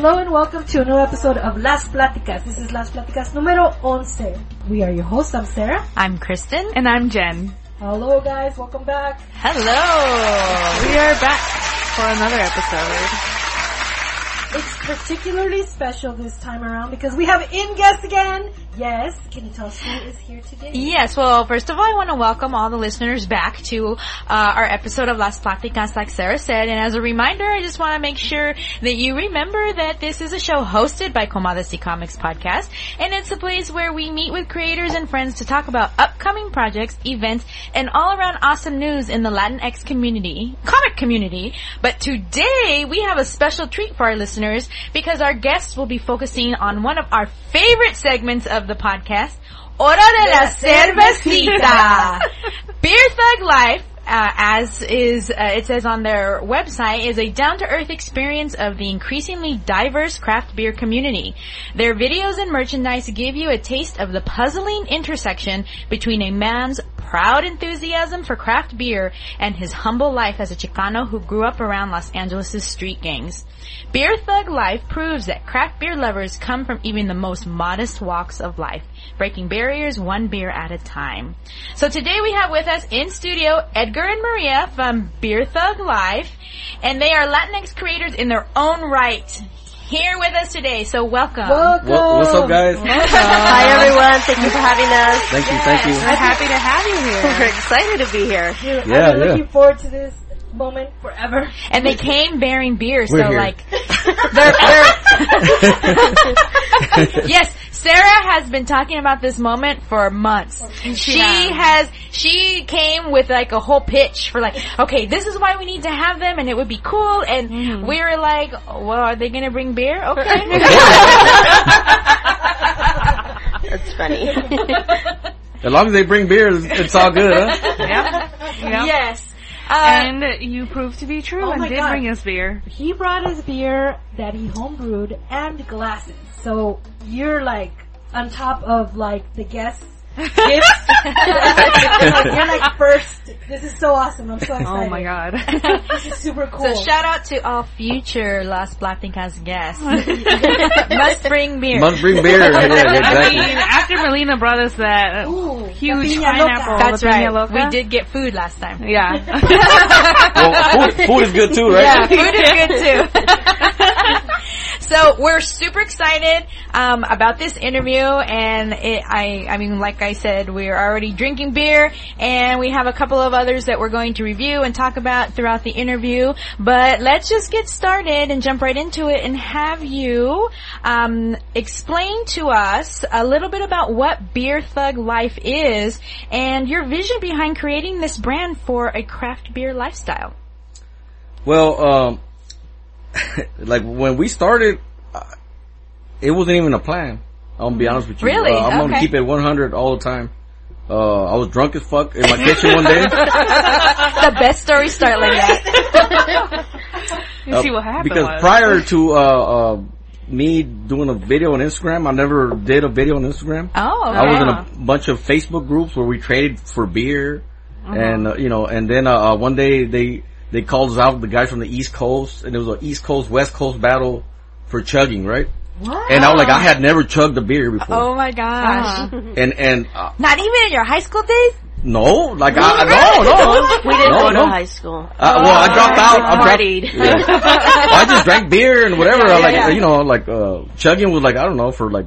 Hello and welcome to a new episode of Las Platicas. This is Las Platicas numero 11. We are your hosts. I'm Sarah. I'm Kristen. And I'm Jen. Hello guys, welcome back. Hello. We are back for another episode. It's particularly special this time around because we have in guest again. Yes, can you tell us who is here today? Yes, well, first of all, I want to welcome all the listeners back to uh, our episode of Las Platicas, like Sarah said. And as a reminder, I just want to make sure that you remember that this is a show hosted by Comadres y Comics Podcast. And it's a place where we meet with creators and friends to talk about upcoming projects, events, and all around awesome news in the Latinx community, comic community. But today, we have a special treat for our listeners because our guests will be focusing on one of our favorite segments of the podcast, Hora de la Cervecita. Beer Thug Life uh, as is uh, it says on their website, is a down-to-earth experience of the increasingly diverse craft beer community. Their videos and merchandise give you a taste of the puzzling intersection between a man's proud enthusiasm for craft beer and his humble life as a Chicano who grew up around Los Angeles' street gangs. Beer Thug Life proves that craft beer lovers come from even the most modest walks of life, breaking barriers one beer at a time. So today we have with us in studio Edgar and Maria from Beer Thug Life, and they are Latinx creators in their own right. Here with us today, so welcome. Welcome. What, what's up, guys? Hi everyone, thank you for having us. Thank you, thank you. We're happy to have you here. We're excited to be here. I've been yeah. looking forward to this moment forever. And they came bearing beer, so We're here. like, they're, they're yes, Sarah has been talking about this moment for months. She has, she came with like a whole pitch for like, okay, this is why we need to have them and it would be cool. And mm-hmm. we were like, well, are they gonna bring beer? Okay. That's funny. As long as they bring beer, it's, it's all good, huh? Yep. Yep. yes. Uh, And you proved to be true Oh and did God. bring us beer. He brought us beer that he homebrewed and glasses. So you're like on top of like the guests. Gifts. you're like first. This is so awesome. I'm so excited. Oh my god. This is super cool. so shout out to all future Las Platicas guests. Must bring beer. Must bring beer. Yeah, I mean, after Melina brought us that Ooh, huge pineapple. That's right. loca. We did get food last time. Yeah. Well, food, food is good too, right? Yeah, food is good too. so we're super excited um, about this interview, and it, I, I mean, like I said, we're already drinking beer, and we have a couple of others that we're going to review and talk about throughout the interview. But let's just get started and jump right into it, and have you um, explain to us a little bit about what Beer Thug Life is, and your vision behind creating this brand for a craft beer lifestyle. Well, um, like when we started, uh, it wasn't even a plan. I'm gonna be honest with you. Really? Uh, I'm gonna keep it 100 all the time. Uh, I was drunk as fuck in my kitchen one day. the best stories start like that. You see what Uh, happened because was. prior to, uh, uh, me doing a video on Instagram, I never did a video on Instagram. Oh, I was in a bunch of Facebook groups where we traded for beer, Uh-huh. and uh, you know, and then uh, uh, one day they they called us out, the guys from the East Coast, and it was an East Coast West Coast battle for chugging, right? What? And I was like, I had never chugged a beer before, Oh my gosh. Uh-huh. and and uh, Not even in your high school days? no, like I, no, no, We didn't no, go no. to high school. Uh, well, I dropped out. I dropped, Partied. Yeah. I just drank beer and whatever. Yeah, like yeah. you know, like uh, chugging was like I don't know for like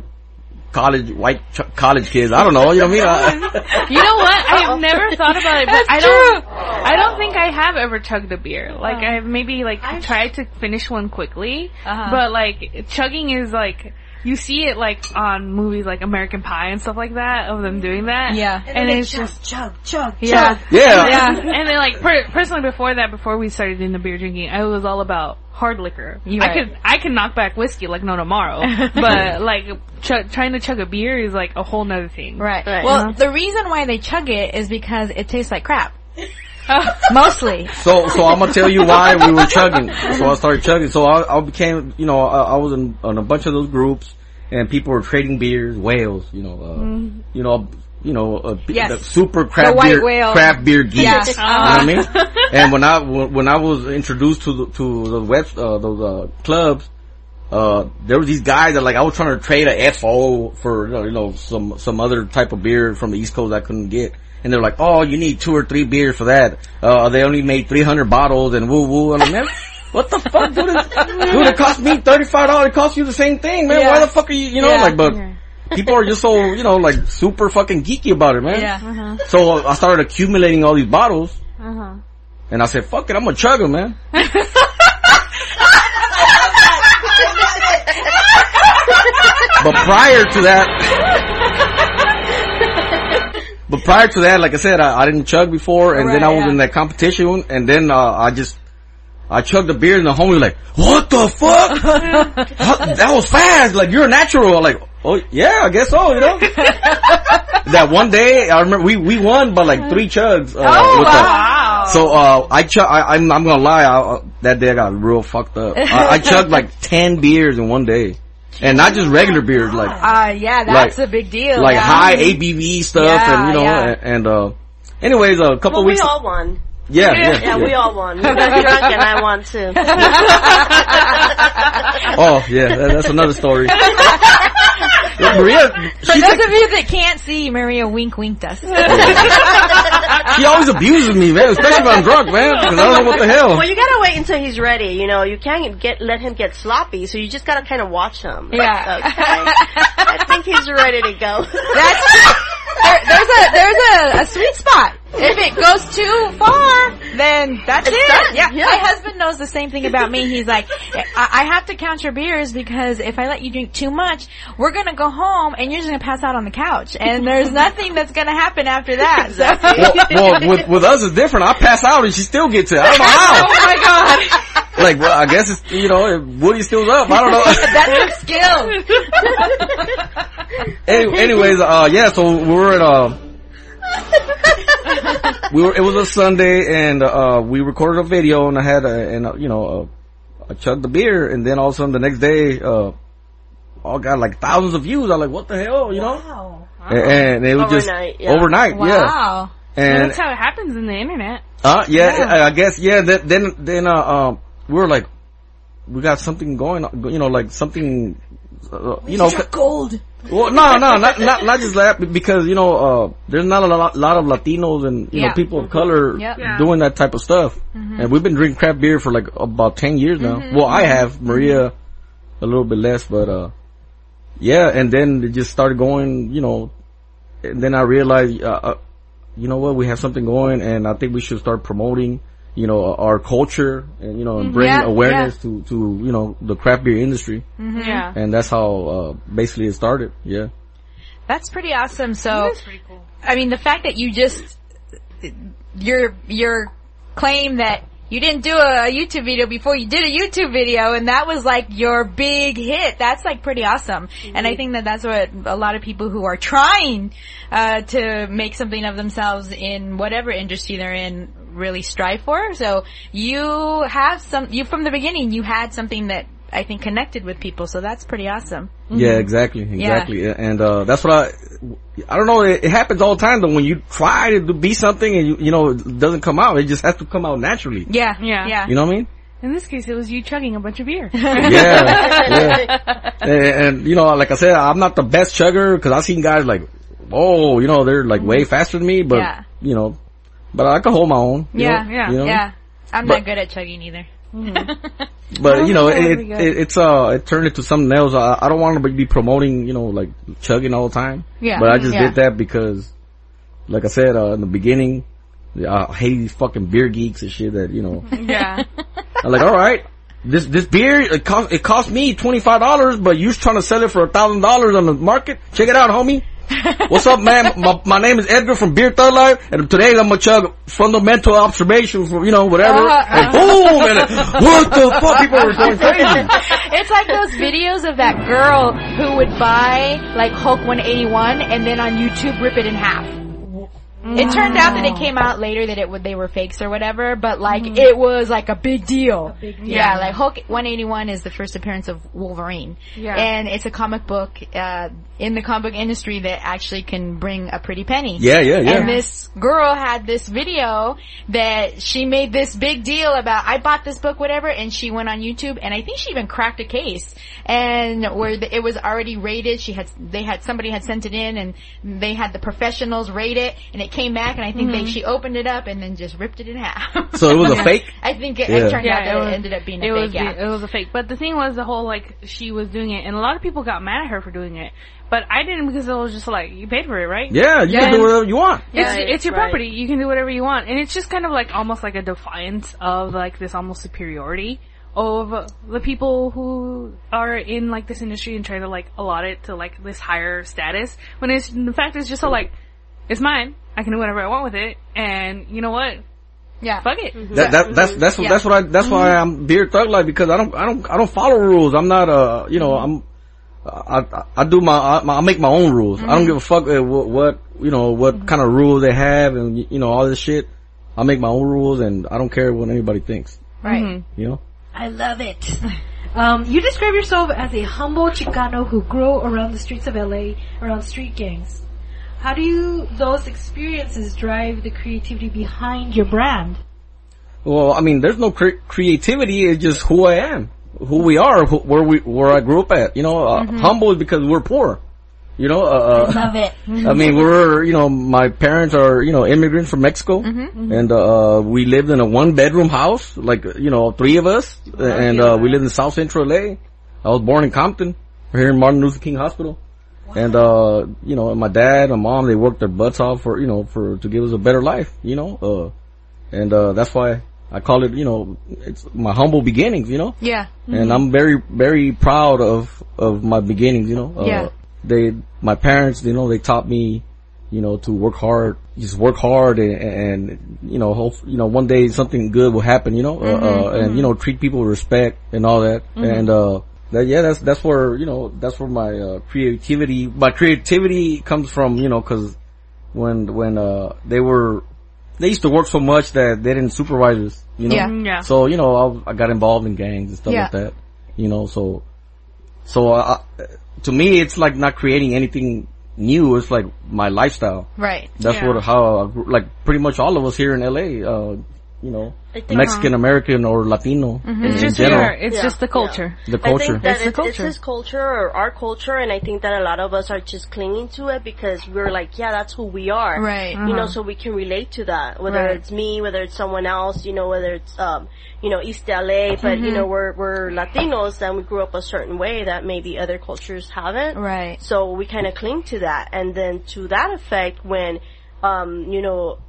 college white ch- college kids. I don't know. You know what I mean? You know what? I've never thought about it, but That's I don't. I don't think I have ever chugged a beer. Like I've maybe like I've- tried to finish one quickly, Uh-huh. but like chugging is like you see it like on movies like American Pie and stuff like that of them doing that. Yeah. And, and it's chug, just chug, chug, Yeah. chug. yeah. yeah. and then like per- personally before that, before we started doing the beer drinking, I was all about hard liquor. You I right. could I can knock back whiskey like no tomorrow, but like ch- trying to chug a beer is like a whole nother thing. Right. Right. Well, Uh-huh. the reason why they chug it is because it tastes like crap. Mostly. So, so I'm gonna tell you why we were chugging. So I started chugging. So I, I became, you know, I, I was in, in a bunch of those groups, and people were trading beers, whales, you know, uh, you know, you know, uh, b- Yes. the super craft beer, whale. craft beer geeks. Yeah. You know what I mean? And when I when I was introduced to the to the web uh, those uh, clubs, uh, there were these guys that like, I was trying to trade a FO for, you know, you know, some, some other type of beer from the East Coast I couldn't get. And they're like, oh, you need two or three beers for that. Uh, they only made 300 bottles and woo woo. I'm like, man, what the fuck, dude? It, dude, it cost me $35. It cost you the same thing, man. Yeah. Why the fuck are you, you know, Yeah. like, but people are just so, you know, like super fucking geeky about it, man. Yeah. So I started accumulating all these bottles. Uh-huh. And I said, fuck it, I'm gonna chug them, man. but prior to that, but prior to that, like I said, I, I didn't chug before, and then Right, I was yeah. in that competition, and then uh, I just I chugged the beer, and the homie was like, "What the fuck? That was fast! Like you're a natural." I'm like, "Oh yeah, I guess so." You know. that one day, I remember we we won by like three chugs. Uh, Oh, with the- so uh, I chug. I, I'm I'm gonna lie. I, uh, that day I got real fucked up. I, I chugged like ten beers in one day, and not just regular beers, like Uh, yeah, that's Like- a big deal. like yeah. high ABV stuff, Yeah, and you know, yeah. and, and uh, anyways, a couple Well, we weeks. all won. yeah, yeah, Yeah, we all won. You got drunk and I won too. Oh yeah, that, that's another story. Yeah, Maria, For she, those of you that can't see, Maria wink winked us. she always abuses me, man, especially when I'm drunk, man, because I don't know what the hell. Well, you gotta wait until he's ready. You know, you can't get let him get sloppy, so you just gotta kind of watch him. Yeah. Okay. I think he's ready to go. That's there, there's a there's a, a sweet spot. If it goes too far, then that's it. done, Yeah. yeah. my husband knows the same thing about me. He's like, I, I have to count your beers because if I let you drink too much, we're gonna go home and you're just gonna pass out on the couch, and there's nothing that's gonna happen after that. So- Well, well, with with us it's different. I pass out and she still gets it. I don't know how. oh my god, Like, well, I guess it's you know, if Woody still's up. I don't know. that's a skill. Any, anyways, uh, yeah. So we're at uh, we were. It was a Sunday, and uh, we recorded a video, and I had a, and uh, you know, uh, I chugged the beer, and then all of a sudden the next day, uh, all got like thousands of views. I'm like, what the hell, you know? Wow. And, and it was just Overnight, yeah. overnight, yeah. Wow. And That's how it happens in the internet. uh, yeah, I, I guess, yeah. Then, then, then, uh, um, we were like, we got something going, on, you know, like something, uh, you know, You're gold. well, no, no, not, not, not just that, because, you know, uh, there's not a lot, lot of Latinos and, you Yeah. know, people of color Yep. Yeah. doing that type of stuff. And we've been drinking craft beer for like about 10 years now. Well, I have, Maria, a little bit less, but, uh, yeah, and then it just started going, you know, and then I realized, uh, uh, you know what, we have something going and I think we should start promoting, you know, our culture and, you know, and bring Yeah, awareness to, to, you know, the craft beer industry. Yeah. And that's how, uh, basically it started. Yeah. That's pretty awesome. So, That's pretty cool. I mean, the fact that you just your your claim that you didn't do a YouTube video before you did a YouTube video, and that was like your big hit. That's like pretty awesome. And I think that that's what a lot of people who are trying uh, to make something of themselves in whatever industry they're in really strive for. So you have some. You from the beginning, you had something that. I think connected with people, so that's pretty awesome. Yeah, exactly, exactly. And, uh, that's what I, I don't know, it, it happens all the time though when you try to do- be something and you, you know, it doesn't come out. It just has to come out naturally. Yeah, Yeah. yeah. You know what I mean? In this case, it was you chugging a bunch of beer. Yeah, yeah. And, and, you know, like I said, I'm not the best chugger because I've seen guys like, oh, you know, they're like way faster than me, but, Yeah. you know, but I can hold my own. you Yeah, know, yeah, you know? Yeah, I'm But- not good at chugging either. But you know, it, it it's uh it turned into something else. I, I don't want to be promoting, you know, like chugging all the time. Yeah. But I just Yeah. did that because, like I said uh, in the beginning, I hate these fucking beer geeks and shit. That you know, yeah. I'm like, all right, this this beer it cost it cost me twenty five dollars, but you're trying to sell it for a thousand dollars on the market. Check it out, homie. What's up, man? My, my name is Edgar from Beer Thug Life, and today I'm gonna chug fundamental observation from you know whatever. Uh-huh, and boom! And what the fuck? People were going crazy. It's like those videos of that girl who would buy like Hulk 181 and then on YouTube rip it in half. It turned out that it came out later that it would they were fakes or whatever, but like it was like a big deal. big deal. Yeah, like Hulk 181 is the first appearance of Wolverine. Yeah. And it's a comic book uh in the comic book industry that actually can bring a pretty penny. Yeah, yeah, yeah. And this girl had this video that she made this big deal about, I bought this book, whatever, and she went on YouTube and I think she even cracked a case and where the, it was already rated, she had, they had, somebody had sent it in and they had the professionals rate it and it came back and I think they, mm-hmm. she opened it up and then just ripped it in half. So it was a fake? I think it, Yeah. it turned Yeah, out that it it, ended up being a it fake, was yeah. the, it was a fake. But the thing was, the whole like she was doing it, and a lot of people got mad at her for doing it. But I didn't because it was just like you paid for it, right? Yeah, you can do whatever you want. It's Right, it's your right. property. You can do whatever you want, and it's just kind of like almost like a defiance of like this almost superiority of the people who are in like this industry and try to like allot it to like this higher status. When it's in fact it's just so like it's mine. I can do whatever I want with it, and you know what? Yeah. Fuck it. That, that, that's that's what that's what I that's why I'm beer thug like because I don't I don't I don't follow rules. I'm not uh you know I'm I I, I do my I, I make my own rules. I don't give a fuck uh, what, what you know what kind of rules they have and you know all this shit. I make my own rules and I don't care what anybody thinks. Right. You know. I love it. Um, you describe yourself as a humble Chicano who grew around the streets of LA, around street gangs. How do you, those experiences drive the creativity behind your brand? Well, I mean, there's no cre- creativity. It's just who I am, who we are, who, where we where I grew up at. You know, uh, humble is because we're poor. You know, uh, uh, Love it. I mean, we're, you know, my parents are, you know, immigrants from Mexico. And, uh, we lived in a one bedroom house, like, you know, three of us. and, uh, we lived in South Central LA. I was born in Compton, here in Martin Luther King Hospital. And, uh, you know, my dad and mom, they worked their butts off for, you know, for, to give us a better life, you know, uh, and, uh, that's why I call it, you know, it's my humble beginnings, you know? Yeah. and I'm very very proud of of my beginnings. You know, uh, Yeah. they my parents, you know, they taught me, you know, to work hard, just work hard, and, and you know, hope you know one day something good will happen. You know, uh, uh, and you know, treat people with respect and all that, and uh. That, yeah, that's that's where you know that's where my uh, creativity my creativity comes from. You know, because when when uh they were they used to work so much that they didn't supervise us. You know, Yeah. Mm, Yeah. so you know, I, I got involved in gangs and stuff Yeah. like that. You know, so so uh, to me, it's like not creating anything new. It's like my lifestyle. Right. That's Yeah. what how I like pretty much all of us here in LA. Uh, you know, I think- Mexican American or Latino Mm-hmm. in, It's in just general. your, it's Yeah, just the yeah. culture. The I culture. think that It's the it's, it's culture. his culture or our culture, and I think that a lot of us are just clinging to it because we're like, yeah, that's who we are. Right. You know, so we can relate to that. Whether Right. it's me, whether it's someone else, you know, whether it's, um, you know, East LA, but you know, we're, we're Latinos and we grew up a certain way that maybe other cultures haven't. Right. So we kind of cling to that. And then to that effect, when, um, you know,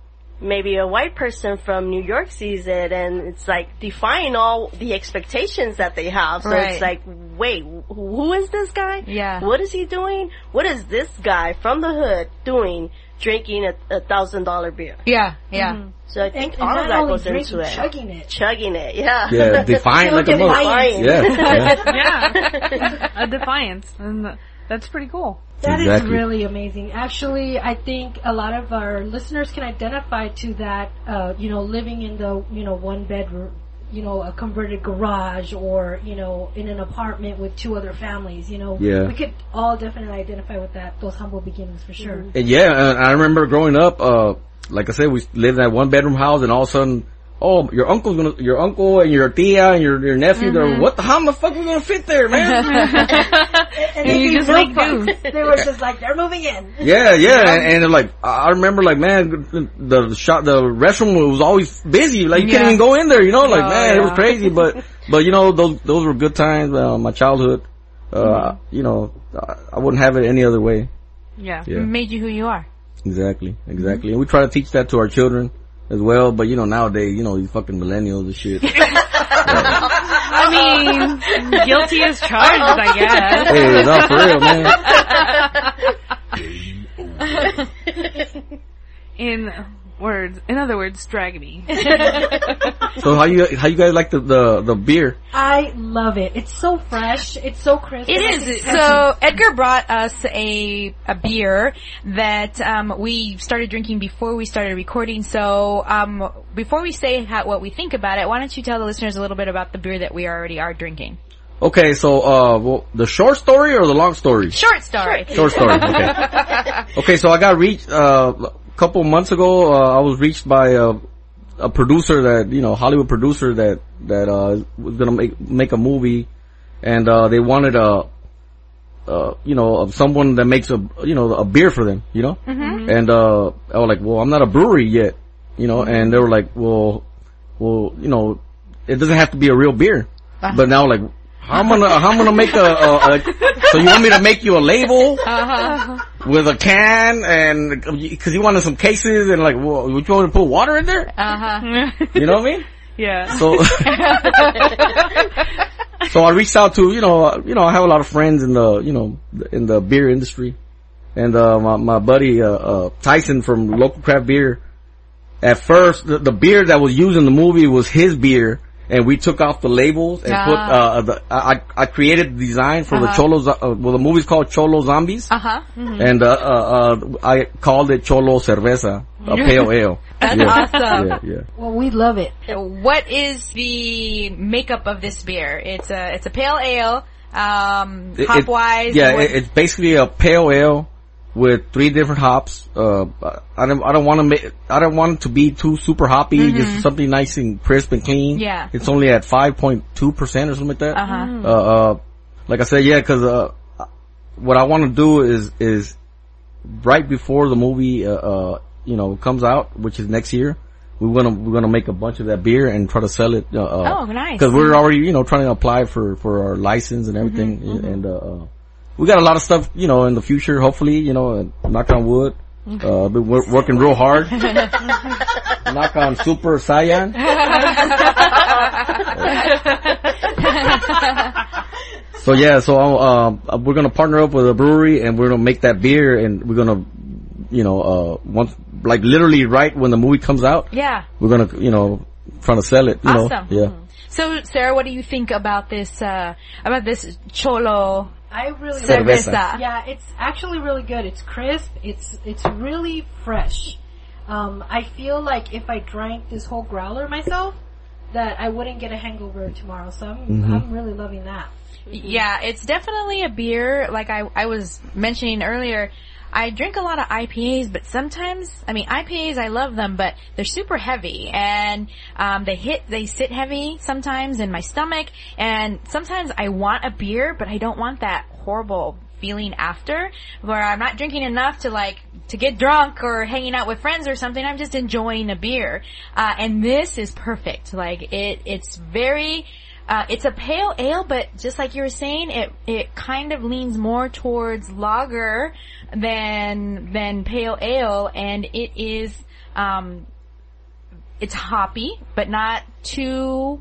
maybe a white person from New York sees it and it's like defying all the expectations that they have. So Right. it's like, wait, who is this guy? Yeah. What is he doing? What is this guy from the hood doing drinking a, a thousand dollar beer? Yeah. Yeah. Mm-hmm. So I think And, all and of that only goes drinking, into it. chugging it. Chugging it, yeah. yeah, defiant like a mother. Yeah, yeah. yeah. a defiance. And uh, that's pretty cool. That is Exactly. really amazing. Actually, I think a lot of our listeners can identify to that, uh, you know, living in the, you know, one bedroom, you know, a converted garage or, you know, in an apartment with two other families, you know. Yeah. We could all definitely identify with that, those humble beginnings for sure. And yeah, I remember growing up, uh, like I said, we lived in that one bedroom house and all of a sudden, oh, your uncle's gonna, your uncle and your tia and your, your nephew, they're, what the, how the fuck we gonna fit there, man? And, And you they just built make. They were just like, they're moving in. yeah, yeah, and, and they're like, I I remember like, man, the, the shop, the restroom was always busy, like you can't even go in there, you know, like, Oh, man, it was crazy, but, but you know, those, those were good times, uh, my childhood, uh, you know, I, I wouldn't have it any other way. Yeah. Yeah. Made you who you are. Exactly, exactly. And we try to teach that to our children as well, but you know, nowadays, you know, these fucking millennials and shit. I mean, guilty as charged, I guess. hey, no, for real, man. Game over. In words, in other words, drag me. So how you how you guys like the the, the beer? I love it. It's so fresh. It's so crisp. It it's So Edgar brought us a a beer that um, we started drinking before we started recording. So um, before we say how, what we think about it, why don't you tell the listeners a little bit about the beer that we already are drinking? Okay, so uh, well, the short story or the long story? Short story. Short story. Okay. okay, so I got reached uh, a couple months ago. Uh, I was reached by a, a producer that you know Hollywood producer that that uh, was gonna make make a movie, and uh, they wanted a. Uh, you know, of someone that makes a, you know, a beer for them, you know? And, uh, I was like, well, I'm not a brewery yet, you know, and they were like, well, well, you know, it doesn't have to be a real beer. But now like, how I'm gonna, how I'm gonna make a, a, a so you want me to make you a label with a can and, cause you wanted some cases and like, well, would you want to put water in there? Uh huh. You know what I mean? yeah. So, so I reached out to, you know, you know, I have a lot of friends in the, you know, in the beer industry. And, uh, my, my buddy, uh, uh, Tyson from local craft beer, at first, the, the beer that was used in the movie was his beer. And we took off the labels and put, Ah. uh, the, I, I created the design for the Cholo, uh, well, the movie's called Cholo Zombies. Uh huh. And, uh, uh, uh, I called it Cholo Cerveza, a pale ale. That's yeah. awesome. Yeah, yeah. Well, we love it. What is the makeup of this beer? It's a it's a pale ale. Um, hop wise. Yeah, it, it's basically a pale ale with three different hops. Uh, I don't, I don't want to make, I don't want it to be too super hoppy. Just something nice and crisp and clean. Mm-hmm. Yeah. It's only at 5.2% or something like that. Uh-huh. Uh, uh, like I said, yeah, cause, uh, what I want to do is, is right before the movie, uh, uh, you know, comes out, which is next year, we're gonna, we're gonna make a bunch of that beer and try to sell it, uh, uh Oh, nice. Cause we're already, you know, trying to apply for, for our license and everything. Mm-hmm, And, uh, uh, we got a lot of stuff, you know, in the future, hopefully, you know, knock on wood. Uh, been wor- working real hard. knock on Super Saiyan. so yeah, so, um, uh, we're gonna partner up with a brewery and we're gonna make that beer and we're gonna, you know, uh, once, like literally right when the movie comes out, Yeah. we're gonna, you know, trying to sell it, you Awesome. know, yeah. So, Sarah, what do you think about this? Uh, about this cholo I really love Cerveza. cerveza? Yeah, it's actually really good. It's crisp. It's it's really fresh. Um, I feel like if I drank this whole growler myself, that I wouldn't get a hangover tomorrow. So I'm Mm-hmm. I'm really loving that. Yeah, it's definitely a beer. Like I, I was mentioning earlier, I drink a lot of IPAs, but sometimes, I mean, IPAs, I love them, but they're super heavy and, um, they hit, they sit heavy sometimes in my stomach and sometimes I want a beer, but I don't want that horrible feeling after where I'm not drinking enough to like, to get drunk or hanging out with friends or something. I'm just enjoying a beer. Uh, and this is perfect. Like it, it's very, uh, it's a pale ale, but just like you were saying, it it kind of leans more towards lager than than pale ale, and it is um, it's hoppy, but not too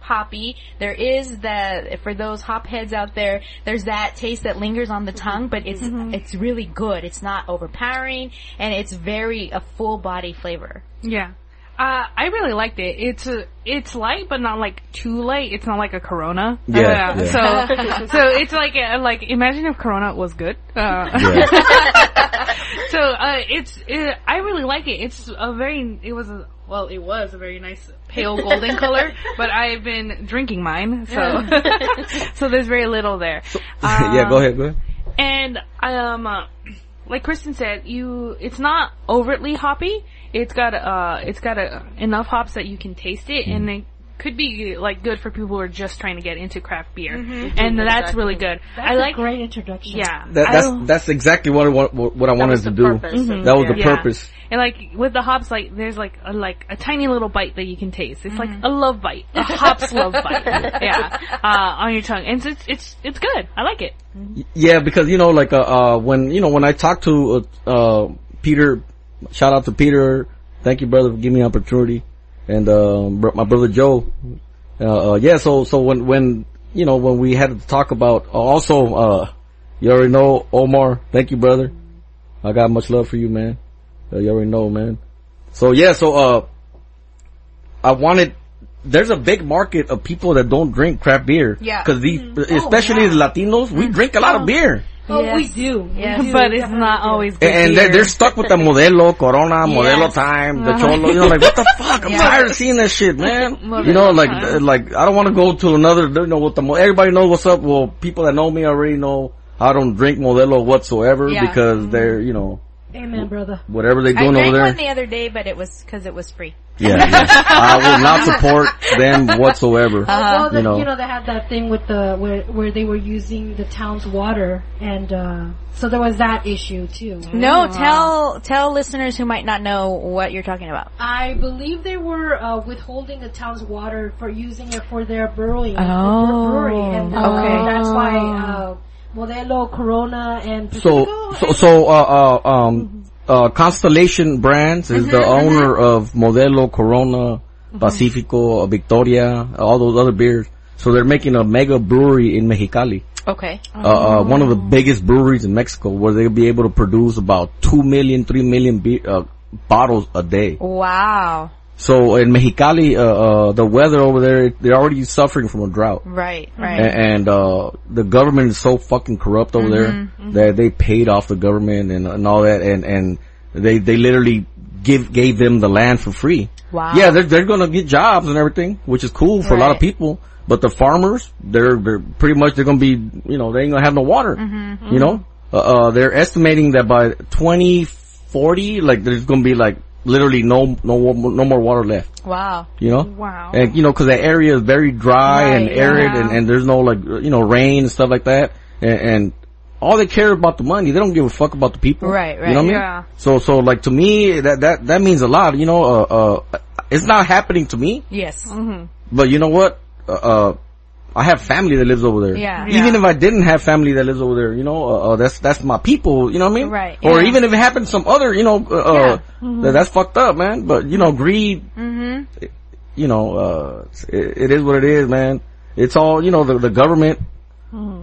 hoppy. There is the for those hop heads out there. There's that taste that lingers on the tongue, but it's it's really good. It's not overpowering, and it's very a full body flavor. Yeah. Uh, I really liked it. It's a, it's light, but not like too light. It's not like a Corona. Yeah, Uh, So, so it's like, uh, like, imagine if Corona was good. Uh, so, uh, it's, it, I really like it. It's a very, it was a, well, it was a very nice pale golden color, but I've been drinking mine, so, so there's very little there. yeah, go ahead, go ahead. And um, uh, like Kristen said, you it's not overtly hoppy. It's got uh, it's got a, enough hops that you can taste it, and it could be like good for people who are just trying to get into craft beer, and that's really good. That's I like, a great introduction. yeah, That, that's that's exactly what I, what, what I wanted to do. purpose of That was the the Yeah. purpose. And like with the hops, like there's like a, like a tiny little bite that you can taste. It's like a love bite, a hops love bite. Yeah, uh, on your tongue, and it's it's it's good. I like it. Yeah, because you know, like uh, uh when you know when I talked to uh, uh Peter, shout out to Peter. Thank you, brother, for giving me an opportunity, and uh, my brother Joe. Uh, uh, yeah, so so when when you know when we had to talk about uh, also uh you already know Omar. Thank you, brother. I got much love for you, man. Uh, you already know, man. So yeah, so uh, I wanted. There's a big market of people that don't drink craft beer. Yeah. Because these, especially the Latinos, we drink a lot of beer. Oh, we Yes. do. We do. but it's not do. always good And they're, they're stuck with the Modelo, Corona, Modelo time, the uh-huh. Cholo, you know, like what the fuck? I'm Yeah. tired of seeing that shit, man. Modelo you know, like, time. like, I don't want to go to another, you know, with the, Mo- everybody knows what's up. Well, people that know me already know I don't drink Modelo whatsoever Yeah. because mm-hmm. they're, you know, Amen, brother. whatever they're doing over there. I drank one the other day, but it was because it was free. Yeah, yeah. I will not support them whatsoever. well, the, you know. you know, they had that thing with the where where they were using the town's water, and uh so there was that issue too. No, tell tell listeners who might not know what you're talking about. I believe they were uh, withholding the town's water for using it for their brewing. Oh, brewery, and uh, okay. that's why uh, Modelo, Corona, and So, Pacifico, so, so, uh, uh, um, uh, Constellation Brands is Mm-hmm, the owner of Modelo, Corona, Pacifico, uh, Victoria, all those other beers. So they're making a mega brewery in Mexicali. Okay. Uh, uh, one of the biggest breweries in Mexico where they'll be able to produce about 2 million, 3 million be- uh, bottles a day. Wow. So in Mexicali, uh, uh, the weather over there, they're already suffering from a drought. Right. Right. A- and uh the government is so fucking corrupt over Mm-hmm, there that they paid off the government and, and all that and and they they literally give gave them the land for free. Wow. Yeah, they're they're gonna get jobs and everything, which is cool for a lot of people. But the farmers, they're they're pretty much they're gonna be you know they ain't gonna have no water. Mm-hmm. You know, uh, uh they're estimating that by 2040, like there's gonna be like literally no no no more water left. Wow. You know. Wow. And you know, cause that area is very dry and arid, yeah. and, and there's no like you know rain and stuff like that, and, and all they care about the money. They don't give a fuck about the people. Right, right. You know what I mean? Yeah. So so like to me that that that means a lot. You know, uh, uh, it's not happening to me, Yes. but you know what? Uh, uh I have family that lives over there. Yeah. Even if I didn't have family that lives over there, you know, uh, uh, that's that's my people. You know what I mean? Right, Or yeah. even if it happened to some other, you know, uh, uh that, that's fucked up, man. But you know, greed Mm-hmm. you know, uh, it, it is what it is, man. It's all, you know, the, the government,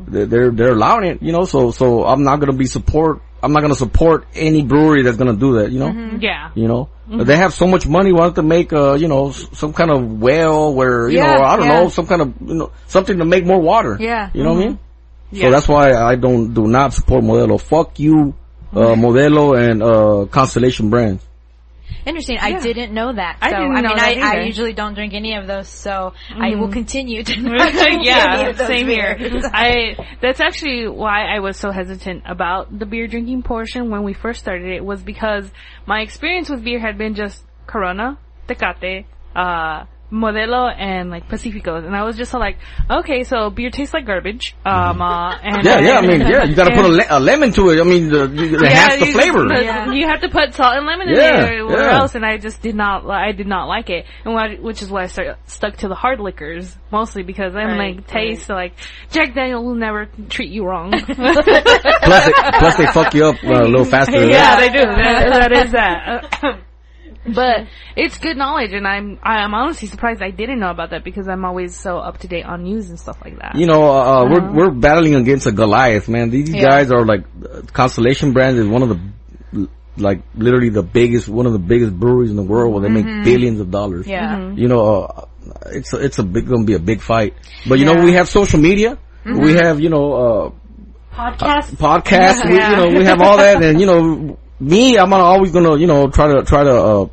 they're, they're, they're allowing it, you know, so, so I'm not gonna be support, I'm not gonna support any brewery that's gonna do that, you know, Yeah. you know, they have so much money, why don't they make, uh, you know, some kind of well where, you Yeah, know, I don't yeah. know, some kind of, you know, something to make more water. Yeah. You know what I mean? Yeah. So that's why I don't, do not support Modelo. Fuck you, uh, Modelo and, uh, Constellation Brands. Interesting. I didn't know that. I so, I know mean, I, I usually don't drink any of those, so I will continue to drink yeah, same here. I that's actually why I was so hesitant about the beer drinking portion when we first started it was because my experience with beer had been just Corona, Tecate, uh, Modelo, and like Pacificos, and I was just like, okay, so beer tastes like garbage. Um, uh, and Yeah, yeah, I mean, yeah, you gotta put a, le- a lemon to it. I mean, the, you, it has the you- flavor. the- You have to put salt and lemon in Yeah, there or yeah. else, and I just did not. I did not like it, and what, which is why I started, stuck to the hard liquors mostly because I'm Right, like taste like Jack Daniel will never treat you wrong. plus, they, plus they fuck you up uh, a little faster. than yeah, they do. That, that is that. But it's good knowledge, and I'm I'm honestly surprised I didn't know about that because I'm always so up to date on news and stuff like that. You know, uh, uh, we're we're battling against a Goliath, man. These Yeah. guys are like uh, Constellation Brands is one of the like literally the biggest, one of the biggest breweries in the world where they make billions of dollars. Yeah. You know, uh, it's a, it's a big gonna be a big fight. But you know, we have social media. We have you know uh podcast. podcasts. We, Yeah. you know, we have all that, and you know, me, I'm always gonna you know try to try to. uh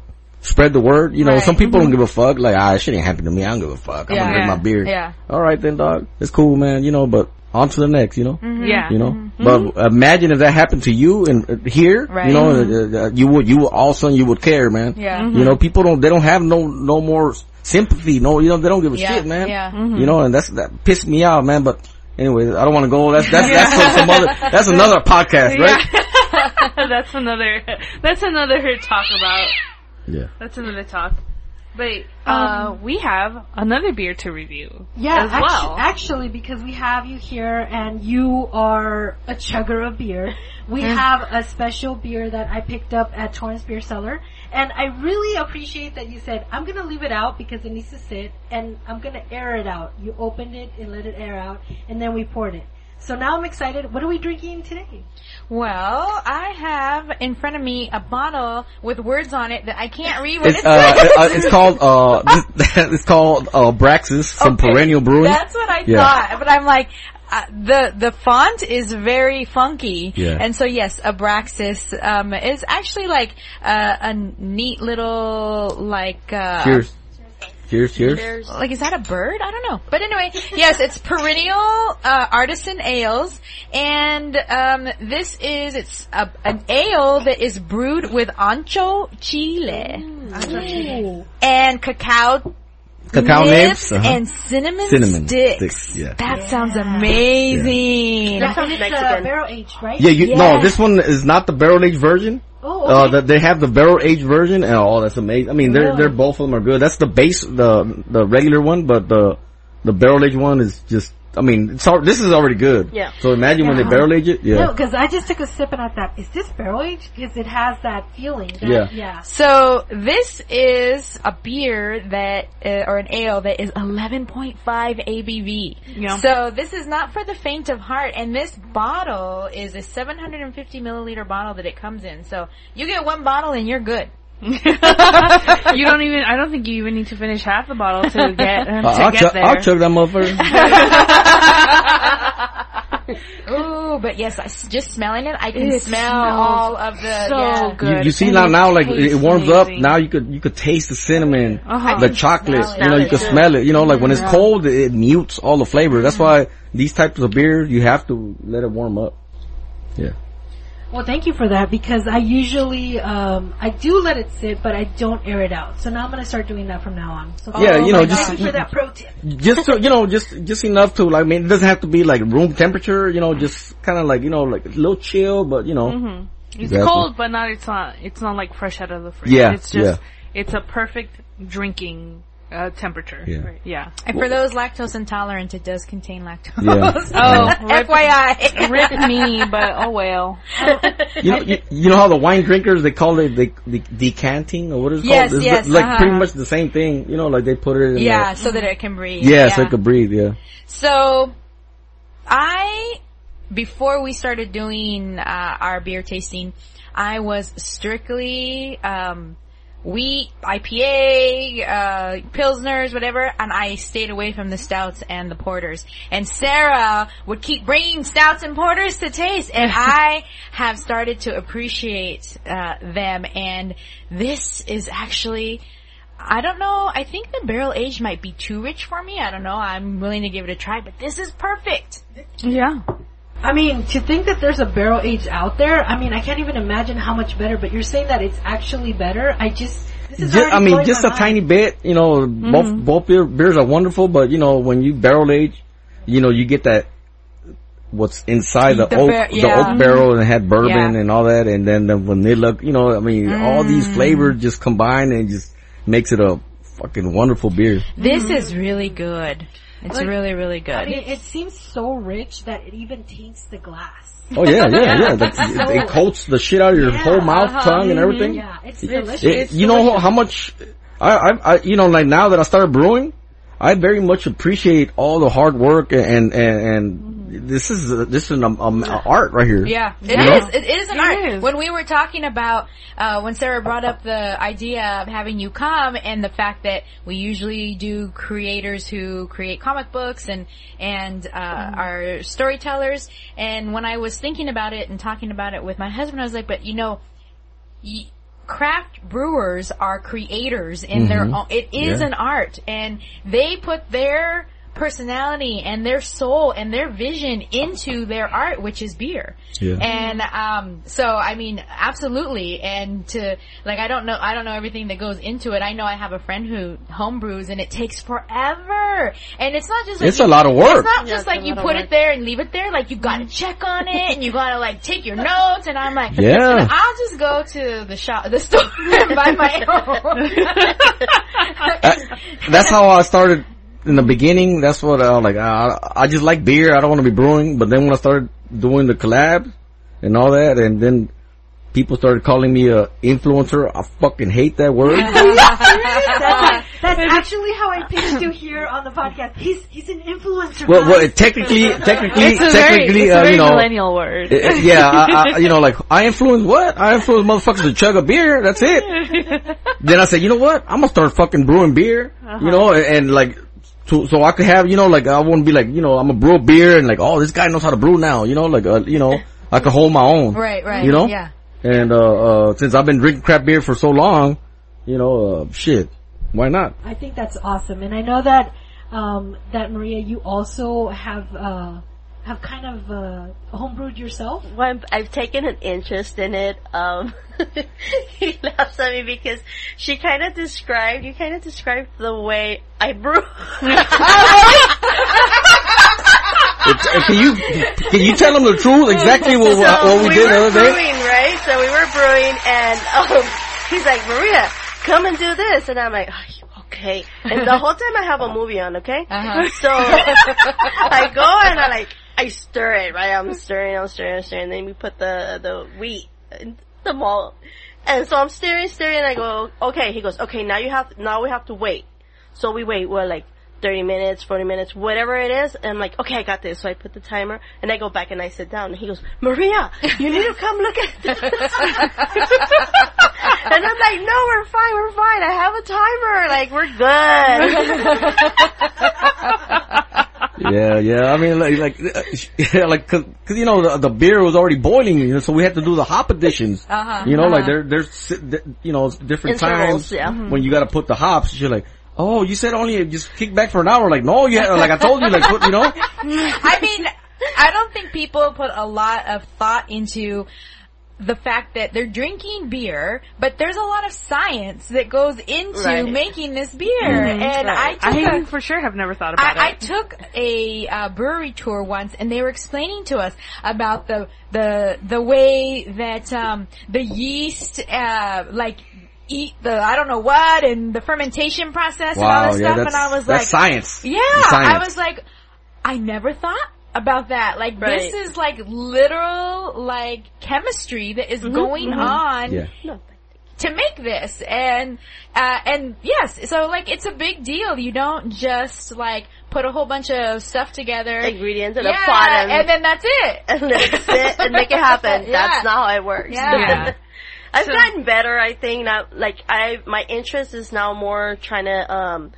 Spread the word. You know, Right. some people don't give a fuck. Like, ah, it shit ain't happen to me. I don't give a fuck. I'm Yeah. gonna drink my beer. Yeah. All right then, dog. It's cool, man. You know, but on to the next. You know Yeah. you know. But imagine if that happened to you and uh, here, Right. you know, uh, uh, you would, you would, all of a sudden you would care, man. Yeah. You know, people don't, they don't have no, no more sympathy. No, you know, they don't give a Yeah. shit, man. Yeah. You know, and that's, that pissed me out, man. But anyway, I don't want to go. That's, that's, that's some, some other, that's another podcast, right? that's another. That's another talk about. Yeah. That's another talk. But uh, we have another beer to review. Yeah, as actu- well. actually, because we have you here and you are a chugger of beer, we Mm. have a special beer that I picked up at Torrance Beer Cellar. And I really appreciate that you said, I'm gonna leave it out because it needs to sit and I'm gonna air it out. You opened it and let it air out and then we poured it. So now I'm excited. What are we drinking today? Well, I have in front of me a bottle with words on it that I can't read what It's, it uh, says. uh, it's called, uh, it's called, uh, Braxis from Okay, Perennial Brewing. That's what I Yeah. thought, but I'm like, uh, the the font is very funky, Yeah. and so yes, Abraxas um, is actually like uh, a neat little like. Uh, Cheers. Cheers, cheers. Like, is that a bird? I don't know. But anyway, yes, it's perennial uh, artisan ales, and um, this is it's a, an ale that is brewed with ancho chile and cacao Cacao nibs. uh-huh. and cinnamon, Cinnamon sticks. sticks, yeah. That sounds amazing. That's and it's uh, Mexican. barrel aged, right? Yeah, you, Yeah. no, this one is not the barrel aged version. Oh, Uh, okay. that they have the barrel aged version, and oh, that's amazing. I mean, they're Really? they're both of them are good. That's the base, the the regular one, but the the barrel aged one is just. I mean, it's al- this is already good. Yeah. So imagine when they barrel age it. Yeah. No, because I just took a sip and I thought, is this barrel aged? Because it has that feeling. That, Yeah. Yeah. So this is a beer that, uh, or an ale that is 11.5 ABV. Yeah. So this is not for the faint of heart, and this bottle is a 750 milliliter bottle that it comes in. So you get one bottle and you're good. you don't even. I don't think you even need to finish half the bottle to get uh, to I'll, get chug, there. I'll chug that motherfucker. Ooh, but yes, I s just smelling it, I can It smell all of the so yeah. good. you, you see And now, now like it tastes warms up. Now you could you could taste the cinnamon, Uh-huh. the chocolate. You know, you can Smell it. You know, like when it's cold, it mutes all the flavor. That's why these types of beers you have to let it warm up. Yeah. Well, thank you for that because I usually, um, I do let it sit, but I don't air it out. So now I'm going to start doing that from now on. So Yeah, you know, just- God, thank you for that pro tip. just so, you know, just just enough to like. I mean, it doesn't have to be like room temperature. You know, just kind of like you know, like a little chill, but you know, Mm-hmm. It's Exactly. cold, but not. It's not. It's not like fresh out of the fridge. Yeah, It's just. yeah. It's a perfect drinking uh, temperature. Yeah. Right. Yeah. And for those lactose intolerant, it does contain lactose. Yeah. Oh, rip- FYI. Rip me, but oh well. you know, you, you know how the wine drinkers they call it the, the decanting or what is it Yes, called? It's yes, like uh-huh. pretty much the same thing. You know, like they put it in. Yeah, so that it can breathe. The, yeah, so it could breathe. Yeah. So, I, before we started doing uh, our beer tasting, I was strictly um, wheat, IPA, uh, pilsners, whatever, and I stayed away from the stouts and the porters. And Sarah would keep bringing stouts and porters to taste, and I have started to appreciate uh, them. And this is actually. I don't know. I think the barrel age might be too rich for me. I don't know. I'm willing to give it a try, but this is perfect. Yeah. I mean, to think that there's a barrel aged out there, I mean, I can't even imagine how much better, but you're saying that it's actually better. I just, this is Just, I mean, just a mind. tiny bit. You know, both both beer, beers are wonderful, but you know, when you barrel age, you know, you get that what's inside the, The oak, bar- the yeah. oak barrel and had bourbon Yeah. and all that, and then the vanilla. You know, I mean, all these Mm. flavors just combine and just makes it a fucking wonderful beer. This is really good. It's Like, really, really good. I mean, it seems so rich that it even taints the glass. Oh yeah, yeah, yeah. Like, it, it coats the shit out of your Yeah, whole mouth, uh-huh, tongue, and mhm. everything. Yeah, it's It- delicious. it- It's you know how much I, I, I, you know, like now that I started brewing, I very much appreciate all the hard work and and and this is this is an um, um, art right here. Yeah, it you is. It, it is an It art. is. When we were talking about uh, when Sarah brought up the idea of having you come, and the fact that we usually do creators who create comic books and and uh, are storytellers. And when I was thinking about it and talking about it with my husband, I was like, but you know. Y- Craft brewers are creators in their Mhm. own, it is Yeah. an art and they put their personality and their soul and their vision into their art, which is beer. Yeah. And um so I mean absolutely and to like I don't know I don't know everything that goes into it. I know I have a friend who homebrews and it takes forever. And it's not just like It's you- a lot of work. It's not Yeah, just it's like you put work. it there and leave it there. Like you gotta check on it and you gotta like take your notes and I'm like Yeah. I'll just go to the shop the store and buy my own. That- that's how I started in the beginning. That's what I was like. I, I just like beer. I don't want to be brewing. But then when I started doing the collab and all that, and then people started calling me a influencer. I fucking hate that word. That's That's actually how I pitched you here on the podcast. He's he's an influencer. Well, well, guys. technically, technically, It's a very, technically, it's a uh, very you know, millennial word. uh, yeah, I, I, you know, like I influence what? I influence motherfuckers to chug a beer. That's it. then I said, you know what? I'm gonna start fucking brewing beer. You know, and, and like. So, so I could have, you know, like I wouldn't be like, you know, I'm a brew beer and like, oh, this guy knows how to brew now, you know, like, uh, you know, I could hold my own. Right, right. You know? Yeah. And, uh, uh, since I've been drinking crap beer for so long, you know, uh, shit, why not? I think that's awesome, and I know that um, that Maria, you also have uh, have kind of uh, homebrewed yourself. Well, I'm- I've taken an interest in it. Um, he laughs at me because she kind of described, you kind of described the way I brew. Uh, can you, can you tell them the truth? Exactly what, what, So what we, we did the other day? brewing, right? So we were brewing, and um, he's like, Maria, come and do this, and I'm like, oh, okay. And the whole time I have a movie on, okay? Uh-huh. So I go and I like I stir it, right? I'm stirring, I'm stirring, I'm stirring. Then we put the the wheat the malt, and so I'm stirring, stirring. And I go, okay. He goes, okay. Now you have now we have to wait. So we wait. We're like. 30 minutes, 40 minutes, whatever it is, and I'm like, okay, I got this. So I put the timer, and I go back and I sit down, and he goes, Maria, you need to come look at this. and I'm like, no, we're fine, we're fine. I have a timer, like, we're good. Yeah, yeah. I mean, like, like, uh, yeah, like, cause, 'cause, you know, the, the beer was already boiling, you know, so we had to do the hop additions. Uh-huh, You know, like uh-huh. there, there's, you know, different Intervals, times yeah. when you gotta put the hops. You're like, oh, you said only just kick back for an hour. Like, no, you had, like I told you, like, put, you know, I mean, I don't think people put a lot of thought into the fact that they're drinking beer, but there's a lot of science that goes into Right. making this beer. And Right. I took I a, for sure have never thought about I, I took a uh, brewery tour once, and they were explaining to us about the the the way that um, the yeast, uh, like eat the I don't know what, and the fermentation process and all this yeah, stuff. And I was that's like, science. yeah, science. I was like, I never thought about that. Like Right. this is like literal like chemistry that is going on Yeah. No. to make this and uh and yes so like it's a big deal you don't just like put a whole bunch of stuff together Ingredients in yeah, a pot and, and then that's it and let it sit and make it happen. Yeah. That's not how it works. Yeah. I've So- gotten better, I think. Now, like I, my interest is now more trying to, um,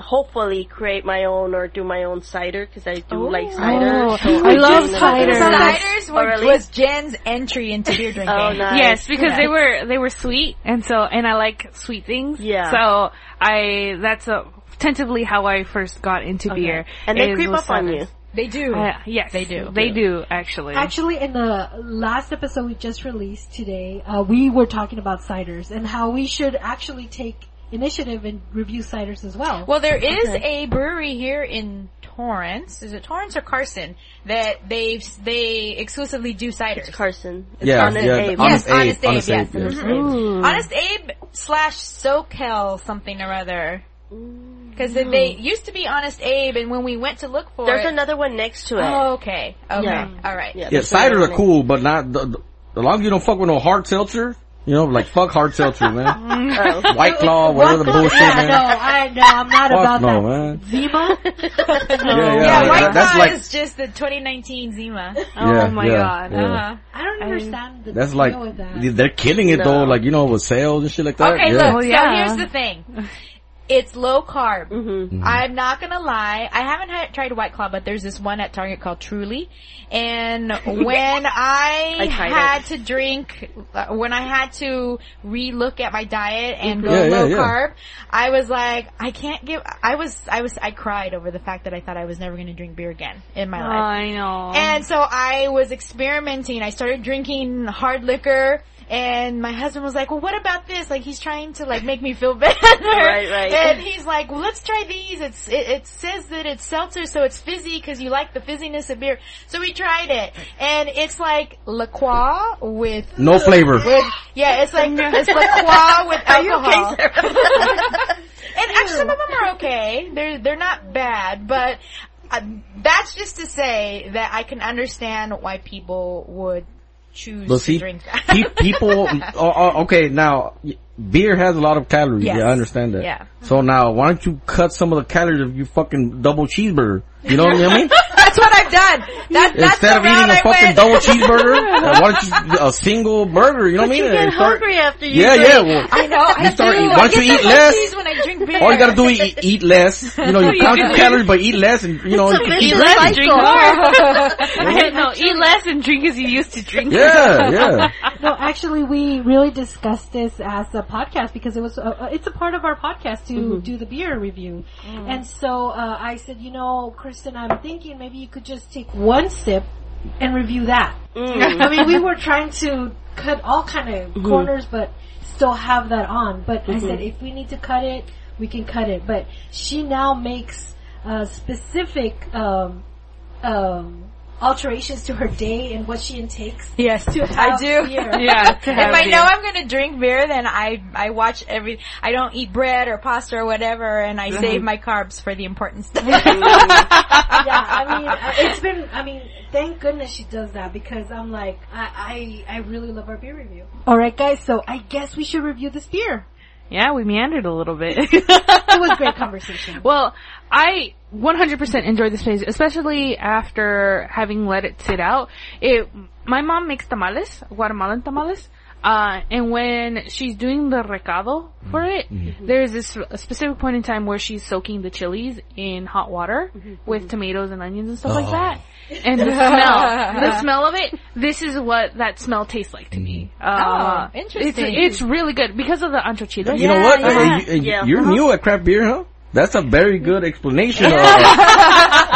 hopefully create my own or do my own cider because I do like cider. Oh, So I I'm love cider. ciders were, Oh, really? was Jen's entry into beer drinking Oh, nice. Yes, because Yeah. they were they were sweet, and so and I like sweet things. Yeah. So I that's a, tentatively how I first got into Okay. beer. And they creep up on ciders. you. they do Uh, yes, They do. They do actually. Actually, in the last episode we just released today, uh, we were talking about ciders and how we should actually take initiative and review ciders as well. Well, there is Okay. a brewery here in Torrance. Is it Torrance or Carson that they they exclusively do ciders? Carson. It's Yeah, Honest yeah, Abe. Honest yes, Honest Abe, Abe. Honest yes, Abe, yes. Mhm. Honest Abe slash SoCal something or other. Because they used to be Honest Abe, and when we went to look for There's it, another one next to it. oh, okay, okay, Yeah. all right. Yeah, Yeah, ciders are cool, but not, the, the, the longer you don't fuck with no hard seltzer, you know, like fuck hard seltzer, man. next- Oh. White Claw, whatever the bullshit, yeah, man. no, I no, I'm not Fuck about no, that. man. Zima? Yeah, Yeah, yeah, White that- that's Claw like, is just the 2019 Zima. oh Yeah, my yeah, god. yeah. Uh-huh. I don't understand the that's deal like, with that. they're killing it No. though, like, you know, with sales and shit like that. Okay, yeah. look. Oh, So here's the thing. It's low carb. Mhm. I'm not gonna lie. I haven't had, tried White Claw, but there's this one at Target called Truly. And when I, I tried had to drink, uh, when I had to relook at my diet and go Yeah, yeah, low yeah. carb, I was like, I can't give. I was, I was, I cried over the fact that I thought I was never gonna drink beer again in my life. I know. And so I was experimenting. I started drinking hard liquor. And my husband was like, well, what about this? Like, he's trying to, like, make me feel better. Right, right. And he's like, well, let's try these. It's, it, it says that it's seltzer, so it's fizzy because you like the fizziness of beer. So we tried it. And it's like La Croix with, No flavor. with, yeah, it's like, it's La Croix with Are you alcohol. okay, Sarah? And actually, some of them are okay. They're they're not bad, but uh, that's just to say that I can understand why people would choose But see, drink people, oh, oh, okay, now, beer has a lot of calories. Yes. Yeah, I understand that. Yeah. So now, why don't you cut some of the calories of your fucking double cheeseburger? You know what I mean? That's what I've done. That, that's Instead the of eating route a I fucking went. double cheeseburger, why don't you a single burger? You know what I You get And start- hungry after you Yeah, drink. yeah. Well, I know. I You start do. eating- I once you eat less, when I drink beer. all you gotta do is eat, eat less. You know, you count your calories, but eat less, and you know, It's a you eat less, less. drink more. no, eat less and drink as you used to drink. Yeah, yeah. No, actually, we really discussed this as a podcast because it was uh, uh, it's a part of our podcast to do the beer review, and so uh, I said, you know, Kristen, I'm thinking maybe you could just take one sip and review that. I mean, we were trying to cut all kind of corners, but still have that on. But I said, if we need to cut it, we can cut it. But she now makes uh, specific um, um, alterations to her day and what she intakes. Yes, To I do. beer. Yeah, to If have I beer. know I'm gonna drink beer, then I I watch every. I don't eat bread or pasta or whatever, and I save my carbs for the important stuff. yeah, I mean, uh, it's been. I mean, thank goodness she does that because I'm like, I, I, I really love our beer review. All right, guys. So I guess we should review this beer. Yeah, we meandered a little bit. It was great conversation. Well, I 100% enjoyed this place, especially after having let it sit out. It, my mom makes tamales, Guatemalan tamales. Uh, and when she's doing the recado for it, there's this a specific point in time where she's soaking the chilies in hot water with tomatoes and onions and stuff like that. And the smell, the smell of it, this is what that smell tastes like to me. Uh, Oh, interesting. It's, it's really good because of the ancho chiles. You know what? yeah. Uh, you, uh, Yeah. You're Uh-huh. new at craft beer, huh? That's a very good explanation. Of,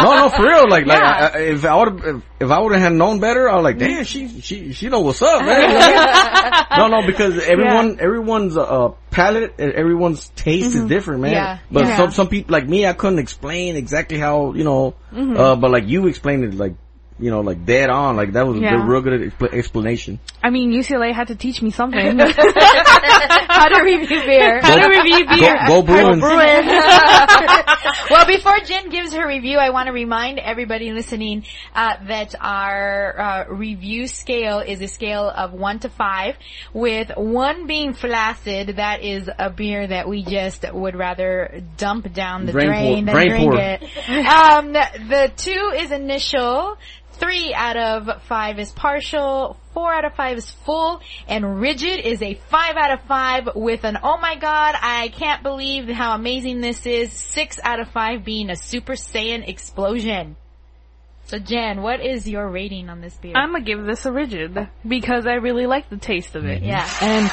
no, no, for real. Like, like Yeah. I, I- if I would, if, if I would have known better, I was like, damn, she, she, she know what's up, man. You know what I mean? no, no, because everyone, everyone's uh, palate, and everyone's taste is different, man. Yeah. But Yeah. some, some people like me, I couldn't explain exactly how, you know, uh, but like you explained it, like, you know, like dead on, like that was Yeah. a real good expl- explanation. I mean, UCLA had to teach me something. How to review beer. How to review Go, beer. go Bruins. well, before Jen gives her review, I want to remind everybody listening uh, that our uh, review scale is a scale of one to five, with one being flaccid. That is a beer that we just would rather dump down the Drain drain pour- than drain drink pour. it. Um, the two is initial. Three out of five is partial. Four out of five is full. And rigid is a five out of five with an oh my god, I can't believe how amazing this is. Six out of five being a Super Saiyan explosion. So Jen, what is your rating on this beer? I'm gonna give this a rigid because I really like the taste of it. Yeah. And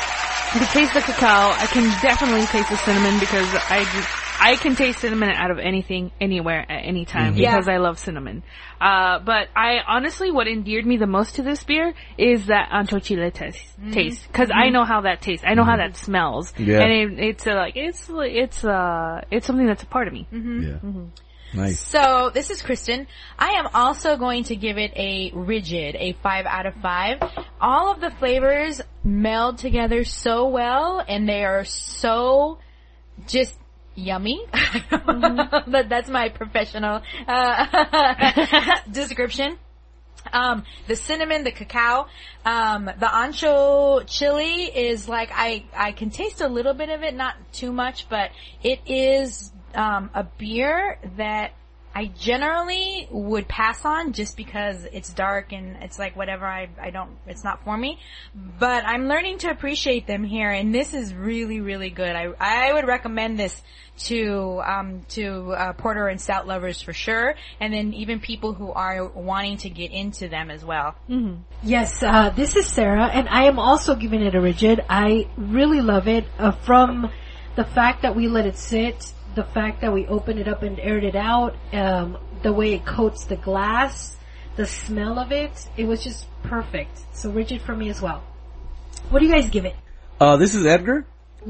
the taste of cacao, I can definitely taste the cinnamon because I just, I can taste cinnamon out of anything, anywhere, at any time Yeah. because I love cinnamon. Uh, but I honestly, what endeared me the most to this beer is that ancho chile taste, taste. Cause I know how that tastes. I know how that smells. Yeah. And it, it's uh, like, it's, it's, uh, it's something that's a part of me. Yeah. Nice. So this is Kristen. I am also going to give it a rigid, a five out of five. All of the flavors meld together so well and they are so just yummy. but that's my professional uh, description. Um, the cinnamon, the cacao, um, the ancho chili is like I I can taste a little bit of it, not too much, but it is um, a beer that I generally would pass on just because it's dark and it's like whatever I I don't it's not for me. But I'm learning to appreciate them here, and this is really really good. I I would recommend this to um to uh, porter and stout lovers for sure, and then even people who are wanting to get into them as well. Yes, uh, this is Sarah, and I am also giving it a rigid. I really love it uh, from the fact that we let it sit, the fact that we opened it up and aired it out, um, the way it coats the glass, the smell of it. It was just perfect. So rigid for me as well. What do you guys give it? Uh, this is Edgar.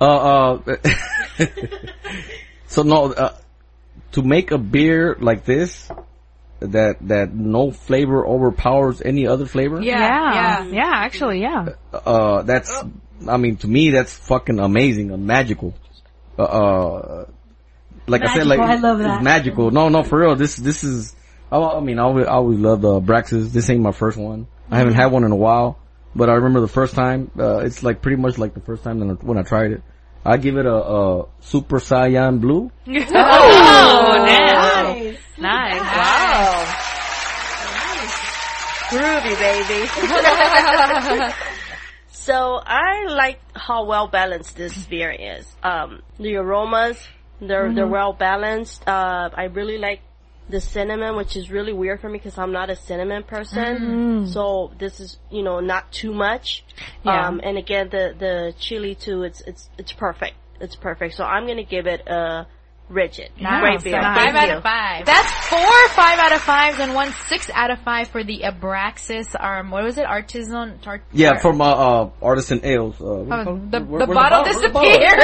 uh, uh, so no, uh, to make a beer like this, that, that no flavor overpowers any other flavor, Yeah. Yeah, actually, yeah. uh, that's, I mean, to me, that's fucking amazing and magical. Uh, uh like I said, like, I love it's that. magical. No, no, for real, this, this is, I, I mean, I always, I always love the Abraxas. This ain't my first one. I haven't had one in a while. but I remember the first time. Uh, it's like pretty much like the first time when I, when I tried it. I give it a, a Super Saiyan Blue. Oh, nice. Nice. Nice. Wow. Groovy, baby. so I like how well balanced this beer is. Um, the aromas, they're they're well balanced. Uh, I really like the cinnamon, which is really weird for me because I'm not a cinnamon person. So this is you know not too much. Yeah. Um, and again the the chili too. It's it's it's perfect. It's perfect. So I'm gonna give it a rigid. Great beer. Nice. Five out of five. That's four five out of fives and one six out of five for the Abraxas. Um, what was it? Artisan. Tar- Yeah, tar- from uh, uh Artisan Ales. Uh, what do you Oh, call the, Where- the where's bottle Where's disappeared.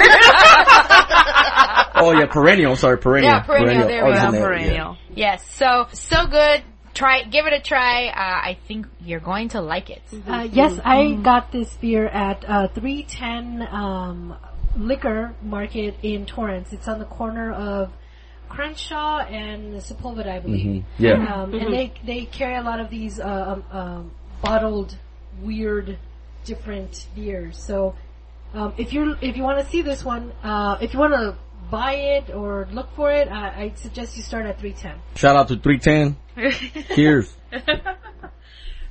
oh yeah, perennial. Sorry, perennial. Yeah, perennial, there we go. Artisan Ale, yeah. Perennial. yes, so so good. Try, give it a try. Uh, I think you're going to like it. Uh, yes, I got this beer at uh, 310 um, Liquor Market in Torrance. It's on the corner of Crenshaw and Sepulveda, I believe. Mhm. Yeah. Um, And they they carry a lot of these uh, um, um, bottled, weird, different beers. So um, if you if you want to see this one, uh, if you want to buy it or look for it, I, I suggest you start at 310. Shout out to 310. Cheers.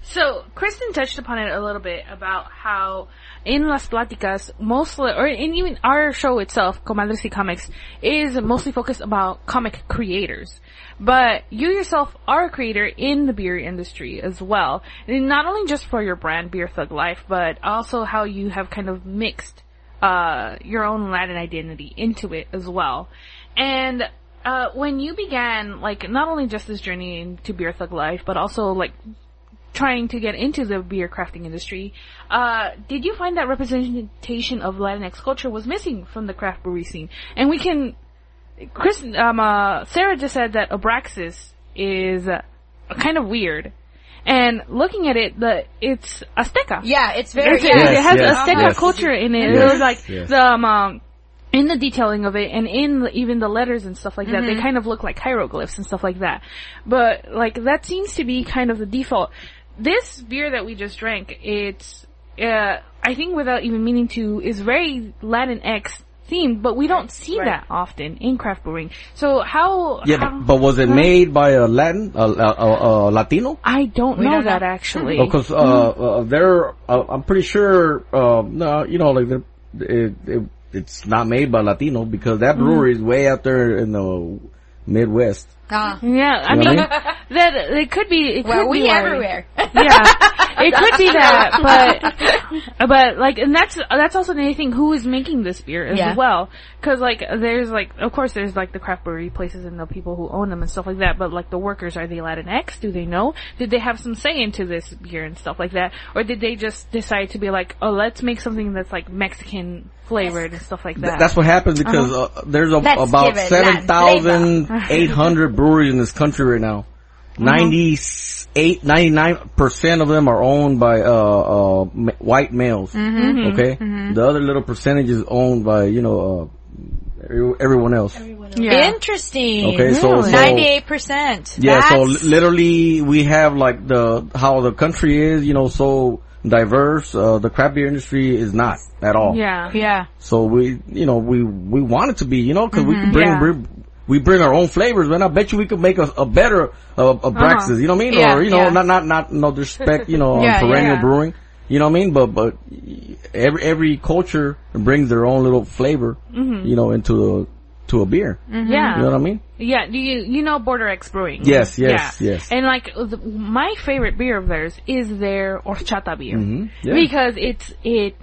So, Kristen touched upon it a little bit about how in Las Platicas, mostly, or in even our show itself, Comadres y Comics, is mostly focused about comic creators. But you yourself are a creator in the beer industry as well. And not only just for your brand, Beer Thug Life, but also how you have kind of mixed, uh, your own Latin identity into it as well. And, uh, when you began, like, not only just this journey into Beer Thug Life, but also, like, trying to get into the beer crafting industry, uh, did you find that representation of Latinx culture was missing from the craft brewery scene? And we can, Chris, um, uh, Sarah just said that Abraxas is uh, kind of weird. And looking at it, the, it's Azteca. Yeah, it's very. It's- yeah. it has yes, Azteca yes. culture in it. Yes, It was like yes. the um, um, in the detailing of it, and in the, even the letters and stuff like that, Mm-hmm. they kind of look like hieroglyphs and stuff like that. But like that seems to be kind of the default. This beer that we just drank, it's uh, I think without even meaning to, is very Latinx themed, but we don't see Right. that often in craft brewing. So how? Yeah, how- but, but was it made by a Latin, a, a, a, a Latino? I don't We know don't know. that actually. Because uh, uh, they're, uh, I'm pretty sure, uh, no, you know, like they're- it, it, it's not made by Latino because that brewery is way out there in the Midwest. Ah. Yeah, I You mean that it could be. It well, could we be why- everywhere. yeah, it could be that, but but like, and that's that's also the thing. Who is making this beer as Yeah. well? Because like, there's like, of course, there's like the craft brewery places and the people who own them and stuff like that. But like, the workers are they Latinx? Do they know? Did they have some say into this beer and stuff like that, or did they just decide to be like, oh, let's make something that's like Mexican flavored and stuff like Th- that? That's what happens because uh, there's a, about give it Latin 7,800 breweries in this country right now. 98, 99% of them are owned by, uh, uh, white males. Okay? The other little percentage is owned by, you know, uh, every- everyone else. Everyone yeah. Interesting. Okay, so- Really? so- Ninety-eight percent. Yeah, so literally we have like the, how the country is, you know, so diverse, uh, the craft beer industry is not at all. yeah. Yeah. So we, you know, we, we want it to be, you know, cause we can bring, Yeah. Bring, we bring our own flavors, man. I bet you we could make a, a better, uh, Abraxas, you know what I mean? Yeah, or, you know, yeah. not, not, not, no disrespect, you know, on Yeah, perennial yeah. brewing. You know what I mean? But, but every, every culture brings their own little flavor, you know, into a, to a beer. Yeah. You know what I mean? Yeah, do you you know Border X Brewing? Yes, yes, yeah. yes. And like the, my favorite beer of theirs is their horchata beer Mhm, yeah. because it's it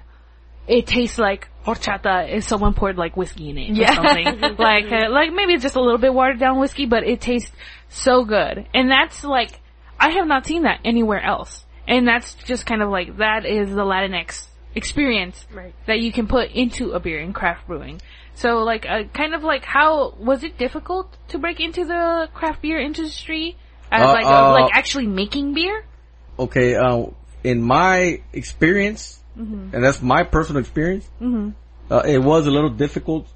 it tastes like horchata is someone poured like whiskey in it Yeah. or something. like uh, like maybe it's just a little bit watered down whiskey, but it tastes so good. And that's like I have not seen that anywhere else. And that's just kind of like that is the Latinx experience Right. that you can put into a beer in craft brewing. So like, uh, kind of like how, was it difficult to break into the craft beer industry? As Uh, like, uh, like actually making beer? okay, uh, in my experience, Mm-hmm. and that's my personal experience, uh, it was a little difficult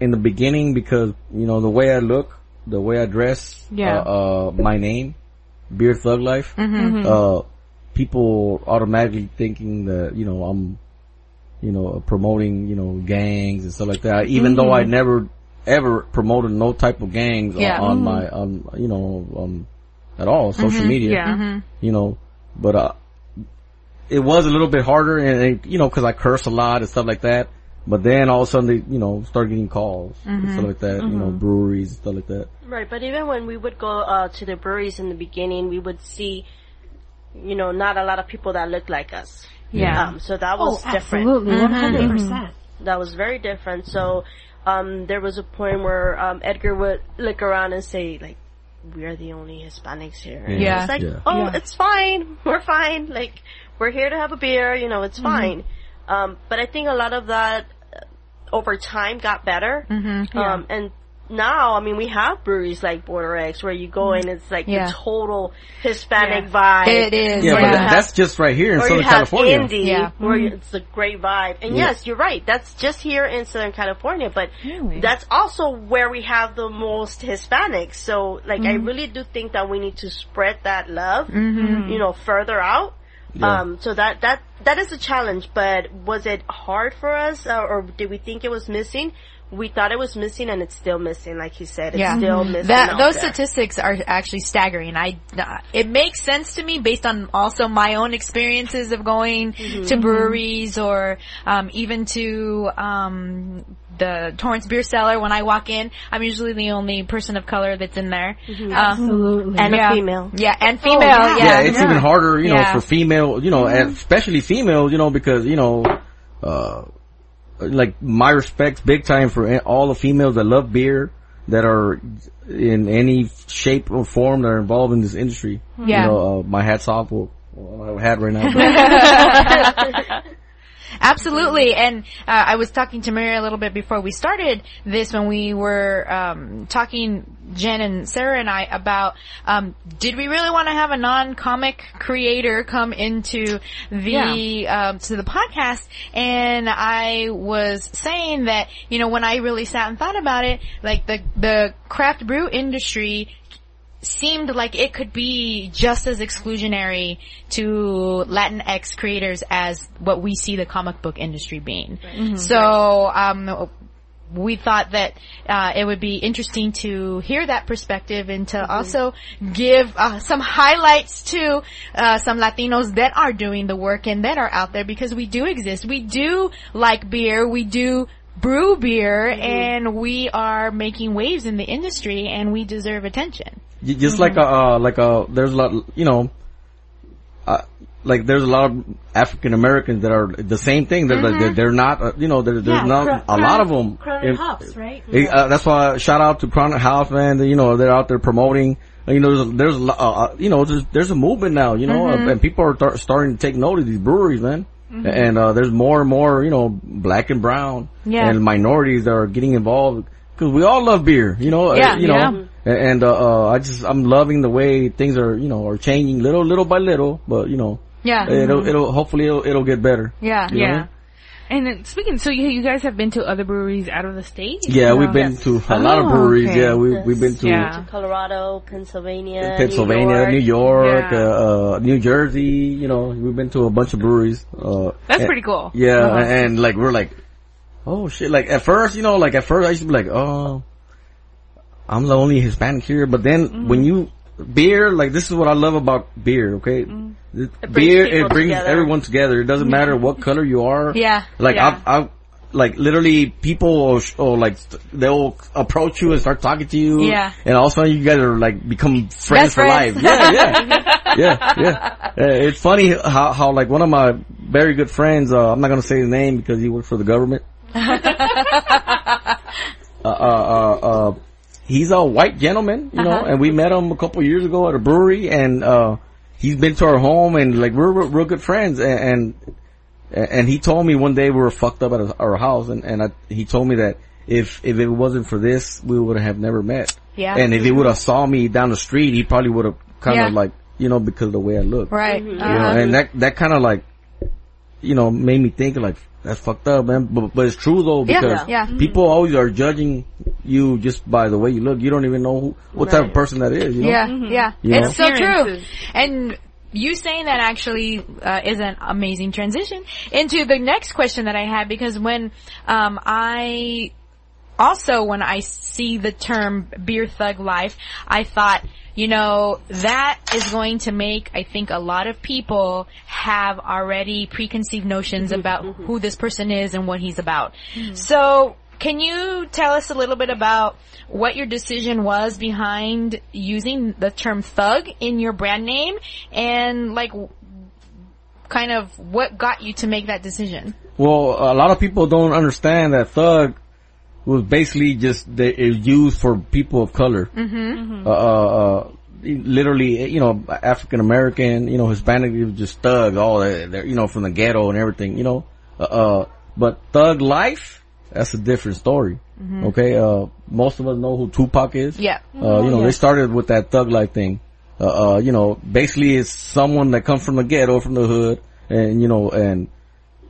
in the beginning because, you know, the way I look, the way I dress, Yeah. uh, uh, my name, Beer Thug Life, Mm-hmm. uh, people automatically thinking that you know I'm, you know, promoting you know gangs and stuff like that. Even though I never ever promoted no type of gangs on- Yeah. on, my on you know um at all social media. Yeah. You know, but uh, it was a little bit harder, and, and you know, because I curse a lot and stuff like that. But then all of a sudden, they you know start getting calls and stuff like that. You know, breweries and stuff like that. Right, but even when we would go uh, to the breweries in the beginning, we would see, you know, not a lot of people that looked like us. Yeah. Um, so that Oh, was different. absolutely, one hundred percent. That was very different. So um, there was a point where um, Edgar would look around and say, like, we are the only Hispanics here. And Yeah. It's like, Yeah. oh, Yeah. it's fine. We're fine. Like, we're here to have a beer. You know, it's fine. Um, but I think a lot of that uh, over time got better. Mm-hmm. Um, and now, I mean, we have breweries like Border X where you go and it's like Yeah. the total Hispanic Yeah. vibe. It is. Yeah, Yeah. but that, that's just right here in Or you Southern have California. Indy, Yeah. where you- it's a great vibe. And Yeah. yes, you're right. That's just here in Southern California, but Really? that's also where we have the most Hispanics. So, like, I really do think that we need to spread that love, you know, further out. Yeah. Um, so that, that, that is a challenge, but was it hard for us, uh, or did we think it was missing? We thought it was missing and it's still missing, like you said. It's Yeah. still missing. That those there. statistics are actually staggering. I uh, it makes sense to me based on also my own experiences of going to breweries or um, even to um, the Torrance Beer Cellar. When I walk in, I'm usually the only person of color that's in there. Uh, Absolutely. And yeah. a female. yeah, and female. yeah. yeah, yeah, it's even harder, you know, Yeah. for female, you know, and especially females, you know, because, you know, uh, like my respects big time for all the females that love beer that are in any shape or form that are involved in this industry. Yeah. You know, uh, my hat's off. Well, I don't have a hat right now. Absolutely, and uh, I was talking to Mary a little bit before we started this when we were um, talking, Jen and Sarah and I, about um, did we really want to have a non-comic creator come into the um, to the podcast? And I was saying that you know when I really sat and thought about it, like the the craft brew industry seemed like it could be just as exclusionary to Latinx creators as what we see the comic book industry being. So, um, we thought that uh, it would be interesting to hear that perspective and to also give uh, some highlights to uh, some Latinos that are doing the work and that are out there because we do exist. We do like beer. We do brew beer and we are making waves in the industry and we deserve attention. J- just like a, uh, like a, there's a lot, you know, uh, like there's a lot of African Americans that are the same thing. They're, they're, they're not, uh, you know, there, there's Yeah, not Cro- a lot of them. Cronin in- Hops, right? Eh, Uh, that's why shout out to Chronic House, man. You know, they're out there promoting. uh, You know, there's, a- there's, uh, uh, you know, there's, there's a movement now, you know, uh, and people are tar- starting to take note of these breweries, man. And, uh, there's more and more, you know, black and brown Yeah. and minorities that are getting involved because we all love beer, you know, uh, you know, yeah. and, and, uh, uh, I just, I'm loving the way things are, you know, are changing little, little by little, but you know, Yeah. it'll, it'll, hopefully it'll, it'll get better. Yeah. You Yeah. know? And then speaking, so you, you guys have been to other breweries out of the state? Yeah, we've been Yes. to a lot of Oh, breweries. okay. Yeah, we, we've been to Yeah. Colorado, Pennsylvania, Pennsylvania, New York, Yeah. uh, uh, New Jersey. You know, we've been to a bunch of breweries. Uh, That's and- pretty cool. Yeah, Uh-huh. and like we're like, oh shit! Like at first, you know, like at first I used to be like, oh, I'm the only Hispanic here. But then Mm-hmm. when you beer, like this is what I love about beer. Okay, brings beer it brings together. everyone together. It doesn't matter what color you are. Yeah. Like Yeah. I, I, like literally people will, sh- like they'll approach you and start talking to you. Yeah. And all of a sudden you guys are like become friends for life. Yeah, yeah, yeah, yeah. Uh, it's funny how how like one of my very good friends. Uh, I'm not gonna say his name because he works for the government. uh, uh, uh, uh, he's a white gentleman, you know, Uh-huh. and we met him a couple years ago at a brewery, and uh, he's been to our home, and like we're, we're real good friends, and. and and he told me one day we were fucked up at our house, and and I, he told me that if if it wasn't for this, we would have never met. Yeah. And if he would have saw me down the street, he probably would have kind of Yeah. like you know because of the way I look. Right. You know, Uh-huh. and that that kind of like you know made me think like that's fucked up, man. But but it's true though because yeah. people always are judging you just by the way you look. You don't even know who, what type of person that is. You know? Yeah, yeah. You It's know? so true. And you saying that actually uh, is an amazing transition into the next question that I had because when um, I also when I see the term beer thug life, I thought, you know, that is going to make, I think, a lot of people have already preconceived notions mm-hmm. about mm-hmm. who this person is and what he's about. Mm-hmm. So, can you tell us a little bit about what your decision was behind using the term thug in your brand name and like kind of what got you to make that decision? Well, a lot of people don't understand that thug was basically just they, used for people of color. Mm-hmm. Uh, uh, uh, literally, you know, African American, you know, Hispanic, it was just thug, all that, you know, from the ghetto and everything, you know. Uh, uh, but thug life, that's a different story. Okay, uh, most of us know who Tupac is. Yeah. Uh, you know, they started with that thug life thing. Uh, uh, you know, basically it's someone that comes from the ghetto, from the hood, and, you know, and,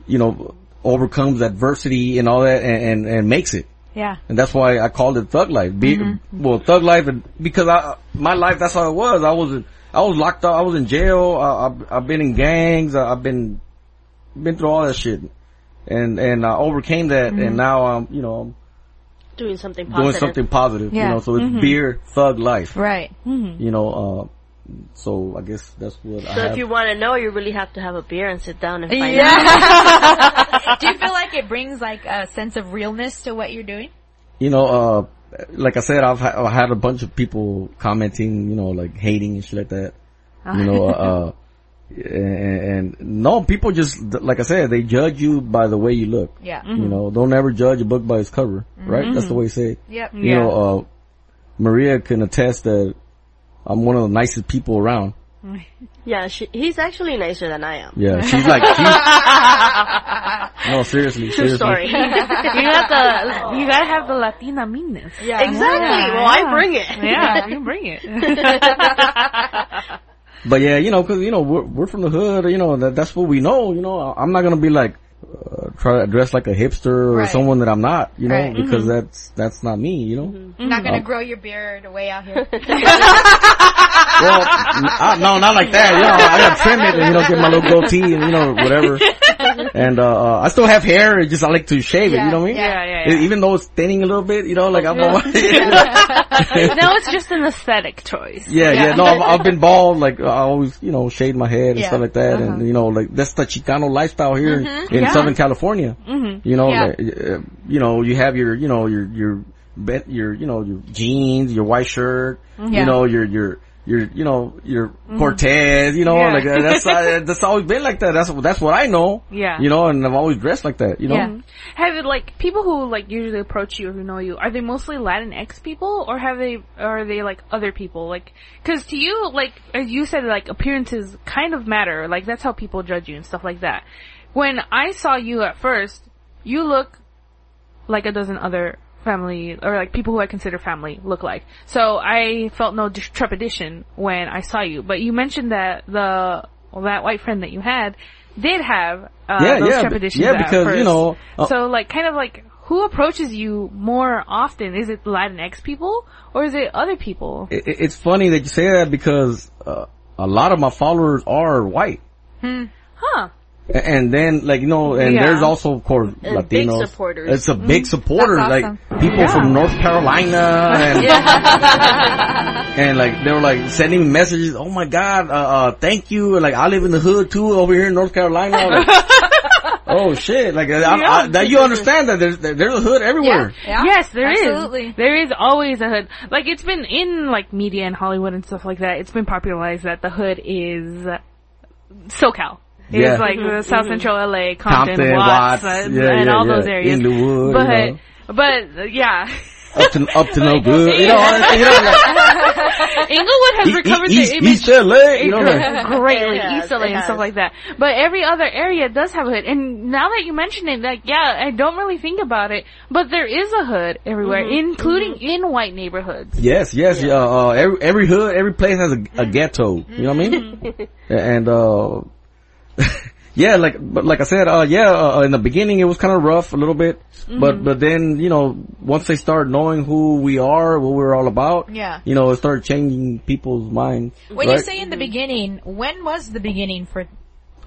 you know, overcomes adversity and all that and, and, and makes it. Yeah. And that's why I called it thug life. Be, mm-hmm. Well, thug life, and because I, my life, that's how it was. I was, I was locked up. I was in jail. I, I've, I've been in gangs. I, I've been, been through all that shit. And, and I overcame that and mm-hmm. now I'm, you know, Doing something doing something positive, Yeah. you know, so it's mm-hmm. beer, thug life, Right. you know, uh, so I guess that's what I So have. if you want to know, you really have to have a beer and sit down and find out. Yeah. Do you feel like it brings like a sense of realness to what you're doing? you know, uh, like I said, I've, ha- I had a bunch of people commenting, you know, like hating and shit like that. You know, uh, uh, and, and no, people just, like I said, they judge you by the way you look. Yeah. You know, don't ever judge a book by its cover, right? That's the way you say it. Yep. You know, uh, Maria can attest that I'm one of the nicest people around. Yeah, she, he's actually nicer than I am. Yeah, she's like, she's, no, seriously, True seriously. story. you got the, you gotta have the Latina meanness. Yeah. exactly. Well, I bring it. Yeah, you bring it. But yeah, you know, cause, you know, we're, we're from the hood, you know, that, that's what we know, you know, I'm not gonna be like, uh, try to dress like a hipster or Right. someone that I'm not, you know, Right. Mm-hmm. because that's, that's not me, you know? You're not gonna grow your beard way out here. Well, n- I, no, not like that, you know, I gotta trim it and, you know, get my little goatee and, you know, whatever. And, uh, uh, I still have hair, it's just I like to shave it, you know what I mean? Yeah, yeah, yeah. Even though it's thinning a little bit, you know, like I'm, now it's just an aesthetic choice. Yeah, yeah, no, I've, I've been bald, like, I always, you know, shade my head and Yeah. stuff like that, and, you know, like, that's the Chicano lifestyle here in, in Mm-hmm. Yeah. Southern California. You know, Yeah. like, uh, you know, you have your, you know, your, your, bet, your, you know, your jeans, your white shirt, Yeah. you know, your, your, your, you know, your Cortez, you know, Mm-hmm. Yeah. like, uh, that's, uh, that's always been like that. That's, that's what I know. Yeah. You know, and I've always dressed like that, you know? Yeah. Have it like people who like usually approach you or who know you? Are they mostly Latinx people, or have they, are they like other people? Like, because to you, like as you said, like appearances kind of matter. Like that's how people judge you and stuff like that. When I saw you at first, you look like a dozen other family or like people who I consider family look like. So I felt no trepidation when I saw you. But you mentioned that the well, that white friend that you had did have uh, Yeah, those yeah, trepidations. yeah, because, you know, uh, so like kind of like who approaches you more often? Is it Latinx people or is it other people? It, it- it's funny that you say that because, uh, a lot of my followers are white. Huh? A- And then, like, you know, and Yeah. there's also, of course, And big Latinos. supporters. It's a big supporter, That's like, awesome. people from North Carolina and, and like, they were like sending messages, oh my god, uh, uh, thank you, like, I live in the hood too, over here in North Carolina. Like, oh shit, like, I, I, that you understand that there's, there's a hood everywhere. Yeah. Yes, there is. Absolutely. There is always a hood. Like it's been in like media and Hollywood and stuff like that. It's been popularized that the hood is SoCal. It's Yeah. like the South Central LA, Compton, Compton, Watts, Watts, and, yeah, and yeah, all yeah. those areas. Inglewood, but, you know. but uh, yeah, Up to, up to no good, you know, you know, like, Inglewood has E- E- recovered East, the image. East LA, you know, like, greatly, has, East LA and stuff like that. But every other area does have a hood. And now that you mention it, like, yeah, I don't really think about it, but there is a hood everywhere, Mm-hmm. including in white neighborhoods. Yes, yes, uh, uh, every, every hood, every place has a, a ghetto, you know what I mean? and, uh, yeah, like but like I said, uh, yeah, uh, in the beginning it was kind of rough a little bit, but but then you know once they start knowing who we are, what we're all about, Yeah. you know, it started changing people's minds. When you say in the beginning, when was the beginning for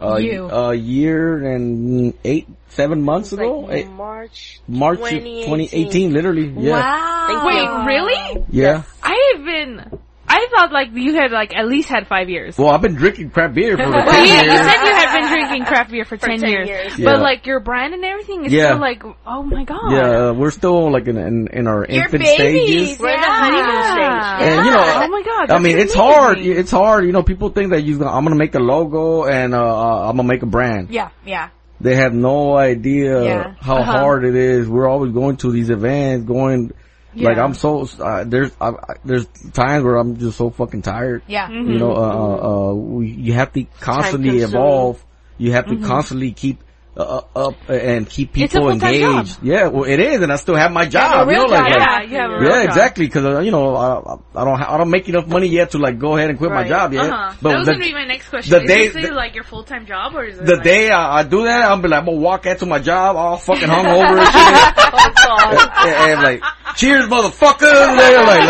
uh, you. a year and eight, seven months Like ago, Eight- March. March 2018. 2018, literally, yeah, Wow. Wait, really? yeah. I have been. I thought like you had like at least had five years. Well, I've been drinking craft beer for Well, ten you, you said you had been drinking craft beer for, 10, 10 years, years. Yeah. but like your brand and everything is Yeah. still like, oh my god. Yeah, uh, we're still like in in, in our Your infant babies. stages. We're in the honeymoon stage. And you know, oh my god. I that's mean, it's amazing. hard. It's hard. You know, people think that you, I'm gonna make a logo and uh, uh, I'm gonna make a brand. Yeah, yeah. They have no idea Yeah. how Uh-huh. hard it is. We're always going to these events, going. Like I'm so uh, there's I, I, there's times where I'm just so fucking tired. Yeah. You know, uh, uh, uh, we, you have to constantly evolve. You have to constantly keep uh, up and keep people engaged. job. Yeah, well, it is, and I still have my job. a real you know, like, job, like- Yeah, you real yeah, exactly. Because uh, you know, I, I- I don't, ha- I don't make enough money yet to like go ahead and quit my job yet. Uh-huh. But that was the, gonna be my next question. the is day- this the- like your full time job or is it the like, day I, I do that, I'm be like, I'm gonna walk out to my job all fucking hungover and shit. and, and like, cheers, motherfucker. They're like,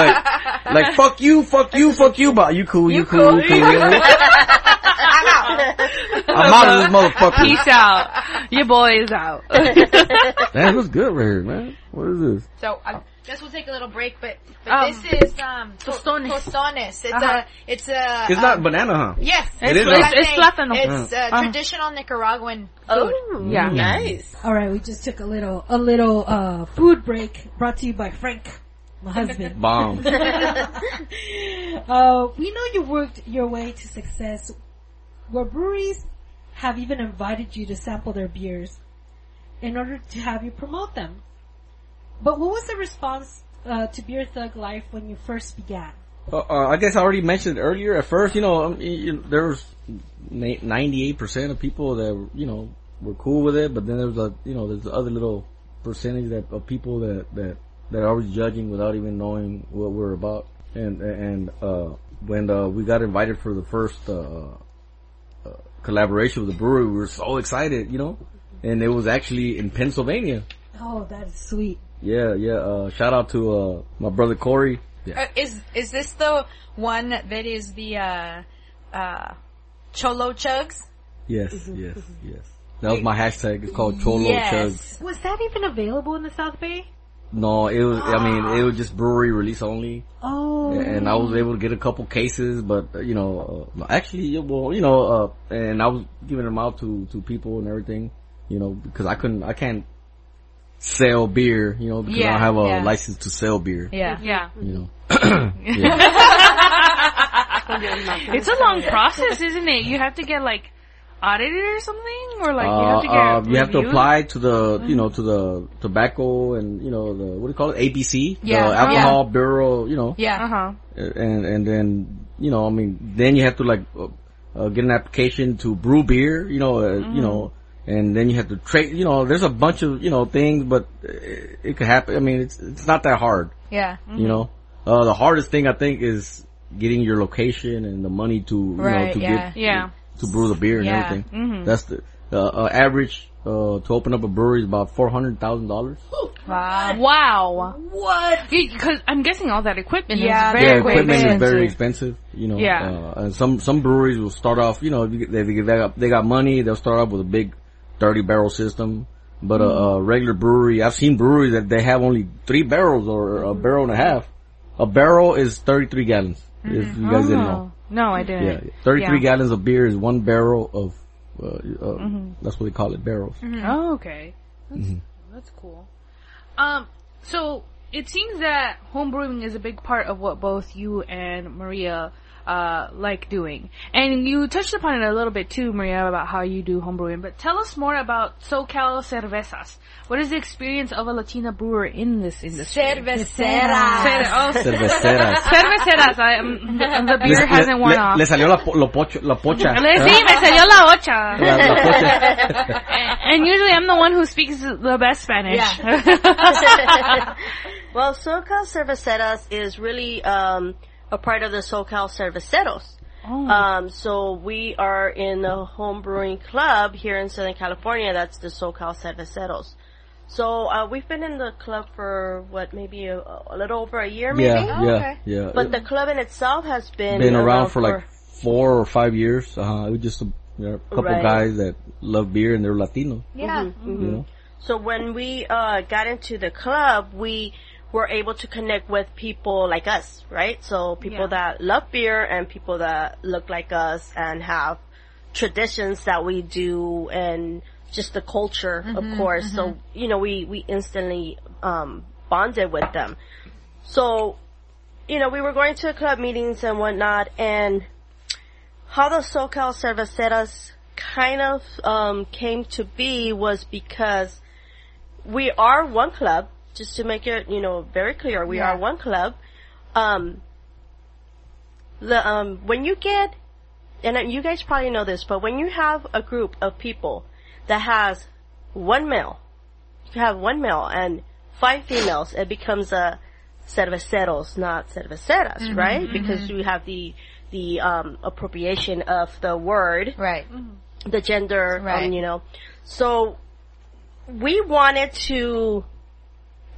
like, like, fuck you, fuck you, fuck you, but you cool, you, cool, you cool. I'm out of this motherfucker. Peace out. Your boy is out. Damn, what's good right here, man? What is this? So I guess we'll take a little break, but, but Um, this is um tostones. tostones. It's Uh-huh. a it's a It's um, not banana, huh? Yes, It is, what huh? I'm It's saying. plátano. It's uh, Uh-huh. traditional Nicaraguan food. Oh, Yeah. nice. All right, we just took a little a little uh, food break brought to you by Frank, my husband. Bomb. uh, we know you worked your way to success, where breweries have even invited you to sample their beers in order to have you promote them. But what was the response uh, to Beer Thug Life when you first began? Uh, uh, I guess I already mentioned earlier. At first, you know, um, you, you, there was ninety-eight percent of people that you know were cool with it, but then there was a you know there's the other little percentage that of people that that that are always judging without even knowing what we're about. And and uh, when uh, we got invited for the first uh, collaboration with the brewery, we were so excited, you know, and it was actually in Pennsylvania. Oh, that is sweet. Yeah, yeah. Uh, shout out to uh, my brother Corey. Yeah. Uh, is is this the one that is the uh uh Cholo Chugs? Yes, yes, yes. That was my hashtag. It's called Cholo Chug. yes. Was that even available in the South Bay? No, it was. I mean, it was just brewery release only, Oh, and I was able to get a couple cases. But uh, you know, uh, actually, well, you know, uh, and I was giving them out to to people and everything. You know, because I couldn't, I can't sell beer. You know, because I Yeah, don't have a yeah. license to sell beer. Yeah. Yeah. You know. yeah. It's a long process, isn't it? You have to get like audited or something, or like you Uh, have to get. uh, you have to apply to the, you know, to the tobacco and, you know, the, what do you call it? ABC? Yeah, The alcohol bureau, you know. Yeah. Uh huh. and and then you know, I mean, then you have to like uh, uh, get an application to brew beer, you know, uh, you know, and then you have to trade. You know, there's a bunch of you know things, but it, it could happen. I mean, it's it's not that hard, Yeah. you know. Uh, the hardest thing I think is getting your location and the money to you know to yeah. get Yeah. To brew the beer and Yeah. everything. Mhm. That's the uh, uh, average uh, to open up a brewery is about four hundred thousand dollars. Wow. Wow. What? Because I'm guessing all that equipment Yeah, is very yeah, way equipment is expensive. very expensive. You know, Yeah. Uh, and some some breweries will start off. You know, they they, they got they got money. They'll start off with a big thirty barrel system. But a, a regular brewery, I've seen breweries that they have only three barrels or a barrel and a half. A barrel is thirty three gallons. If you guys didn't know, Oh. No, I didn't. yeah, thirty three Yeah. gallons of beer is one barrel of. Uh, uh, That's what they call it, barrels. Oh, okay. That's, that's cool. Um, so it seems that homebrewing is a big part of what both you and Maria uh like doing. And you touched upon it a little bit too, Maria, about how you do homebrewing. But tell us more about SoCal Cervezas. What is the experience of a Latina brewer in this industry? Cervecera. Cer- oh, Cerveceras. cerveceras. I, um, the, the beer Le- hasn't worn le, off. le salió la, po- lo pocho- la pocha. Le- sí, me salió la ocha. La- la pocha. And usually I'm the one who speaks the best Spanish. Well, SoCal Cerveceras is really um, a part of the SoCal Cerveceros. Oh. Um, so we are in the home brewing club here in Southern California. That's the SoCal Cerveceros. So uh, we've been in the club for what, maybe a, a little over a year, maybe. Yeah, yeah, okay. yeah. But the club in itself has been been around for like four or five years. Uh, it was just a you know, couple Right. guys that love beer and they're Latino. Yeah. You know? So when we uh, got into the club, we were able to connect with people like us, right? So people Yeah. that love beer and people that look like us and have traditions that we do and just the culture, of course. So you know, we we instantly um, bonded with them. So you know, we were going to club meetings and whatnot, and how the SoCal Cerveceras kind of um, came to be was because we are one club. Just to make it, you know, very clear, we Yeah. are one club. Um, the um, when you get, and you guys probably know this, but when you have a group of people that has one male, you have one male and five females, it becomes a set of cerveceros, not set of asereras, right? Because you have the the um, appropriation of the word Right. the gender, Right. um, you know. So we wanted to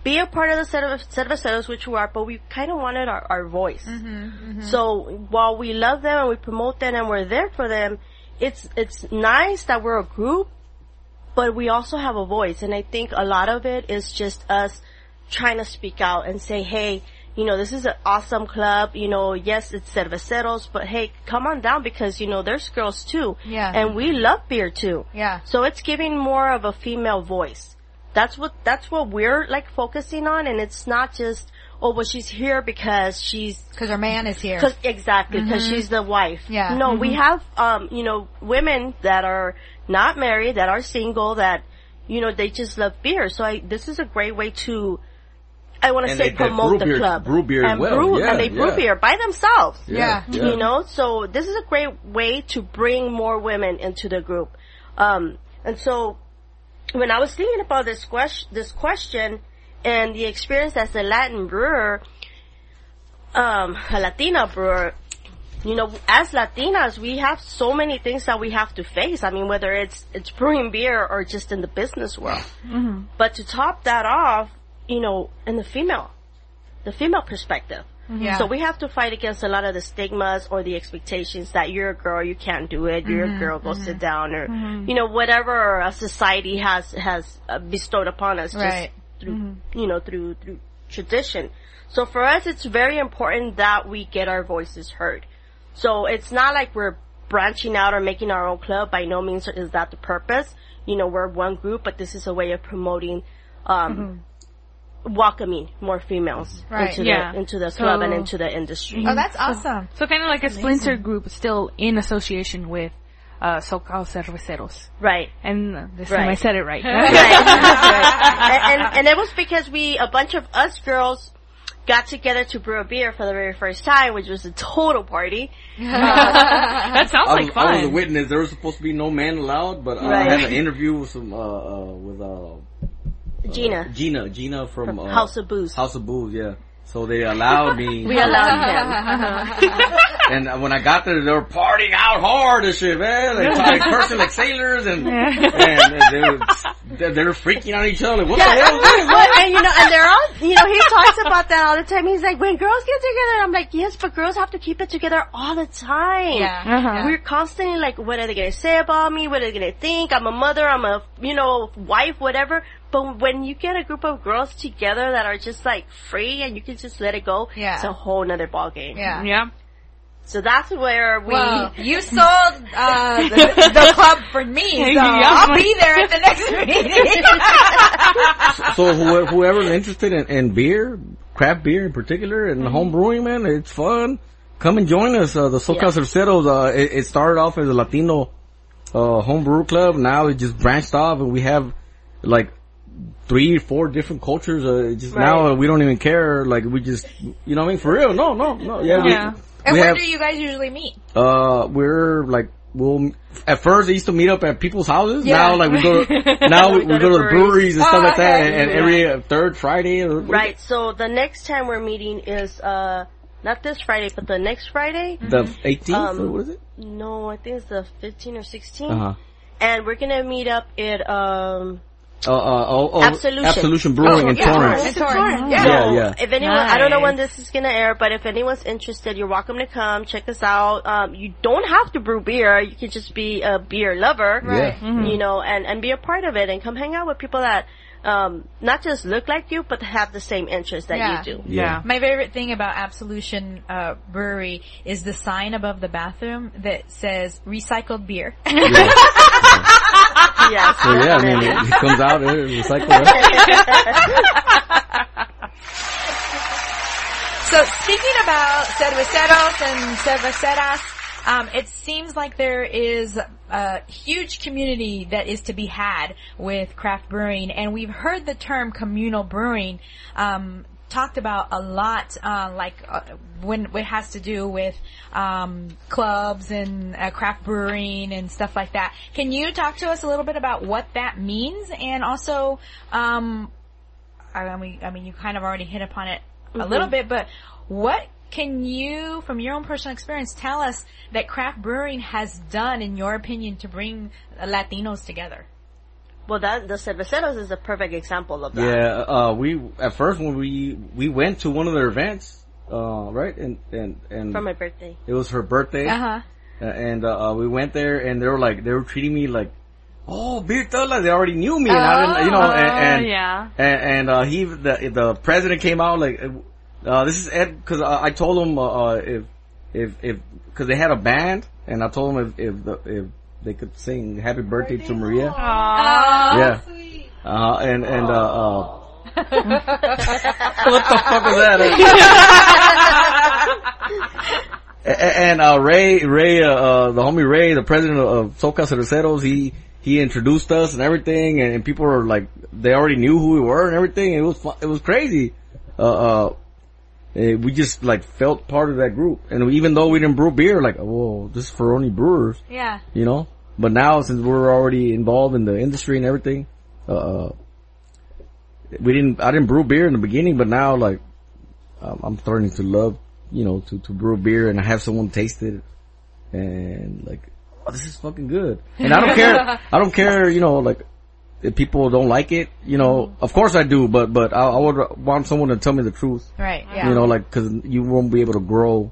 be a part of the cerve- cerveceros, which we are, but we kind of wanted our, our voice. Mm-hmm, mm-hmm. So while we love them and we promote them and we're there for them, it's it's nice that we're a group, but we also have a voice. And I think a lot of it is just us trying to speak out and say, hey, you know, this is an awesome club. You know, yes, it's cerveceros, but hey, come on down because, you know, there's girls too. Yeah. And we love beer too. Yeah. So it's giving more of a female voice. That's what, that's what we're like focusing on and it's not just, oh, well she's here because she's Cause our man is here. Cause exactly, because she's the wife. Yeah. No, we have um, you know, women that are not married, that are single, that you know they just love beer. So I, this is a great way to, I want to say, they- they promote brew the beer- club brew beer and well. brew, Yeah, and they brew beer by themselves. Yeah. You know, so this is a great way to bring more women into the group. Um, and so when I was thinking about this question, this question and the experience as a Latin brewer, um, a Latina brewer, you know, as Latinas, we have so many things that we have to face. I mean, whether it's, it's brewing beer or just in the business world. But to top that off, you know, in the female, the female perspective. Yeah. So we have to fight against a lot of the stigmas or the expectations that you're a girl, you can't do it, you're Mm-hmm. a girl, go sit down, or you know whatever a society has has uh, bestowed upon us, Right. just through you know through through tradition. So for us, it's very important that we get our voices heard. So it's not like we're branching out or making our own club. By no means is that the purpose. You know, we're one group, but this is a way of promoting. Um, welcoming more females Right. into Yeah. the into the club and into the industry. oh, that's awesome. So kind of like a splinter group still in association with uh, SoCal Cerveceros. Right. And uh, this time I said it right. right. right. And, and and it was because we a bunch of us girls got together to brew a beer for the very first time, which was a total party. that sounds I like fun. I was a witness. There was supposed to be no man allowed, but uh, Right. I had an interview with some uh, uh with uh Gina Gina Gina from, uh, House of Booze. House of Booze. Yeah. So they allowed me. We allowed him. And when I got there, they were partying out hard and shit, man. Like, like cursing like sailors and, and, and they, were, they, they were freaking on each other. Like, what Yeah, the hell? well, and you know, and they're all, you know, he talks about that all the time. He's like, when girls get together, I'm like, yes, but girls have to keep it together all the time. Yeah. Uh-huh. We're constantly like, what are they gonna say about me? What are they gonna think? I'm a mother, I'm a, you know, wife, whatever. But when you get a group of girls together that are just like free and you can just let it go, Yeah. it's a whole nother ball game. Yeah. yeah. So that's where we, Well, you sold uh, the, the club for me, so Yeah. I'll be there at the next meeting. So who, whoever's interested in, in beer, craft beer in particular, and home brewing, man, it's fun. Come and join us. Uh, the SoCal Yeah. Cerveceros, uh, it, it started off as a Latino, uh, home brew club. Now it just branched off and we have like three, four different cultures. Uh, just Right. now uh, we don't even care. Like we just, you know what I mean? For real. No, no, no. Yeah. we- and we where have, do you guys usually meet? uh, we're like, we'll, at first they used to meet up at people's houses. Yeah. Now like we go, to, now we, we go to the breweries and Oh, stuff like that okay. and, and every uh, third Friday or, right, so the next time we're meeting is, uh, not this Friday, but the next Friday. The 18th, Um, what is it? No, I think it's the 15 or 16. Uh huh. And we're gonna meet up at um Uh, uh, oh, oh, Absolution. Absolution Brewing Oh, in yeah, Torrance. In Torrance. Yeah. Yeah, So, yeah. If anyone, I don't know when this is gonna air, but if anyone's interested, you're welcome to come check us out. Um, you don't have to brew beer; you can just be a beer lover, Right. You know, and and be a part of it, and come hang out with people that um not just look like you, but have the same interests that Yeah. you do. Yeah. My favorite thing about Absolution uh, Brewery is the sign above the bathroom that says recycled beer. yes. So yeah, I mean, it, it comes out, it's recycled. So speaking about cerveceros and cerveceras, um, it seems like there is a huge community that is to be had with craft brewing, and we've heard the term communal brewing um, talked about a lot, uh, like uh, when it has to do with um, clubs and uh, craft brewing and stuff like that. Can you talk to us a little bit about what that means, and also um, I mean, I mean, you kind of already hit upon it a little bit, but what can you, from your own personal experience, tell us that craft brewing has done, in your opinion, to bring Latinos together? Well, that the cerveceros is a perfect example of that. Yeah, uh, we at first when we we went to one of their events, uh, right, and and and For my birthday. it was her birthday, Uh huh. uh, and uh, uh, we went there, and they were like they were treating me like, oh, beer tola. They already knew me, and I didn't, you know, and, and Oh, yeah. and, and uh, he the the president came out like, uh, this is Ed because I, I told him uh, uh, if if if because they had a band, and I told him if if the, if they could sing Happy Birthday to Maria, yeah, Sweet. uh, and and uh. uh what the fuck was that? And uh, Ray, Ray, uh, uh, the homie Ray, the president of SoCal Cerveceros, he he introduced us and everything, and, and people were like, they already knew who we were and everything. It was fun, it was crazy. Uh, uh, we just like felt part of that group, and even though we didn't brew beer, like, oh, this is for only brewers, Yeah. you know. But now, since we're already involved in the industry and everything, uh, we didn't. I didn't brew beer in the beginning, but now, like, I'm starting to love, you know, to to brew beer and I have someone taste it, and like, oh, this is fucking good. And I don't care. I don't care, you know, like. If people don't like it, you know, of course I do, but, but I, I would want someone to tell me the truth, Right. Yeah. you know, like, cause you won't be able to grow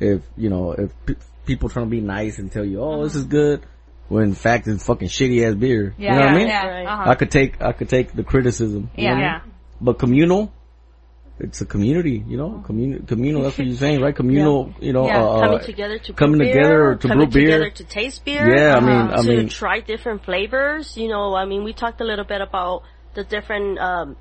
if, you know, if pe- people trying to be nice and tell you, oh, this is good, when in fact it's fucking shitty ass beer. Yeah, you know what I mean? yeah. Right. Uh-huh. I could take, I could take the criticism. you know Yeah. I mean? Yeah. But communal, it's a community, you know, communal, communal, that's what you're saying, right? Communal, you know, Yeah, uh, coming together to coming brew together to coming brew beer. together to taste beer. yeah, I mean, I to mean, try different flavors. You know, I mean, we talked a little bit about the different um,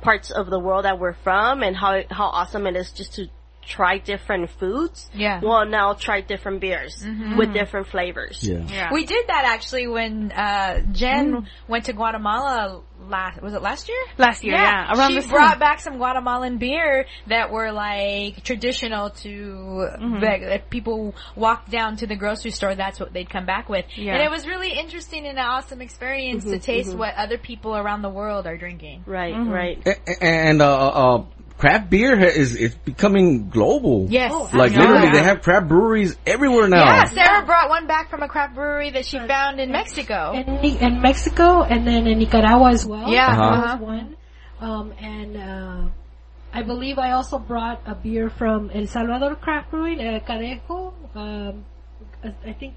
parts of the world that we're from and how how awesome it is just to try different foods. Yeah. Well, now try different beers mm-hmm. with different flavors. yeah. Yeah. We did that actually when uh, Jen mm. went to Guatemala last. Was it last year? Last year, yeah. Around she this brought back some Guatemalan beer that were like traditional to mm-hmm. like, if people walked down to the grocery store. That's what they'd come back with, Yeah. and it was really interesting and an awesome experience to mm-hmm. taste what other people around the world are drinking. Right, right. A- a- And, uh, uh, uh craft beer is, is becoming global. Yes, Like Yeah. literally, they have craft breweries everywhere now. Yeah, Sarah brought one back from a craft brewery that she found in Mexico. in, in Mexico and then in Nicaragua as well. Yeah, uh-huh. was one. Um, and uh, I believe I also brought a beer from El Salvador Craft Brewing, uh, Cadejo. Um, I I think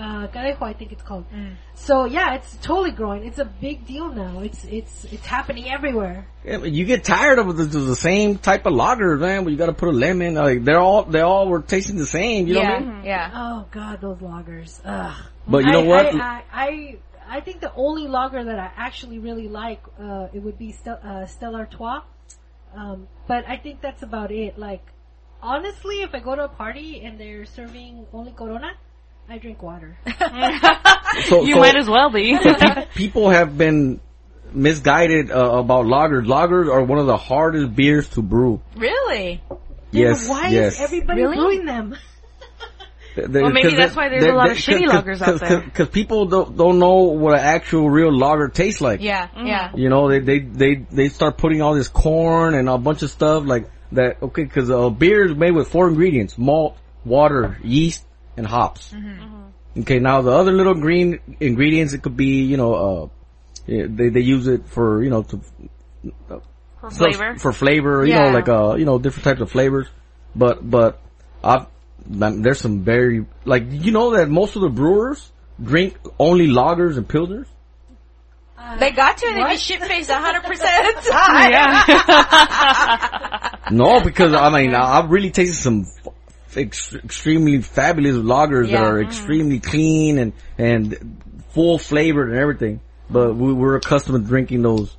uh, Cadejo, I think it's called. Mm. So yeah, it's totally growing. It's a big deal now. It's it's it's happening everywhere. Yeah, but you get tired of the, the same type of lager, man. Where you got to put a lemon. Like they're all they all were tasting the same. You know yeah, what I mean? yeah. Oh god, those lagers. Ugh. But you know I, what? I, I, I I think the only lager that I actually really like uh, it would be Stel- uh, Stella Artois. Um, but I think that's about it. Like honestly, if I go to a party and they're serving only Corona, I drink water. So, You so might as well be. people have been misguided uh, about lagers. Lagers are one of the hardest beers to brew. Really? Yes, Why yes. is everybody Really? brewing them? Well, maybe that's why there's a lot of shitty lagers out there. Because people don't, don't know what an actual real lager tastes like. Yeah, yeah. You know, they, they, they, they start putting all this corn and a bunch of stuff. Like, that okay, because uh, beer is made with four ingredients: malt, water, yeast, and hops. Okay, now the other little green ingredients, it could be you know, uh, they they use it for you know to For stuff- flavor. for flavor, you Yeah. know, like uh, you know, different types of flavors. But but I've man, there's some very like you know that most of the brewers drink only lagers and pilsners. They got to, and they be shit faced 100% of the time. yeah. No, because I mean I- I've really tasted some f- ex- extremely fabulous lagers that Yeah. are extremely clean and and full flavored and everything. But we, we're accustomed to drinking those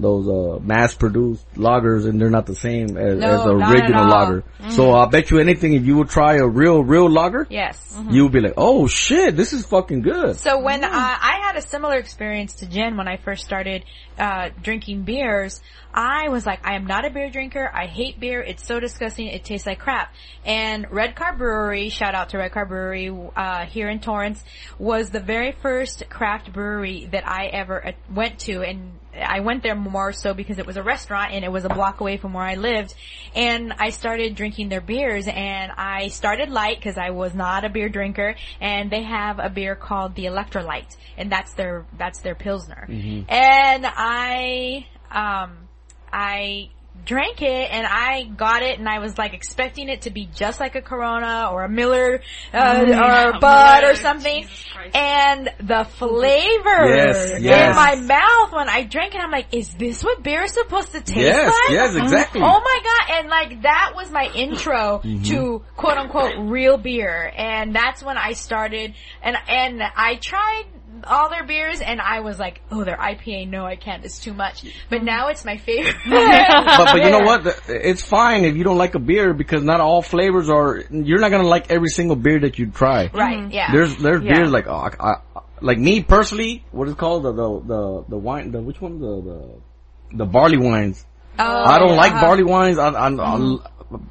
those uh mass produced lagers and they're not the same as, No, as the original lager. So I bet you anything if you would try a real real lager, Yes. you would be like, "Oh shit, this is fucking good." So when I, I had a similar experience to Jen when I first started uh, drinking beers, I was like, I am not a beer drinker. I hate beer. It's so disgusting. It tastes like crap. And Red Car Brewery, shout out to Red Car Brewery uh, here in Torrance, was the very first craft brewery that I ever uh, went to, and I went there more so because it was a restaurant and it was a block away from where I lived. And I started drinking their beers and I started light because I was not a beer drinker and they have a beer called the Electrolyte and that's their, that's their Pilsner. And I, um, I drank it and I got it and I was like expecting it to be just like a Corona or a Miller uh, or a Bud or something. And the flavor Yes, in my mouth when I drank it, I'm like, is this what beer is supposed to taste Yes, like? yes, exactly. Oh my god! And like that was my intro Mm-hmm. to quote unquote real beer, and that's when I started. And and I tried all their beers, and I was like, oh, their IPA, no, I can't. It's too much. But now it's my favorite. but but you know what? It's fine if you don't like a beer because not all flavors are. You're not gonna like every single beer that you try. right? Yeah. There's there's Yeah. beers like oh, I, I, like me personally. What is it called the the the the wine the which one the the the barley wines. oh, I don't like uh-huh. barley wines. I I, I,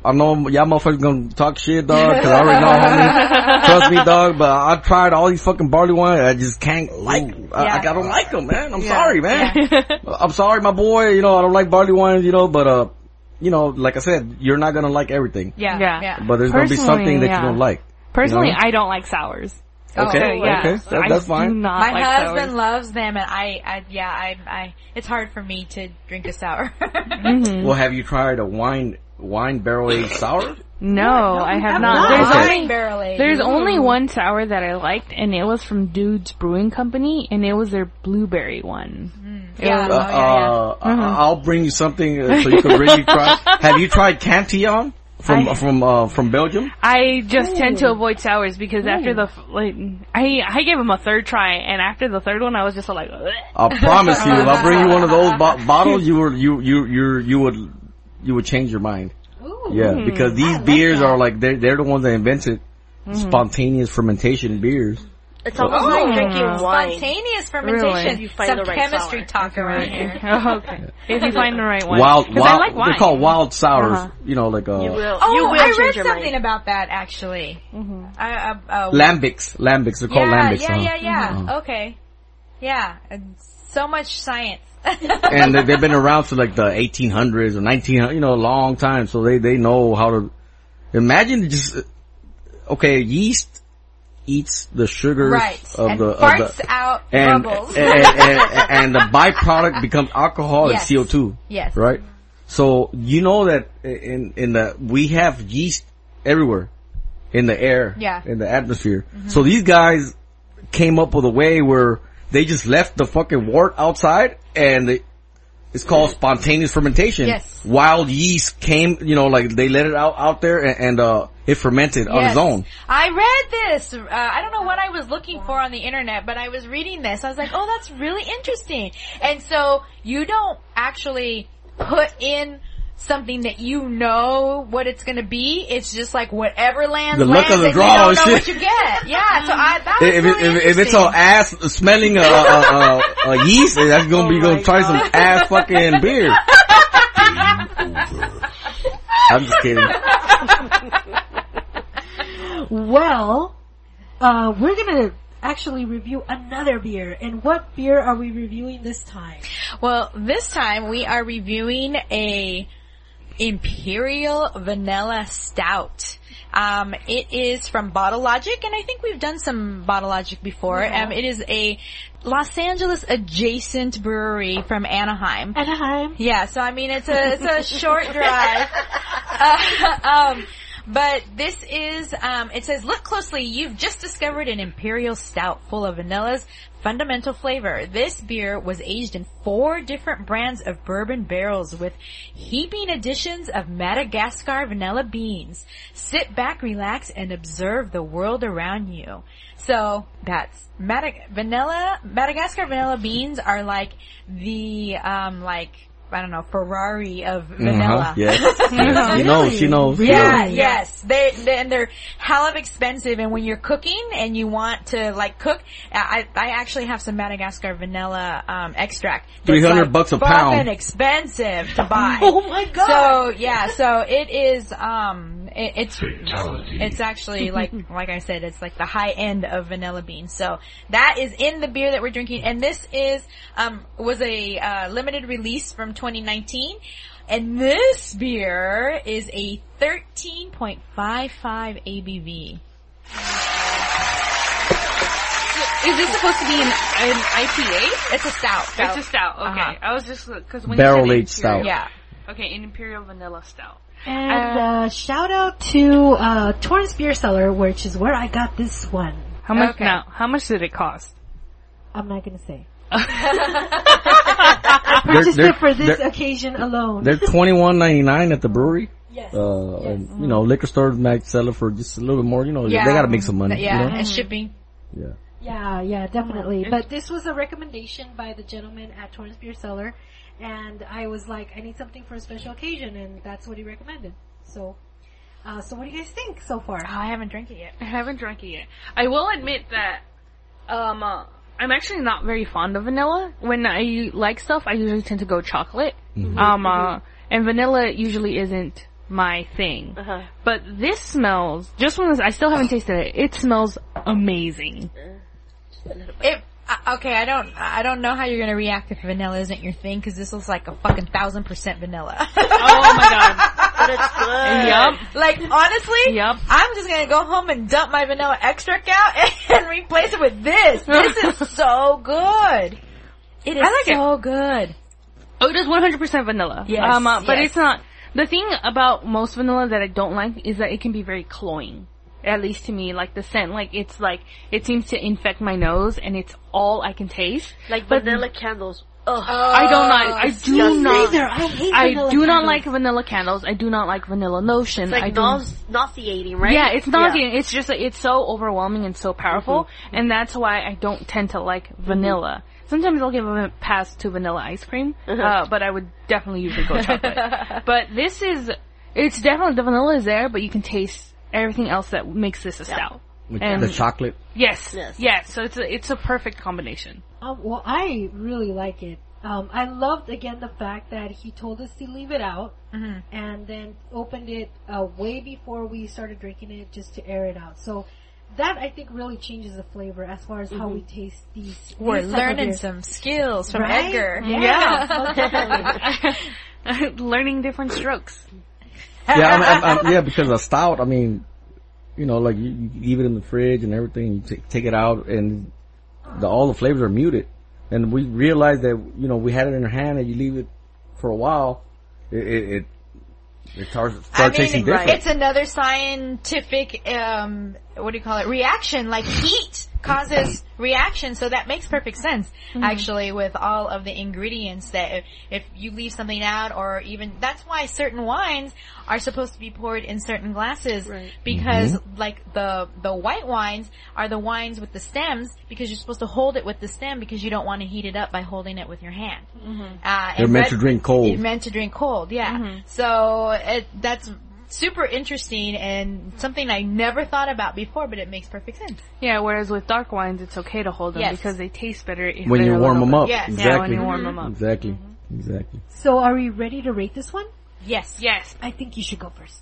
I know y'all motherfuckers gonna talk shit, dog. Cause I already know, homie. Trust me, dog. But I tried all these fucking barley wines. I just can't like. I, Yeah. I, I don't like them, man. I'm sorry, man. I'm sorry, my boy. You know I don't like barley wines. You know, but uh, you know, like I said, you're not gonna like everything. Yeah, Yeah. yeah. But there's gonna be something that yeah. you don't like. Personally, You know? I don't like sours. Oh, Okay, So, yeah, okay, that, I that's do fine. not My like husband sours. loves them, and I, I, yeah, I, I. It's hard for me to drink a sour. Mm-hmm. Well, have you tried a wine wine barrel aged sour? No, I have have not. not. There's Okay. only Wine barrel aged. there's only one sour that I liked, and it was from Dude's Brewing Company, and it was their blueberry one. It Yeah. was- Uh, uh, I- I'll bring you something uh, so you can really try. Have you tried Cantillon from I- from uh, from Belgium? I just tend to avoid sours because after the f- like, I I gave them a third try, and after the third one, I was just like, "Ugh." I promise you, if I bring you one of those bo- bottles, you would you you you you would you would change your mind. Ooh. Yeah, because these beers are like they're they're the ones that invented spontaneous fermentation beers. It's almost like drinking wine. Spontaneous fermentation. You find Some the right chemistry sour. talk around here. Oh, okay. If you find the right one, Wild, 'Cause wild. I like wine. They're called wild sours. Uh-huh. You know, like uh, You will. Oh, you will I read something mind. about that actually. I, uh, uh, lambics. Lambics. They're called yeah, lambics. yeah, huh? yeah, yeah. Uh-huh. Okay. Yeah. and So much science. and they- they've been around since like the 1800s or 1900, you know, a long time. So they they know how to. Imagine just okay, yeast eats the sugars right. of and the of the, out and, bubbles. and, and and the byproduct becomes alcohol Yes. and CO2, yes. right? So you know that in in the we have yeast everywhere in the air, Yeah. in the atmosphere. Mm-hmm. So these guys came up with a way where they just left the fucking wort outside and they, it's called spontaneous fermentation. Yes. Wild yeast came, you know, like they let it out out there and, and uh it fermented on its own. I read this. Uh, I don't know what I was looking for on the internet, but I was reading this. I was like, oh, that's really interesting. And so you don't actually put in something that you know what it's going to be. It's just like whatever lands, The luck lands, of the and draw you don't oh, know shit. what you get. Yeah, so I, that If, really if, if it's all ass smelling a, a, a, a yeast, that's gonna be Oh gonna try some ass fucking beer. I'm just kidding. Well, uh, we're gonna actually review another beer. And what beer are we reviewing this time? Well, this time we are reviewing a Imperial Vanilla Stout. Um, it is from Bottle Logic, and I think we've done some Bottle Logic before. Um, it is a Los Angeles adjacent brewery from Anaheim. Anaheim. Yeah, so I mean, it's a it's a short drive. Uh, um, but this is um, it says look closely. You've just discovered an imperial stout full of vanilla's fundamental flavor. This beer was aged in four different brands of bourbon barrels with heaping additions of Madagascar vanilla beans. Sit back, relax, and observe the world around you. So that's vanilla. Madagascar vanilla beans are like the um like I don't know Ferrari of vanilla. Uh-huh. Yes. yes. She knows. She knows. Yeah, yes. They, they and they're hell of expensive. And when you're cooking and you want to like cook, I I actually have some Madagascar vanilla um, extract. 300 like, bucks a fucking pound. expensive to buy. Oh my god. So yeah, so it is. Um, it, it's it's actually like like I said, it's like the high end of vanilla beans. So that is in the beer that we're drinking, and this is um was a uh, limited release from 2019. And this beer is a 13.55 ABV. Is this supposed to be an, an IPA? It's a stout. It's a stout. Okay, Uh-huh. I was just because when Barrel you said aged stout. imperial- Yeah. Okay, an imperial vanilla stout. And uh, shout out to uh, Torrance Beer Cellar, which is where I got this one. How much Okay. now? How much did it cost? I'm not gonna say. They're, Purchased they're, it for this they're, occasion alone. they're twenty one ninety nine at the brewery. yes. Uh, and, you know, liquor stores might sell it for just a little bit more. You know, Yeah. they got to make some money. Yeah, You know? and shipping. Yeah. Yeah, yeah, definitely. But this was a recommendation by the gentleman at Torrance Beer Cellar, and I was like, I need something for a special occasion, and that's what he recommended. So, uh, so what do you guys think so far? Oh, I haven't drank it yet. I haven't drank it yet. I will admit that um uh, I'm actually not very fond of vanilla. When I like stuff, I usually tend to go chocolate. Um uh, and vanilla usually isn't my thing. Uh-huh. But this smells just when I still haven't tasted it. It smells amazing. It, uh, okay, I don't, I don't know how you're gonna react if vanilla isn't your thing, cause this looks like a fucking thousand percent vanilla. Oh my god. But it's good. Yup. like, honestly, Yup. I'm just gonna go home and dump my vanilla extract out and replace it with this. This is so good. It is I like it. so good. Oh, it is 100% vanilla. Yes, Um, uh, but yes. it's not. The thing about most vanilla that I don't like is that it can be very cloying. At least to me, like the scent, like it's like it seems to infect my nose, and it's all I can taste. Like But- vanilla candles. Ugh. I don't like. I do disgusting. not. Neither. I hate I vanilla do not like vanilla candles. I do not like vanilla lotion. It's like I do. nauseating, right? Yeah, it's nauseating. It's just it's so overwhelming and so powerful, Mm-hmm. and that's why I don't tend to like vanilla. Sometimes I'll give a pass to vanilla ice cream, Uh-huh. uh, but I would definitely usually go chocolate. but this is, it's definitely the vanilla is there, but you can taste everything else that makes this a stout. With And- the chocolate. Yes, Yes. yes, So it's a it's a perfect combination. Um, well, I really like it. Um, I loved again the fact that he told us to leave it out Mhm. and then opened it uh, way before we started drinking it just to air it out. So that I think really changes the flavor as far as how we taste these. We're these type of learning beers. some skills from Right? Edgar. Yeah, most definitely. Learning different strokes. Yeah, I I'm, I'm, yeah, because a stout, I mean, you know, like you, you leave it in the fridge and everything, you take, take it out and the, all the flavors are muted. And we realized that, you know, we had it in our hand and you leave it for a while, it, it, it, it starts, starts I mean, tasting different. it's another scientific, um, what do you call it, reaction, like heat causes reaction, so that makes perfect sense, actually, with all of the ingredients that if, if you leave something out or even, that's why certain wines are supposed to be poured in certain glasses, Right. because Mm-hmm. like the, the white wines are the wines with the stems, because you're supposed to hold it with the stem because you don't want to heat it up by holding it with your hand. Uh, They're meant red- to drink cold. It's meant to drink cold, yeah. So it, that's super interesting and something I never thought about before, but it makes perfect sense. Yeah, whereas with dark wines, it's okay to hold them Yes. because they taste better when you warm them up. Yes. Yeah, Exactly. when you warm them up. Exactly. Mm-hmm. Exactly. So are we ready to rate this one? Yes. Yes. I think you should go first.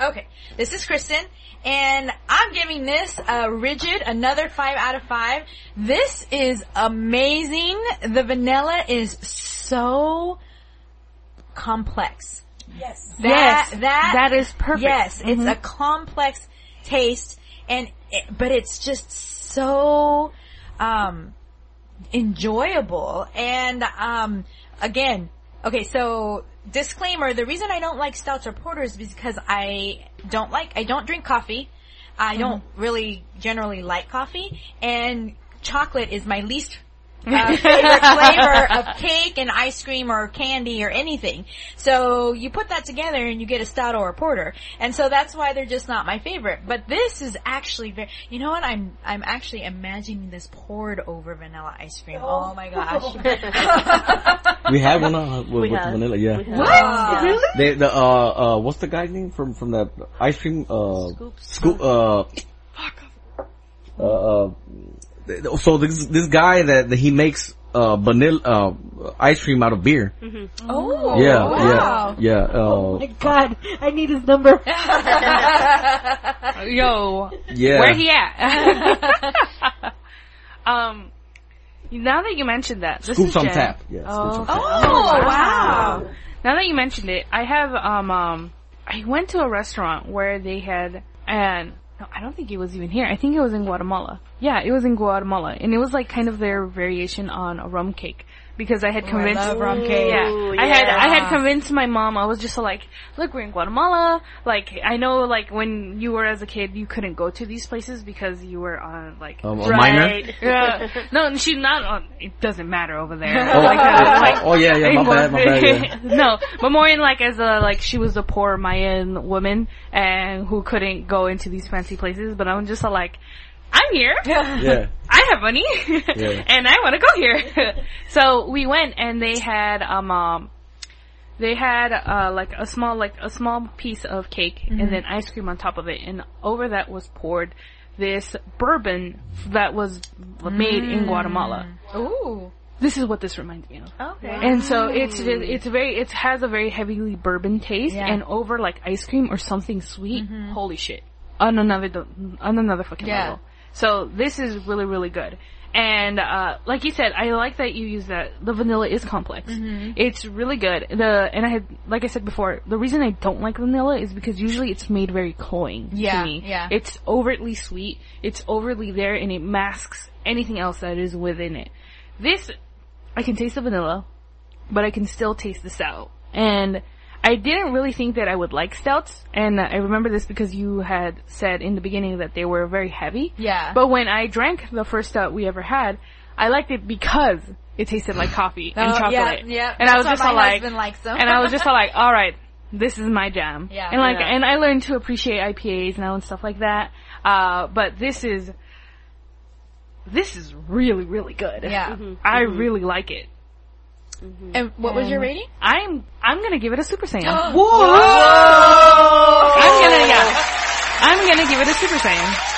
Okay. This is Kristen, and I'm giving this a rigid another five out of five. This is amazing. The vanilla is so complex. Yes. That, Yes, that, that is perfect. Yes, it's a complex taste and, it, but it's just so, um, enjoyable. And, um, again, okay, so disclaimer, the reason I don't like stouts or porters is because I don't like, I don't drink coffee. I don't really generally like coffee and chocolate is my least uh, favorite flavor of cake and ice cream or candy or anything. So you put that together and you get a stout or a porter. And so that's why they're just not my favorite. But this is actually very, you know what? I'm, I'm actually imagining this poured over vanilla ice cream. Oh, my gosh. We had one uh, with, We with have. vanilla. Yeah. What? Yeah. Really? They, the uh uh what's the guy's name from from that ice cream uh Scoops. scoop uh uh, uh so this this guy that, that he makes uh vanilla uh ice cream out of beer. Oh, yeah, wow. yeah, yeah. Oh Uh, my god, I need his number. Yo, yeah. where he at? um, now that you mentioned that, this Scoops is on Jen. tap. Yeah. Scoops on tap. Oh, wow. Now that you mentioned it, I have um um I went to a restaurant where they had and no, I don't think it was even here. I think it was in Guatemala. Yeah, it was in Guatemala, and it was like kind of their variation on a rum cake because I had convinced. love rum cake. Yeah, Ooh, I had I had convinced my mom. I was just like, look, we're in Guatemala. Like I know, like when you were as a kid, you couldn't go to these places because you were on like Um, a minor. Yeah. No, and she's not on. It doesn't matter over there. Oh, Like, uh, like, oh, yeah, yeah. My bad, my bad. Yeah. no, but more in like as a like she was a poor Mayan woman and who couldn't go into these fancy places. But I'm just like, I'm here. Yeah. I have money, Yeah. and I want to go here. so we went, and they had um, um they had uh like a small like a small piece of cake and then ice cream on top of it, and over that was poured this bourbon that was made in Guatemala. Ooh. This is what this reminds me of. Okay. And so it's it's very it has a very heavily bourbon taste, Yeah. and over like ice cream or something sweet. Holy shit! On another on another fucking Yeah. level. So this is really really good. And uh like you said, I like that you use that the vanilla is complex. It's really good. The and I had like I said before, the reason I don't like vanilla is because usually it's made very cloying Yeah, to me. yeah. It's overtly sweet. It's overly there, and it masks anything else that is within it. This I can taste the vanilla, but I can still taste the stout. And I didn't really think that I would like stouts, and I remember this because you had said in the beginning that they were very heavy. Yeah. But when I drank the first stout we ever had, I liked it because it tasted like coffee and Oh, chocolate. Yeah, yeah. And I was just all like, likes them. and I was just all like, all right, this is my jam. Yeah. And like, Yeah. and I learned to appreciate IPAs now and stuff like that. Uh, but this is, this is really, really good. Yeah. I really like it. And what was your rating? I'm, I'm gonna give it a Super Saiyan. Whoa! I'm gonna, yeah. I'm gonna give it a Super Saiyan.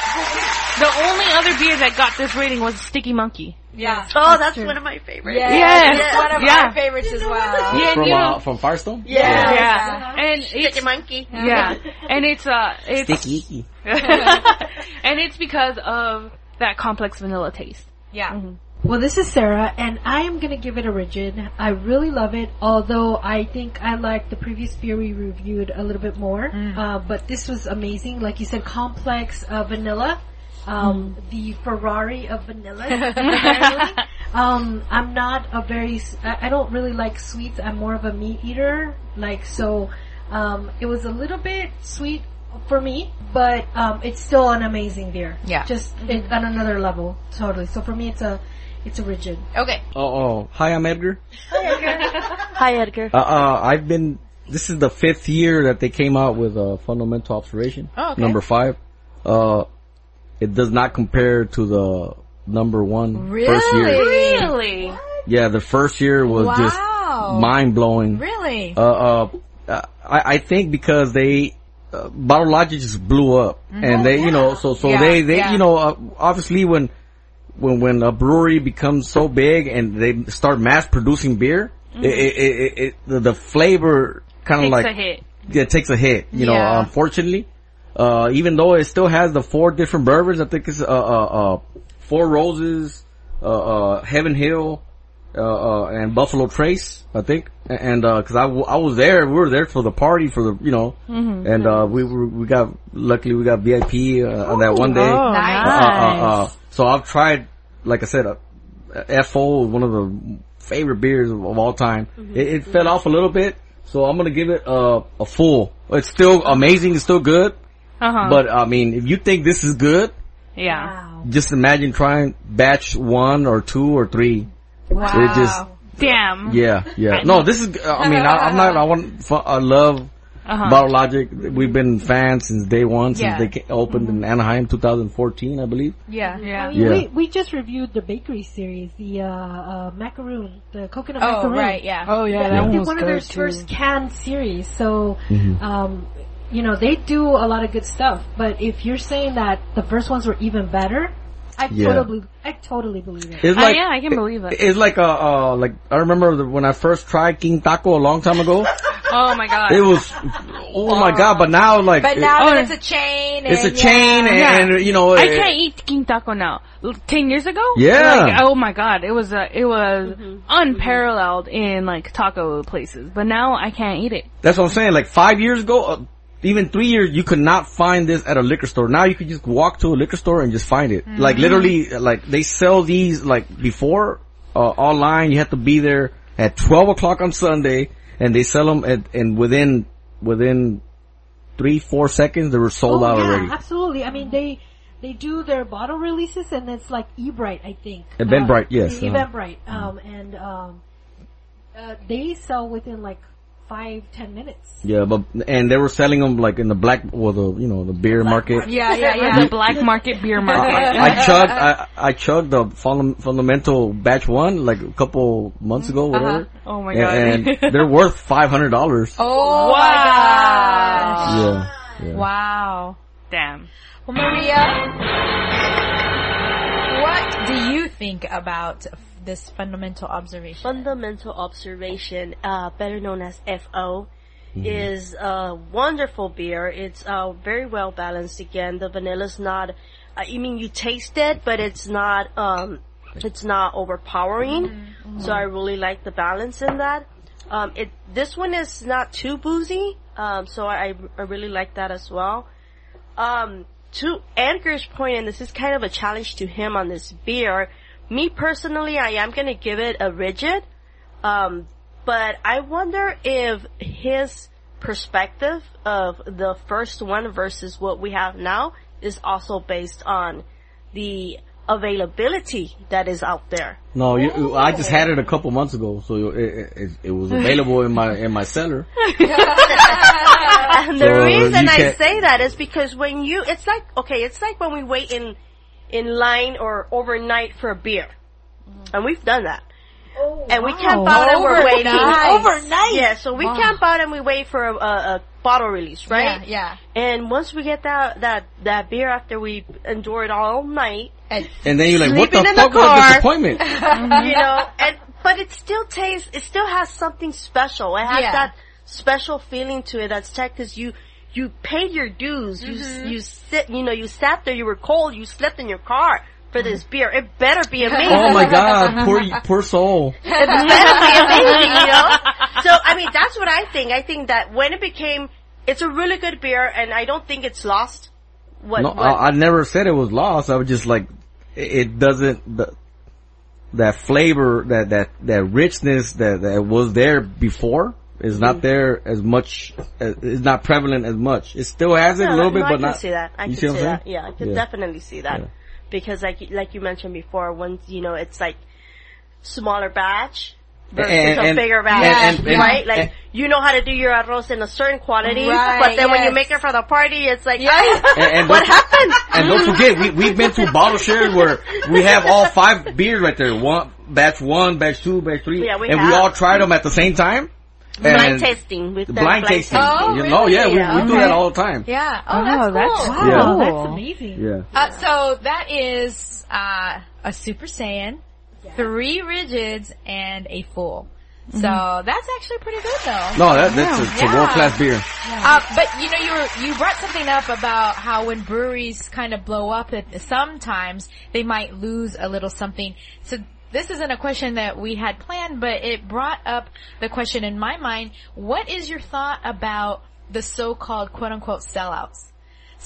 The only other beer that got this rating was Sticky Monkey. Yeah. Oh, that's one of my favorites. Yeah. Yes. It's one of Yeah. our favorites as well. Yeah, From you know, uh, from Firestone. Yeah. yeah. And it's, Sticky monkey. yeah. And it's, uh, it's, Sticky. and it's because of that complex vanilla taste. Yeah. Well, this is Sarah, and I am gonna give it a rigid. I really love it, although I think I like the previous beer we reviewed a little bit more. Uh, but this was amazing. Like you said, complex uh, vanilla. Um, the Ferrari of vanilla. um, I'm not a very, I don't really like sweets. I'm more of a meat eater. Like, so, um, it was a little bit sweet for me, but, um, it's still an amazing beer. Yeah. Just it, on another level. Totally. So for me, it's a, it's a rigid. Okay. Oh, oh. Hi, I'm Edgar. Hi, Edgar. Hi, Edgar. Uh, uh, I've been. This is the fifth year that they came out with uh, fundamental observation. Oh, okay. Number five. Uh, it does not compare to the number one Really? first year. Really? Yeah, the first year was Wow. just mind blowing. Really? Uh, uh, I, I think because they, uh, Bottle Logic just blew up, and they, you know, so so Mm-hmm. Yeah, they they yeah. you know, uh, obviously when when when a brewery becomes so big and they start mass producing beer, it, it, it, it the, the flavor kind of Mm-hmm. Takes like a hit. yeah, it takes a hit. You know, unfortunately, uh, even though it still has the four different bourbons, I think it's uh uh, uh Four Roses, uh, uh Heaven Hill, uh, uh, and Buffalo Trace, I think. And, uh 'cause cause I, w- I was there, we were there for the party for the, you know, Mm-hmm. and, uh, we were, we got, luckily we got VIP, uh, on that one day. Oh, Nice. Uh, uh, uh, so I've tried, like I said, uh, FO is one of the favorite beers of, of all time. It, it fell off a little bit, so I'm gonna give it a, a full. It's still amazing, it's still good, Uh-huh. but I mean, if you think this is good, yeah. Just imagine trying batch one or two or three. Wow. It just, Damn. yeah, yeah. No, this is, I mean, I, I'm not, I want, I love Uh-huh. Bottle Logic. We've been fans since day one, since Yeah. they ca- opened in Anaheim 2014, I believe. yeah. Yeah. I mean, Yeah. we, we just reviewed the bakery series, the uh, uh, macaroon, the coconut Oh, macaroon. right, yeah. Oh yeah, They that one was one of their too. first canned series, so Mm-hmm. um, you know they do a lot of good stuff. But if you're saying that the first ones were even better, I Yeah. totally, I totally believe it. It's Uh, yeah, I can believe it. It's like, uh, uh, like, I remember the, when I first tried King Taco a long time ago. Oh my god. it was, oh my god, but now like, But it- now Oh, it's a chain, it's a and chain and, Yeah. and, you know, I it- can't eat King Taco now. Ten years ago? Yeah. Like, oh my god, it was uh, it was unparalleled in like taco places, but now I can't eat it. That's what I'm saying. Like five years ago, uh, even three years, you could not find this at a liquor store. Now you could just walk to a liquor store and just find it. Like literally, like they sell these like before uh, online. You have to be there at 12 o'clock on Sunday, and they sell them at and within within three four seconds they were sold oh, out yeah, already. absolutely. I mean, they they do their bottle releases, and it's like Ebright, I think. Eventbrite, Uh, yes, uh-huh. Um, and um, uh, they sell within like five ten minutes. Yeah, but and they were selling them like in the black or the you know the beer market. Yeah, yeah, yeah. The black market beer market. I chugged I, I chugged the funda- fundamental batch one like a couple months ago, uh-huh. whatever. oh my god. and they're worth five hundred dollars. Oh Wow. my gosh. Yeah, yeah. Wow. Damn. Well, Maria, what do you think about this fundamental observation? Fundamental observation, uh, better known as FO, is a wonderful beer. It's uh, very well balanced. Again, the vanilla's not. Uh, I mean, you taste it, but it's not. Um, it's not overpowering. So I really like the balance in that. Um, it this one is not too boozy. Um, so I I really like that as well. Um, to Edgar's point, and this is kind of a challenge to him on this beer. Me personally, I am gonna give it a rigid. Um, but I wonder if his perspective of the first one versus what we have now is also based on the availability that is out there. No, you, I just had it a couple months ago, so it, it, it, it was available in my in my cellar. And the So reason I say that is because when you, it's like, okay, it's like when we wait in, in line or overnight for a beer. Mm-hmm. And we've done that. Oh, and we camp out and we're waiting. Overnight. Overnight. Yeah, so we camp out and we wait for a, a, a bottle release, right? Yeah, And once we get that, that, that beer after we endure it all night, yeah. And then you're like, what the Sleeping in the fuck was car. disappointment? you know, and, but it still tastes, it still has something special. It has Yeah. that special feeling to it that's tech cause you, you paid your dues. You, Mm-hmm. you sit, you know, you sat there, you were cold, you slept in your car for this beer. It better be amazing. oh my god, poor poor soul. It better be amazing, you know? So, I mean, that's what I think. I think that when it became, it's a really good beer and I don't think it's lost. What, No, what I, I never said it was lost. I was just like, it, it doesn't, the, that flavor, that, that, that richness that, that was there before is not there as much, as, is not prevalent as much. It still has it No, a little no, bit, I but can not. see that. I you can see see, that. saying? Yeah, I can Yeah. definitely see that. Yeah. Because like you- like you mentioned before, once you know it's like smaller batch versus And- a bigger batch, and- and- and- right? Like and- you know how to do your arroz in a certain quantity, Right, but then when you make it for the party, it's like, Yeah. "Ah, And- and what don't- happened? And don't forget, we, we've been to bottle shares where we have all five beers right there. One, batch one, batch two, batch three. Yeah, we and have. we all tried them at the same time. Blind And- tasting with The the blind tasting. Oh, you know, yeah, we, Yeah, we do okay. that all the time. Yeah. Oh, Oh, that's that's cool. cool. Yeah. Oh, that's amazing. Yeah. Uh, so that is uh, a Super Saiyan, three rigids, and a full. So that's actually pretty good though. No, that, that's a, it's a Yeah. world class beer. Uh, but you know, you were, you brought something up about how when breweries kind of blow up, that sometimes they might lose a little something. So this isn't a question that we had planned, but it brought up the question in my mind, what is your thought about the so-called quote unquote sellouts?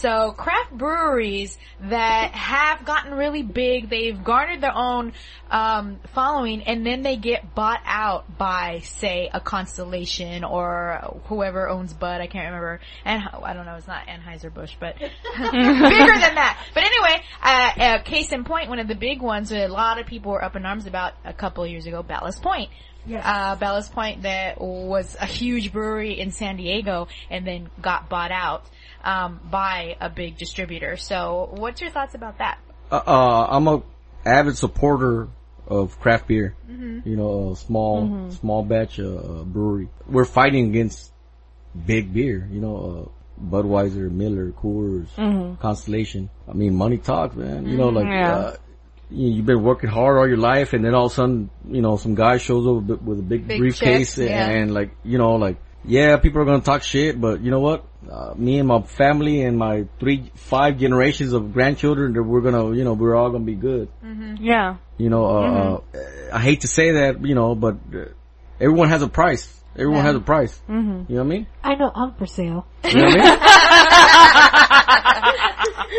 So craft breweries that have gotten really big, they've garnered their own um, following, and then they get bought out by, say, a Constellation or whoever owns Bud. I can't remember. And I don't know, it's not Anheuser Busch, but bigger than that. But anyway, uh, uh, case in point, one of the big ones that a lot of people were up in arms about a couple of years ago, Ballast Point. Yes. Uh, Ballast Point that was a huge brewery in San Diego and then got bought out um, by a big distributor. So, what's your thoughts about that? Uh, uh, I'm a avid supporter of craft beer. You know, a small, small batch uh, brewery. We're fighting against big beer. You know, uh, Budweiser, Miller, Coors, Constellation. I mean, money talks, man. You know, like Yeah. uh, you, you've been working hard all your life, and then all of a sudden, you know, some guy shows up with, a big, Big briefcase, check, yeah. and like, you know, like, yeah, people are gonna talk shit, but you know what? Uh, me and my family and my three, five generations of grandchildren, we're gonna, you know, we're all gonna be good. Yeah. You know, uh, uh, I hate to say that, you know, but uh, everyone has a price. Everyone has a price. Mm-hmm. You know what I mean? I know I'm for sale. You know what I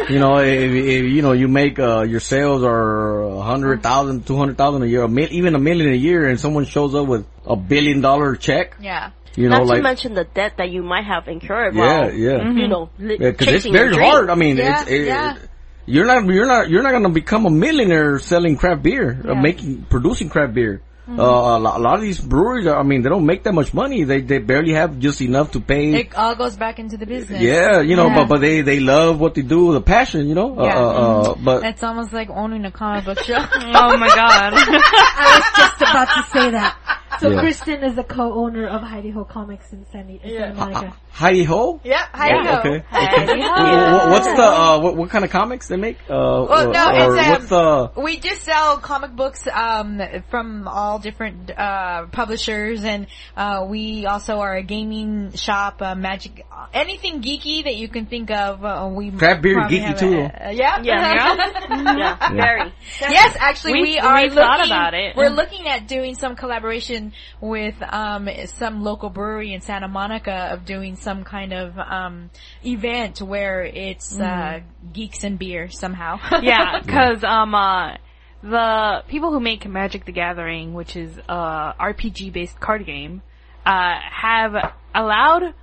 mean? you know, if, if you know you make uh, your sales are a hundred thousand, two hundred thousand a year, a mil- even a million a year, and someone shows up with a billion dollar check, Yeah. you know, Not like to mention the debt that you might have incurred yeah, while, yeah, you know, li- yeah, because it's chasing your very dream. hard. I mean, Yeah, it's it, yeah. you're not you're not you're not going to become a millionaire selling craft beer, uh, making producing craft beer. Mm-hmm. Uh, a, lot, a lot of these breweries, are, I mean, they don't make that much money. They they barely have just enough to pay. It all goes back into the business. yeah, you know, Yeah. but but they they love what they do, the passion, you know. Yeah. Uh, uh, uh, but It's almost like owning a comic book show. Oh my god. I was just about to say that. So Yeah. Kristen is the co-owner of Hi De Ho Comics in San, in Santa Monica. Hi De Ho. yep, how you Oh, go? okay. Hi De Ho. Wh- wh- What's the uh, what, what kind of comics they make? Uh, Well, no, or it's, um, what's the We just sell comic books um, from all different uh, publishers, and uh, we also are a gaming shop, uh, magic, anything geeky that you can think of. Uh, we craft beer geeky have too, a- uh, yeah, Yeah. yeah, very. Yes, actually, we, We- are we looking, thought about it. We're looking at doing some collaboration with um, some local brewery in Santa Monica of doing some kind of um, event where it's uh, geeks and beer somehow. yeah, because um, uh, the people who make Magic the Gathering, which is a RPG based card game, uh, have allowed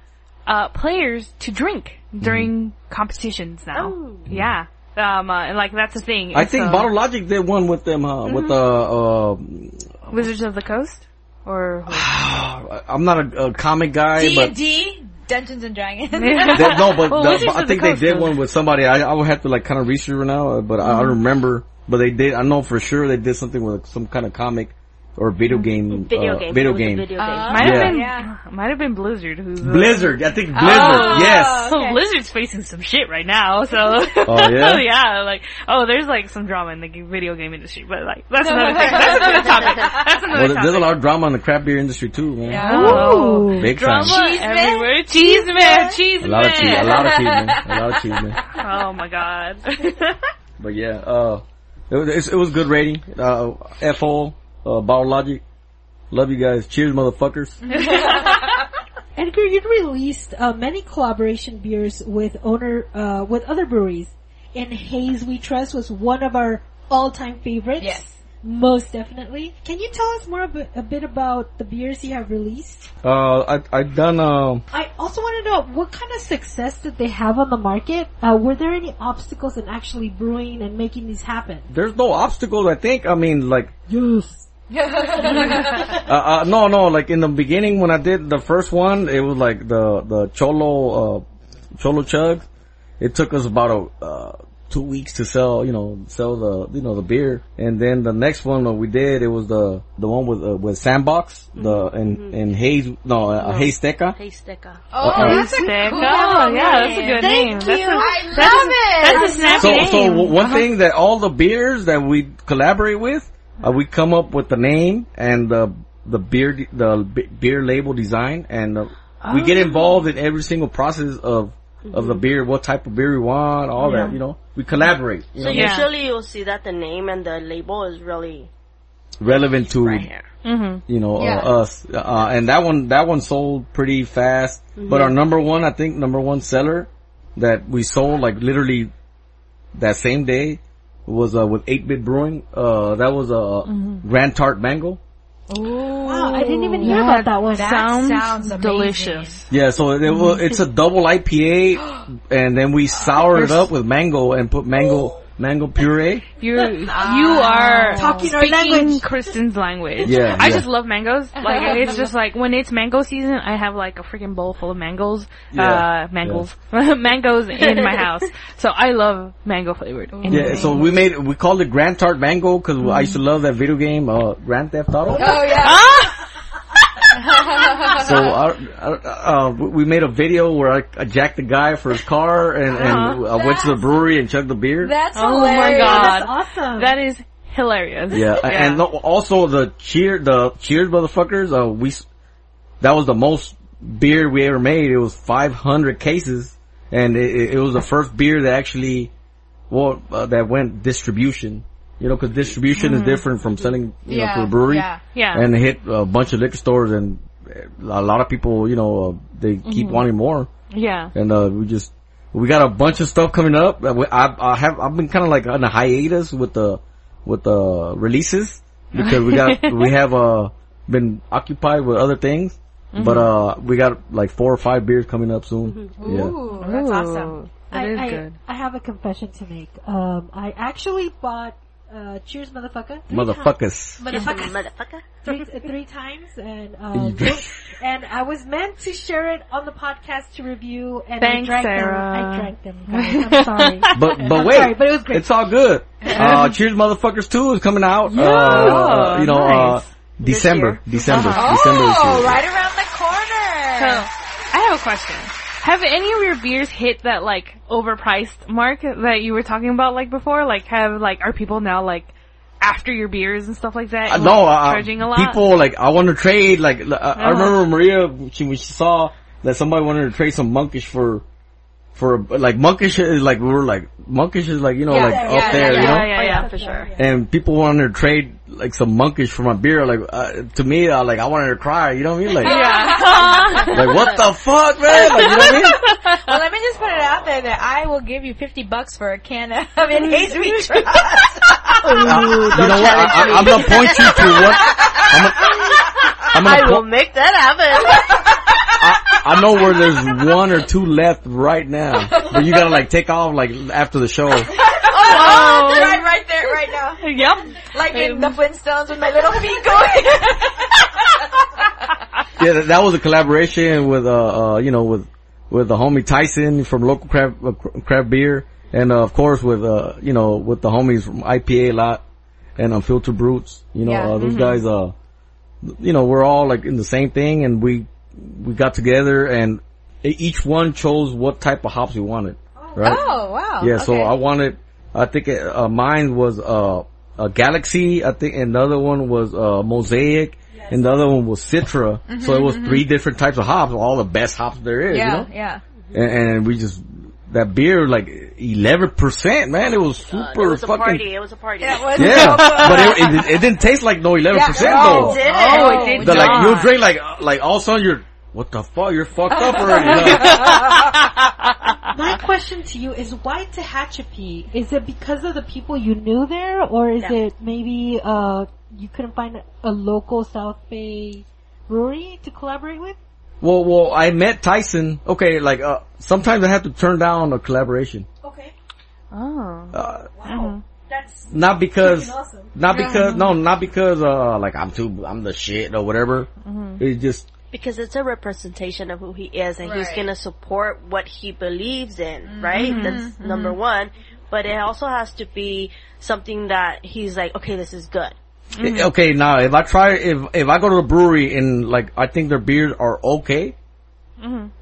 uh, players to drink during competitions now. Oh. Yeah. Um, uh, and like that's the thing. I And think Bottle Logic did one with them, huh? With the uh, Wizards of the Coast, or I'm not a, a comic guy, D but and D, Dungeons and Dragons. They- no, but Well, the- Wizards I of the think they did was- one with somebody. I, I would have to like kind of research it now, but I, I don't remember. But they did. I know for sure they did something with some kind of comic or video game. Video uh, game. Video It was a game. Uh, game. might have been Yeah. might have been Blizzard who's uh, Blizzard. I think Blizzard. Oh. yes. So Blizzard's facing some shit right now, so Oh, yeah? yeah, like oh, there's like some drama in the video game industry, but like that's another thing. That's another topic. That's another Well, topic. there's a lot of drama in the craft beer industry too, man. Yeah. Oh, Big drama time. Cheese man? everywhere. Cheese man, cheese A lot of cheese. man. A lot of cheese, man. A lot of cheese, man. Oh my god. But yeah, uh, it was, it was good rating. Uh, FO, uh, Bottle Logic. Love you guys. Cheers, motherfuckers. Edgar, you released uh, many collaboration beers with owner uh, with other breweries, and Haze We Trust was one of our all-time favorites. Yes. most definitely. Can you tell us more a bit, a bit about the beers you have released? Uh, I, I done, uh, I also want to know what kind of success did they have on the market? Uh, were there any obstacles in actually brewing and making these happen? there's no obstacles, I think. I mean, like, Yes. uh, uh, no, no, like in the beginning when I did the first one, it was like the, the Cholo, uh, Cholo Chug. It took us about a, uh, two weeks to sell, you know, sell the, you know, the beer. And then the next one that we did, it was the, the one with, uh, with Sandbox, the, and, and Haze, no, uh, Haze Teca. Hey, Sticker. Oh, Uh, that's a Stick. cool Oh, yeah, that's a good Thank name. you. That's a, I that's love a, it. That's a snappy So, name. so w- one thing that all the beers that we collaborate with, uh, we come up with the name and the the beer the beer label design, and uh, we get involved in every single process of of the beer, what type of beer we want, all that. You know, we collaborate. You So know? Yeah. usually you'll see that the name and the label is really relevant to Right. Mm-hmm. you know Yeah. uh, us. Uh, and that one that one sold pretty fast. But our number one, I think, number one seller that we sold like literally that same day was uh, with Eight Bit Brewing. Uh, that was a uh, Grand Tart Mango. Wow, I didn't even hear about that one. That Sounds, sounds delicious. Yeah, so it, wa- it's a double IPA, and then we soured it up with mango and put mango mango puree. You're, you are Talking speaking language. Kristen's language. Yeah, I yeah. just love mangoes. Like, it's just like, when it's mango season, I have like a freaking bowl full of mangoes. Yeah, Uh, mangoes. mangoes in my house. So I love mango flavored. Yeah, so we made we called it Grand Tart Mango because I used to love that video game, uh, Grand Theft Auto. Oh yeah. Ah! So I, I, uh, we made a video where I, I jacked the guy for his car and, and I went to the brewery and chugged the beer. That's Oh my. God. That's awesome. That is hilarious. Yeah, and no- also the cheer, the cheers motherfuckers. Uh, we that was the most beer we ever made. It was 500 cases, and it, it it was the first beer that actually, well, uh, that went distribution. You know, because distribution is different from selling, you know, to a brewery. yeah. Yeah. And it hit a bunch of liquor stores, and a lot of people, you know, uh, they keep wanting more. yeah. And uh, we just we got a bunch of stuff coming up. Uh, I, I have I've been kind of like on a hiatus with the with the releases because we got we have uh been occupied with other things. But uh, we got like four or five beers coming up soon. Yeah. Ooh, that's awesome. That I, is I, good. I have a confession to make. Um, I actually bought uh, Cheers, motherfucker. three Motherfuckers. Motherfucker. three, uh, three times, and You um, and I was meant to share it on the podcast to review, and Thanks, I drank Sarah. them. I drank them. Guys. I'm sorry. But but I'm wait, sorry, but it was great. it's all good. Uh, Cheers, motherfuckers two is coming out. Uh, Oh, you know, nice. uh, December, December, Oh, December this year. right around the corner. So. I have a question. Have any of your beers hit that like overpriced mark that you were talking about like before? Like have like are people now like after your beers and stuff like that? Uh, no, like, uh, charging a lot. Uh-huh. people like I want to trade. Like uh, I remember Maria she, when she saw that somebody wanted to trade some monkish for for like monkish is like we were like monkish is like you know Yeah, like yeah, up there, yeah, you know. yeah, yeah, yeah. For sure. And people wanted to trade like some monkish for my beer. Like uh, to me, uh, like I wanted to cry. You know what I mean? Like like what the fuck, man? Like you know what I mean? well, let me just put it out there that I will give you 50 bucks for a can of In Haze We Trust. You know what? I, I, I'm gonna point you to what. I'm gonna, I'm gonna will po- make that happen. I, I know where there's one or two left right now, but you gotta like take off like after the show. Oh, they're right, right there, right now. Yep. Like in the Flintstones with my little feet going. Yeah, that, that was a collaboration with uh, uh you know with with the homie Tyson from local craft uh, craft beer, and uh, of course with uh you know with the homies from IPA lot and Unfiltered Brutes. You know Yeah. uh, those guys uh you know we're all like in the same thing, and we we got together and each one chose what type of hops we wanted. Right? oh, wow. Yeah, so I wanted, I think it, uh, mine was, uh, a Galaxy, I think, another one was, uh, Mosaic, and the other one was Citra. so it was three different types of hops, all the best hops there is, Yeah, you know? yeah. And, and we just, that beer, like, 11%, man, it was super it was a fucking, party. It was a party. That was yeah, but it, it, it didn't taste like no 11% Yeah, though. no. Did it? Oh, it did The, like, not. you'll drink like, like all of a sudden you're, what the fuck, you're fucked up already. Like, My question to you is why Tehachapi? Is it because of the people you knew there, or is Yeah. it maybe uh you couldn't find a local South Bay brewery to collaborate with? well, well, I met Tyson, okay, like, uh, sometimes I have to turn down a collaboration. Okay. Oh. Uh, Wow. That's not because awesome. not because no not because uh like i'm too i'm the shit or whatever it's just Because it's a representation of who he is and he's gonna support what he believes in, right? Mm-hmm. That's mm-hmm. number one. But it also has to be something that he's like, okay, this is good. Mm-hmm. okay now if i try if if i go to the brewery and like i think their beers are okay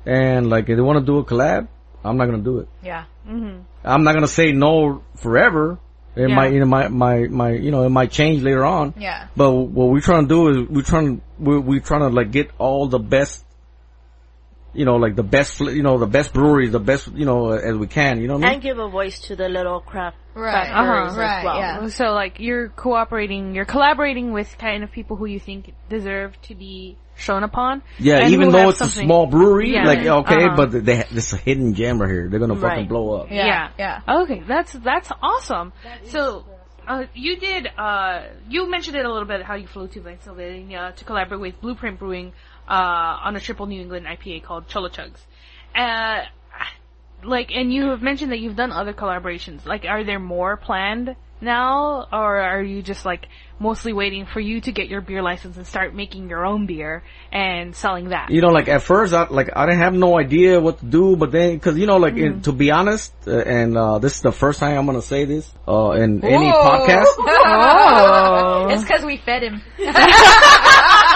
and like if they want to do a collab i'm not gonna do it Yeah. i'm not gonna say no forever it Yeah. might you know my my my you know it might change later on Yeah. But what we're trying to do is we're trying we we trying to like get all the best, you know, like the best, you know, the best breweries, the best, you know, as we can. You know what I mean? and give a voice to the little craft Right. craft breweries Uh-huh. as Right, well. yeah. So like you're cooperating, you're collaborating with kind of people who you think deserve to be shown upon. Yeah, even though have it's a small brewery, Yeah. like okay, Uh-huh. but they this a hidden gem right here. They're gonna fucking Right. blow up. Yeah. Yeah. Okay, that's that's awesome. So, uh, you did uh, you mentioned it a little bit how you flew to Pennsylvania to collaborate with Blueprint Brewing uh, on a triple New England IPA called Cholo Chugs. Uh, like, and you have mentioned that you've done other collaborations. Like, are there more planned now, or are you just like mostly waiting for you to get your beer license and start making your own beer and selling that? You know, like at first, I like I didn't have no idea what to do, but then because you know, like Mm-hmm. in, to be honest, uh, and uh, this is the first time I'm gonna say this uh, in any podcast. Oh. it's because we fed him.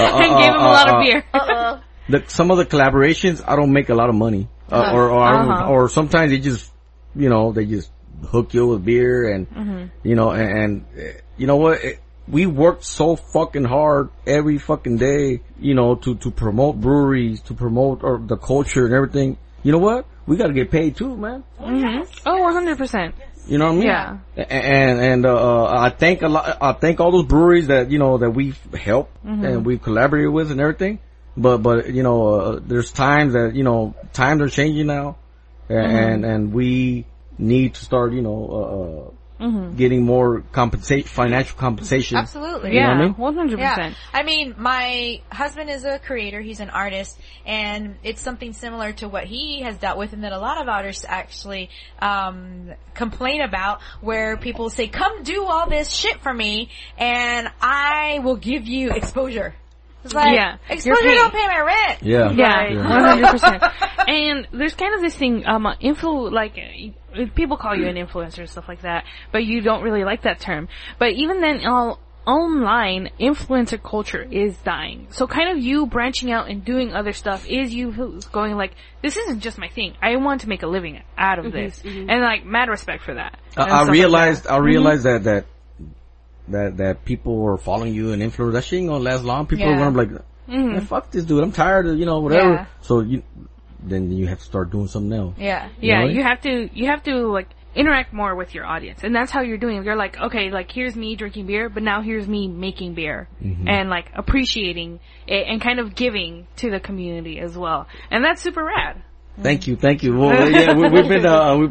Uh, uh, and gave him a uh, lot uh, of beer. Uh-oh. the, some of the collaborations, I don't make a lot of money, uh, or or, Uh-huh. or sometimes they just, you know, they just hook you with beer, and Mm-hmm. you know, and, and uh, you know what, it, we worked so fucking hard every fucking day, you know, to to promote breweries, to promote or the culture and everything. You know what? We got to get paid too, man. Oh, 100%. You know what I mean? Yeah. And and uh, uh, I thank a lot. I thank all those breweries that you know that we've helped mm-hmm. and we've collaborated with and everything. But but you know, uh, there's times that you know times are changing now, a- mm-hmm. and and we need to start you know uh, uh, uh, getting more compensation, financial compensation. Absolutely. You Yeah, I mean? 100%. I mean, my husband is a creator. He's an artist and it's something similar to what he has dealt with and that a lot of artists actually, um, complain about where people say, come do all this shit for me and I will give you exposure. It's like, Yeah. You're exposure don't pay my rent. Yeah. Yeah, one hundred percent. And there's kind of this thing, um, uh, influ like uh, people call you an influencer and stuff like that, but you don't really like that term. But even then, all online influencer culture is dying. So kind of you branching out and doing other stuff is you going like, this isn't just my thing. I want to make a living out of this, and like mad respect for that. I, I stuff like realized that. I realized that that that that people were following you and influence. That shit ain't gonna last long. People Yeah. are gonna be like, Mm-hmm. man, fuck this dude. I'm tired of you know whatever. Yeah. So you then you have to start doing something else. Yeah. Yeah, Really? you have to you have to like interact more with your audience, and that's how you're doing. it. You're like, okay, like here's me drinking beer, but now here's me making beer, and like appreciating it and kind of giving to the community as well, and that's super rad. Thank you, thank you. Well, yeah, we, we've been uh, we,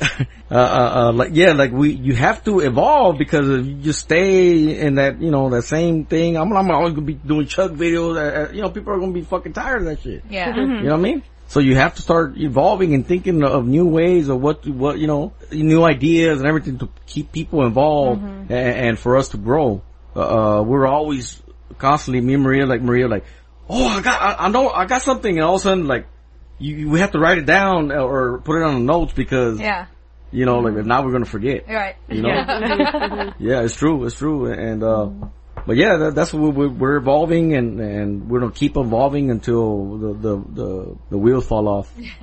uh, uh, uh, like yeah, like we you have to evolve because if you just stay in that you know that same thing, I'm I'm always gonna be doing chug videos. Uh, uh, you know, people are gonna be fucking tired of that shit. Yeah. You know what I mean? So you have to start evolving and thinking of new ways of what, what, you know, new ideas and everything to keep people involved and, and for us to grow. Uh, we're always constantly, me and Maria, like Maria, like, oh, I got, I, I know, I got something and all of a sudden, like, you, you- we have to write it down or put it on the notes because, Yeah. you know, like, now we're gonna forget. Right. You know? yeah, it's true, it's true. And, uh, but yeah, that, that's what we're, we're evolving and, and we're gonna keep evolving until the, the, the, the wheels fall off.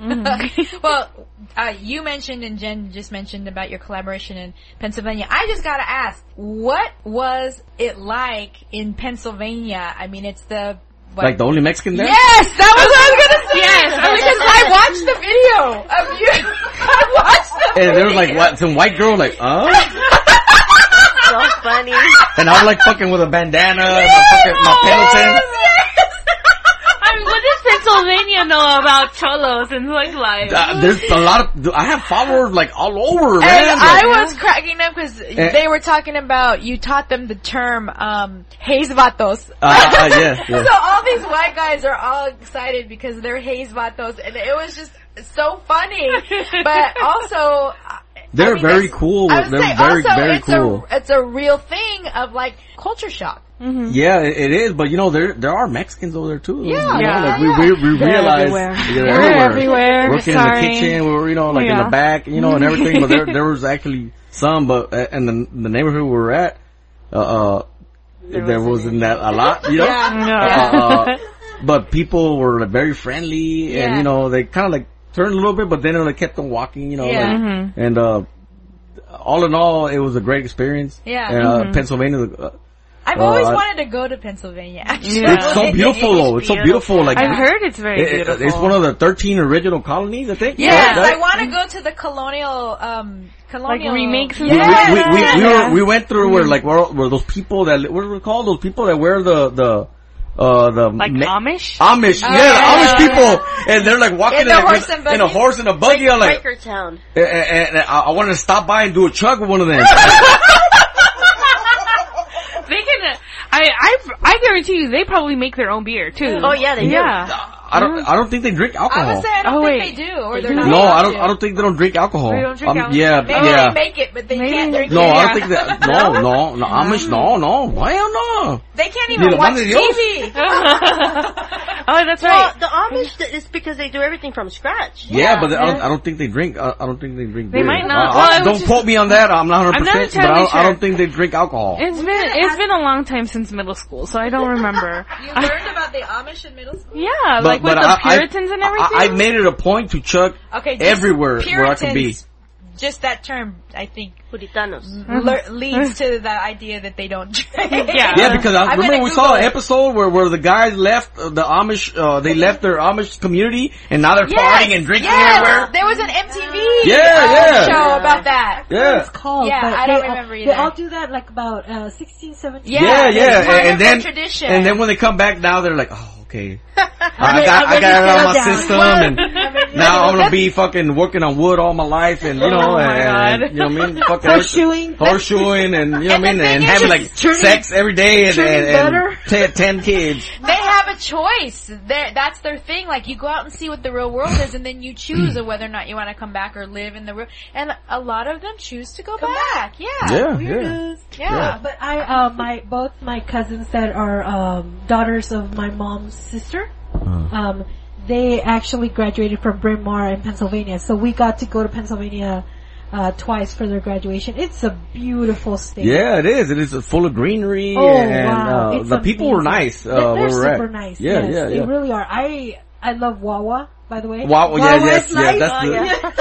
well, uh, you mentioned and Jen just mentioned about your collaboration in Pennsylvania. I just gotta ask, what was it like in Pennsylvania? I mean, it's the what? Like the only Mexican there? Yes, that was what I was gonna say. Yes, I because I watched the video of you. I watched the And video. there was like what, some white girl like, uh? so funny. And I was like fucking with a bandana and my fucking, my Pendleton. I mean, what does Pennsylvania know about cholos and like life? Uh, there's a lot of, I have followers like all over, man. And Like, I was cracking up because they were talking about you taught them the term um, "haze vatos." uh, uh, yeah, yeah. So all these white guys are all excited because they're haze vatos, and it was just so funny. But also, I They're mean, very cool. I would They're say very, also very it's cool. A, it's a real thing of like culture shock. Yeah, it, it is, but you know, there there are Mexicans over there too. Yeah, you know, yeah, like yeah. we we, we They're realize everywhere. they're They're everywhere. everywhere. Working Sorry. in the kitchen, we were you know like in the back, you know, and everything. but there there was actually some, but uh, in the the neighborhood we were at, uh, uh there, wasn't that a lot, you know. Yeah. Uh, uh, but people were like, very friendly, and you know they kind of like turned a little bit, but then they like, kept on walking, you know. Yeah. like- Mm-hmm. and uh all in all, it was a great experience. Yeah. And, uh, Pennsylvania. Uh, I've Uh, always I- wanted to go to Pennsylvania. Actually, Yeah. It's so beautiful though. It's so beautiful. Like I've heard it's very it- it- beautiful. it's one of the 13 original colonies, I think. Yes, Right? I want to go to the colonial, um, colonial remakes and We, we, we, we, Yeah. were, we went through where like where, where those people that what do we call those people that wear the the uh the like ma- Amish. Amish, yeah, Oh, yeah. Amish people, and they're like walking In the like, horse with- and in a horse and a buggy. I'm like, Quakertown. and, and, and I, I wanted to stop by and do a chug with one of them. They can. uh, I I I guarantee you, they probably make their own beer too. Oh yeah, they do. yeah. I don't, I don't think they drink I alcohol. would say I don't Oh, think wait. they do, or They they're do. not no, I don't. to. I don't think they don't drink alcohol. They don't drink Um, alcohol. Yeah, Maybe yeah. they make it, but they Maybe can't they drink No, it. I don't think that. No, no, no. Amish, no, no. Hell no. They can't even lo watch. TV. oh, that's Well, right. the Amish is because they do everything from scratch. Yeah, but I, don't. I don't think they drink. I, I don't think they drink. They beer. might not. Uh, Well, uh, don't just- quote me on that. I'm not 100. I'm not percent But I don't, I don't think they drink alcohol. It's been it's been a long time since middle school, so I don't remember. You learned about the Amish in middle school? yeah, like with the I- I- Puritans and everything. I, I made it a point to chuck Okay, just everywhere where I could be. Puritans, Just that term, I think, Puritanos. le- leads to the idea that they don't drink. Yeah. Yeah, because I I'm remember gonna we saw Google an episode where, where the guys left uh, the Amish, uh, they left their Amish community and now they're partying and drinking yes. everywhere. There was an MTV Yeah, yeah. show about that. Yeah. it's called. Yeah, I don't they all- remember They either. all do that like about uh, 16, 17. Yeah, Yeah, yeah, part and, then tradition. and then when they come back now, they're like, oh, okay, I ready- got I'm I got it out of my down. system, and ready now I'm gonna be fucking working on wood all my life, and you know, Oh my and, God. you know what I mean, fucking Horseshoeing. horseshoeing, and you know what I mean, And the thing and is, having like turning- sex every day, and, turning and, and ten, ten kids. they have a choice. They're, that's their thing. Like you go out and see what the real world is, and then you choose whether or not you want to come back or live in the real. And a lot of them choose to go back. Yeah. Yeah, Yeah. yeah. Yeah, but I, uh, my, both my cousins that are, um, daughters of my mom's sister, Uh-huh. um, they actually graduated from Bryn Mawr in Pennsylvania. So we got to go to Pennsylvania, uh, twice for their graduation. It's a beautiful state. Yeah, it is. It is full of greenery, Oh, and wow. uh, the people were nice. Uh, They're, they're super at. nice. Yeah, yes, yeah, They really are. I, I love Wawa, by the way. Wow, yeah, yes, yeah, that's Oh, the,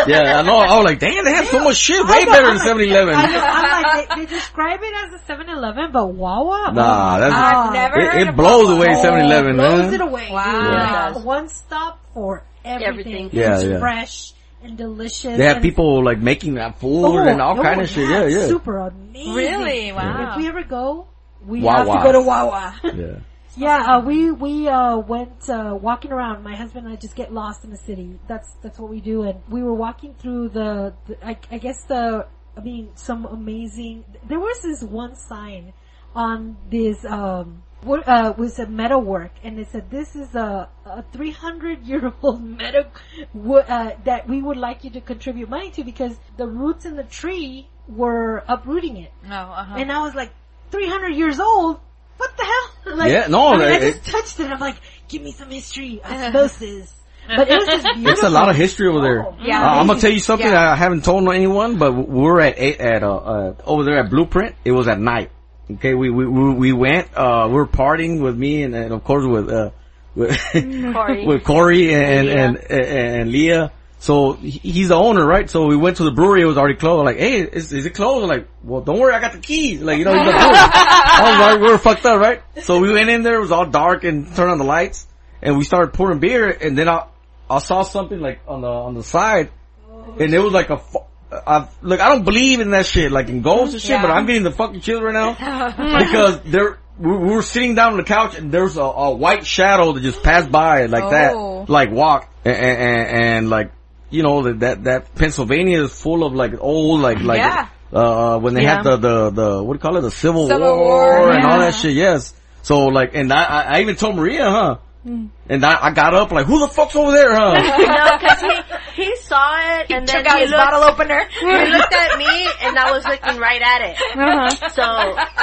yeah. yeah. I know. I was like, damn, they have so much shit, way know, better I'm than like- 7-Eleven. I know, I'm like, they, they describe it as a 7-Eleven, but Wawa? Nah, oh, that's- God. I've never It, it blows away Oh, 7-Eleven, blows man. it away. Wow. dude. Yeah, Like, one stop for everything. Everything. Yeah, yeah. fresh and delicious. They have people like making that food Oh, and all oh, kind of shit. Yeah, yeah. Super amazing. Really? Wow. If we ever go, we Wawa. have to go to Wawa. Yeah. yeah, uh, we we uh, went uh, walking around. My husband and I just get lost in the city. That's that's what we do. And we were walking through the, the I, I guess the I mean some amazing. There was this one sign on this um what uh was a metal work and it said this is a, a 300 year old metal uh, that we would like you to contribute money to because the roots in the tree were uprooting it No, uh-huh. and I was like 300 years old what the hell like, Yeah, no, I, mean, I just touched it I'm like give me some history osmosis but it was just beautiful It's a lot of history over there. Oh, Yeah. Uh, I'm gonna tell you something Yeah. I haven't told anyone, but we're at eight, at uh, uh over there at Blueprint. It was at night. Okay, we we we, we went. Uh, we were partying with me and, and of course with uh with Corey. with Corey and Leah. and, and and Leah. So he's the owner, right? So we went to the brewery. It was already closed. Like, hey, is, is it closed? I'm like, well, don't worry, I got the keys. Like, you know, he's the brewery. I was like, we were fucked up, right? So we went in there. It was all dark and turned on the lights, and we started pouring beer. And then I I saw something like on the on the side, oh, and it was like a. I, look, I don't believe in that shit, like in ghosts and shit, Yeah. but I'm getting the fucking chills right now because there we we were sitting down on the couch and there's a, a white shadow that just passed by like Oh. that, like walk and, and, and like you know that that that Pennsylvania is full of like old like like Yeah. uh when they Yeah. had the the the what do you call it the Civil, Civil War, War, and all that shit. Yes. So like and I I, I even told Maria, huh. Hmm. And I, I got up like, who the fuck's over there, huh? no, because he, he saw it and then Took out he his looked, bottle opener. he looked at me and I was looking right at it. Uh-huh. So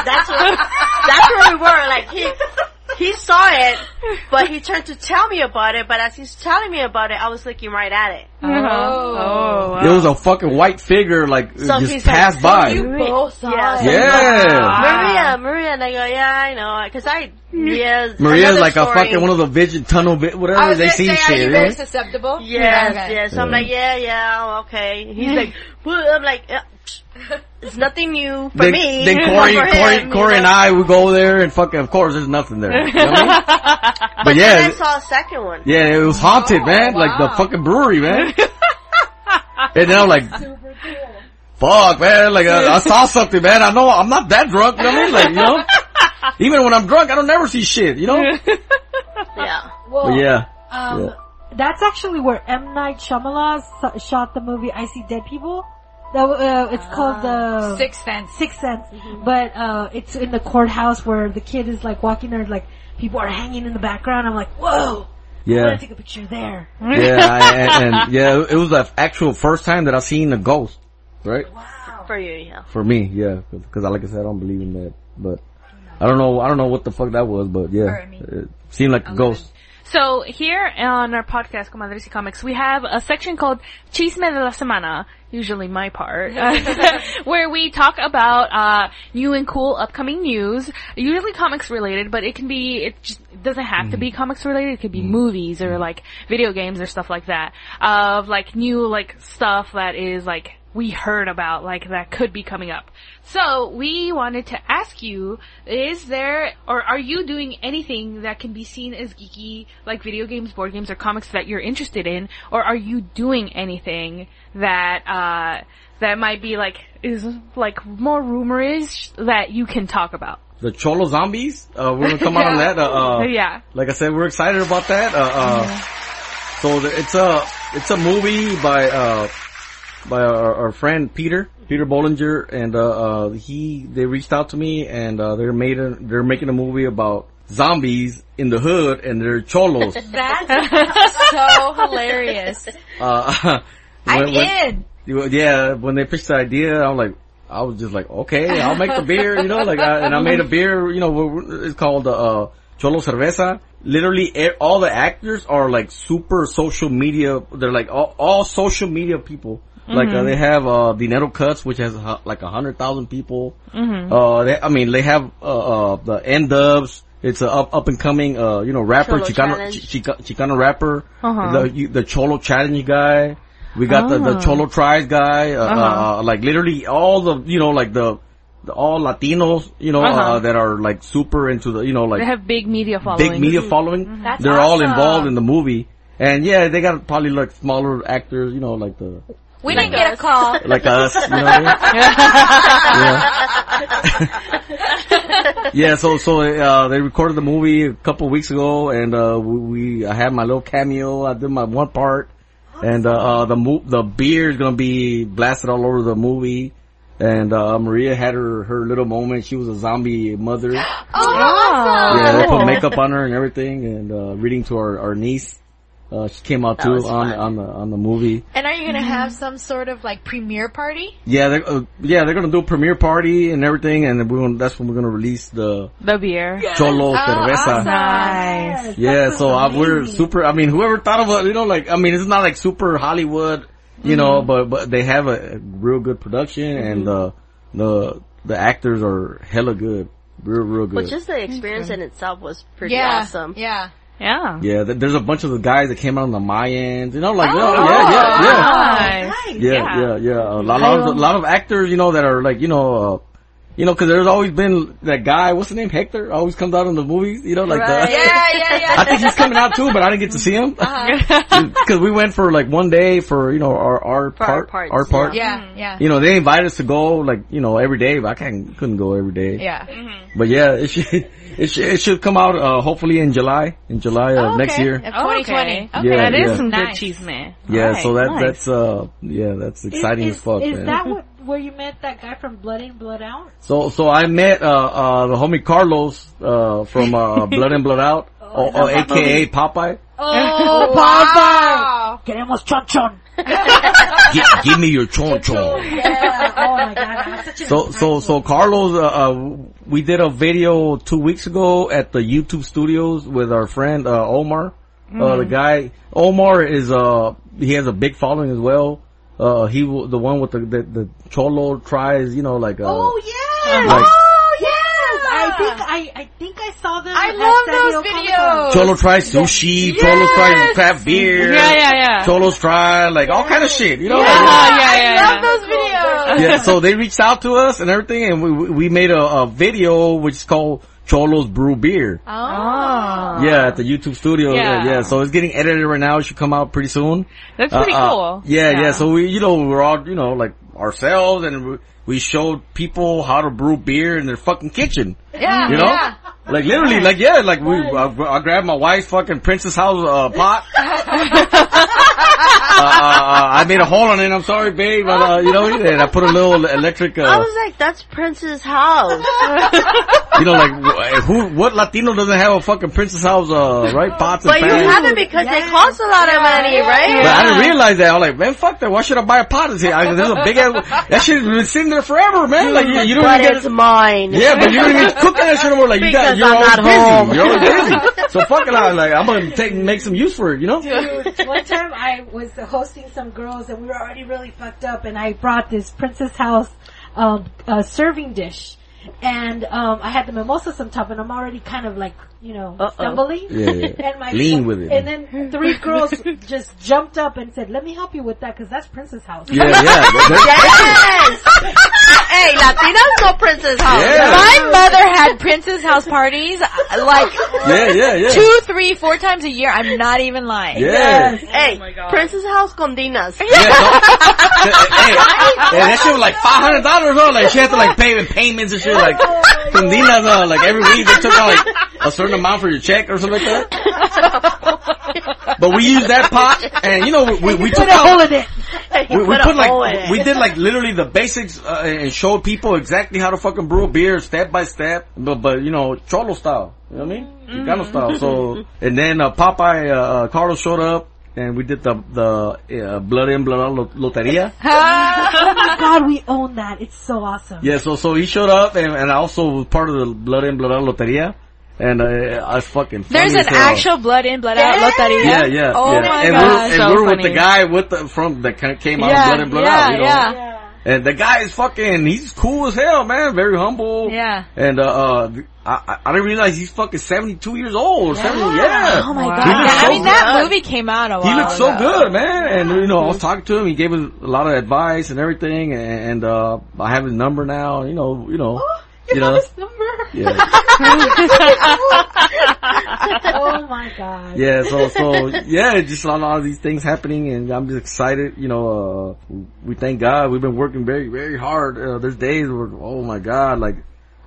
that's what, that's where we were. Like he he saw it, but he turned to tell me about it. But as he's telling me about it, I was looking right at it. Oh. Oh, wow. There was a fucking white figure like So just he's like, passed so by. you both saw Yeah. it. Yeah. Maria, Maria, and I go, yeah, I know, because I, yeah. Maria's another like a fucking one of the vision tunnel bit, I whatever was they gonna say, shit. you you very know? susceptible? Yes, okay. yes. I'm like, yeah, yeah, okay. He's like, I'm like, yeah. It's nothing new for then, me. then Corey, for Corey, him, Corey and know. I would go there and fucking, of course, there's nothing there. You know what I mean? But Then yeah, I saw a second one. yeah, it was haunted, man. Like the fucking brewery, man. and then I'm like, fuck, man. Like I, I saw something, man. I know I'm not that drunk. You know what I mean? Like, you know, even when I'm drunk, I don't never see shit. You know? Yeah. Well, But yeah, um, yeah. that's actually where M Night Shyamalan shot the movie I See Dead People. That uh, it's called the Sixth Sense. Sixth Sense, but uh, it's in the courthouse where the kid is like walking there, like people are hanging in the background. I'm like, whoa, I yeah. want to take a picture there. Yeah, I, and, and yeah, it was the actual first time that I seen a ghost, right? Wow. For you, yeah. For me, yeah, because I like I said, I don't believe in that, but I don't know, I don't know what the fuck that was, but yeah, it seemed like a ghost. So here on our podcast, Comadres y Comics, we have a section called Chisme de la Semana, usually my part, where we talk about uh, new and cool upcoming news, usually comics related, but it can be, it just doesn't have to be mm. comics related, it could be mm. movies or mm. like video games or stuff like that, of like new like stuff that is like we heard about, like that could be coming up. So we wanted to ask you, is there, or are you doing anything that can be seen as geeky, like video games, board games, or comics that you're interested in, or are you doing anything that, uh, that might be like, is like more rumorish that you can talk about? The Cholo Zombies, uh, we're gonna come out on that, uh, uh, yeah. like I said, we're excited about that, uh, uh, so the, it's a, it's a movie by, uh, by our, our friend Peter, Peter Bollinger, and, uh, uh, he, they reached out to me and, uh, they're made a, they're making a movie about zombies in the hood and they're cholos. That's so hilarious. Uh, I'm when- when- in. Yeah, when they pitched the idea, I'm like, I was just like, okay, I'll make the beer, you know, like, I, and I made a beer, you know, it's called, uh, Cholo Cerveza. Literally, all the actors are like super social media, they're like all, all social media people. Like, uh, they have, uh, Dinero Cuts, which has uh, like a hundred thousand people. Uh, they, I mean, they have, uh, uh, the N-Dubs. It's a up, up and coming, uh, you know, rapper, Cholo Chicano, Chica, Chicano rapper. Uh-huh. The, you, the Cholo Challenge guy. We got the, the Ah. Cholo Tribes guy, uh, Uh-huh. uh, like literally all the, you know, like the, all Latinos, you know, Uh-huh. uh, that are like super into the, you know, like They have big media following. big media following. Mm-hmm. That's They're all involved in the movie. And yeah, they got probably like smaller actors, you know, like the, We didn't get a call. like us, you know what I mean? yeah. yeah, so, so, uh, they recorded the movie a couple weeks ago and, uh, we, we, I had my little cameo, I did my one part. And, uh, uh, the mo- the beer is gonna be blasted all over the movie. And, uh, Maria had her, her little moment. She was a zombie mother. Oh, Yeah, they put makeup on her and everything, and uh, reading to our, our niece. Uh, she came out That too on fun. on the on the movie. And are you gonna have some sort of like premiere party? Yeah, they uh, yeah they're gonna do a premiere party and everything, and we're gonna, that's when we're gonna release the The beer. Cholo Oh, Cerveza. awesome. Nice. Yeah, so I, we're super. I mean, whoever thought of it, you know, like I mean, it's not like super Hollywood, you know, but but they have a, a real good production, and uh, the the actors are hella good, real real good. But just the experience in itself was pretty yeah, awesome. yeah. Yeah. Yeah, there's a bunch of the guys that came out on the Mayans, you know, like, Oh, oh, yeah, yeah, yeah. Nice. Yeah, Yeah. yeah, yeah. A lot, lot, of, a lot of actors, you know, that are like, you know, uh, you know, cause there's always been that guy, what's the name, Hector, always comes out in the movies, you know, like Right. the, Yeah, yeah, yeah. I think he's coming out too, but I didn't get to see him. Uh-huh. Cause we went for like one day for, you know, our, our our part, parts, our part. Yeah, yeah. You know, they invited us to go like, you know, every day, but I can't, couldn't go every day. Yeah. But yeah, it should, it should, it should come out, uh, hopefully in July, in July of Oh, next year. Of 2020. Okay. Okay. Yeah, that is yeah. some Nice. good cheese, man. Yeah, Right, so that, nice. that's, uh, yeah, that's exciting is, as fuck, Is man. that what, where you met that guy from Blood In, Blood Out? So, so I met, uh, uh, the homie Carlos, uh, from, uh, Blood In, Blood Out, oh, oh, aka Popeye. Oh, wow. Queremos chon chon. Gi- give me your chon chon. Yeah. Oh my god. I'm such an So, so, so Carlos, uh, uh, we did a video two weeks ago at the YouTube studios with our friend, uh, Omar. Uh, the guy, Omar is, uh, he has a big following as well. Uh, he, w- the one with the, the, the Cholo tries, you know, like, uh, Oh yes. Like- oh yes. I think I I think I saw them. I love San those videos. Cholo try sushi, Yes. Cholo try craft beer. Yeah, yeah, yeah. Cholos try like all kind of shit, you know? Yeah, Like, yeah, yeah, I yeah. love those videos. yeah, so they reached out to us and everything, and we we we made a, a video which is called Cholos Brew Beer. Oh. Yeah, at the YouTube studio. Yeah. Yeah. yeah. So it's getting edited right now. It should come out pretty soon. That's pretty Uh, uh, cool. yeah, yeah, So we, you know, we're all, you know, like ourselves and we, we showed people how to brew beer in their fucking kitchen. Yeah. You know? Yeah. Like literally, like yeah, like we, I, I grabbed my wife's fucking Princess House, uh, pot. uh, uh, I made a hole in it, I'm sorry babe, but, uh, you know, and I put a little electric, I uh, was like, that's Princess House. you know, like, who, what Latino doesn't have a fucking Princess House, uh, right, pots and but you have it because they cost a lot of money, right? But I didn't realize that. I was like, man, fuck that. Why should I buy a pot? This I, there's a big ass, that shit's been sitting there forever, man. Like, you, you don't But even it's get, mine. yeah, but you don't even cook that shit anymore. Like, you got, Because you're I'm always not busy. home. You're always busy. So fuck it. I like I'm gonna take, make some use for it, you know? Dude, one time I was hosting some girls and we were already really fucked up and I brought this Princess House um, uh, serving dish. And um, I had the mimosas on top and I'm already kind of like, you know, Uh-oh. stumbling. Yeah, yeah. And my Lean with it. And then three girls just jumped up and said, let me help you with that because that's Princess House. Yeah, yeah. That- Yes! hey, Latinos know Princess House. Yeah. My mother had princess house parties uh, like yeah, yeah, yeah. two, three, four times a year. I'm not even lying. Yeah. Hey, my God. Princess House con dinas. Yeah, no, hey, hey, that shit was like five hundred dollars. Oh, like she had to like pay in payments and shit. Like, Condinas, uh, like every week they took out like a certain amount for your check or something like that. But we used that pot, and you know we we took Put out. We, we put in like we did like literally the basics uh, and showed people exactly how to fucking brew a beer step by step, but but you know cholo style. You know what I mean? Chicano style. So and then uh, Popeye uh, uh, Carlos showed up. And we did the the uh, blood in blood out lo- loteria. Oh my god, we own that. It's so awesome. Yeah, so so he showed up, and, and I also was part of the blood in blood out loteria, and uh, I was fucking. funny There's as an hell. actual blood in, blood out loteria. Yeah, yeah, Oh yeah. my and god. we're, and so we're with the guy with the from that came out Yeah, of blood in blood yeah, out. You know? yeah. Yeah. And the guy is fucking. He's cool as hell, man. Very humble. Yeah. And uh, uh I I- I didn't realize he's fucking seventy two years old. or 70, yeah. Oh my Wow. god. He looks I so mean, that good. movie came out a while He looked so ago. good, man. And you know, I was talking to him. He gave us a lot of advice and everything. And, and uh I have his number now. You know, you know, You you know know. this number? Yeah. oh my god. yeah, so so yeah, just a lot of these things happening, and I'm just excited. You know, uh, we thank God. We've been working very very hard. Uh, there's days where oh my God, like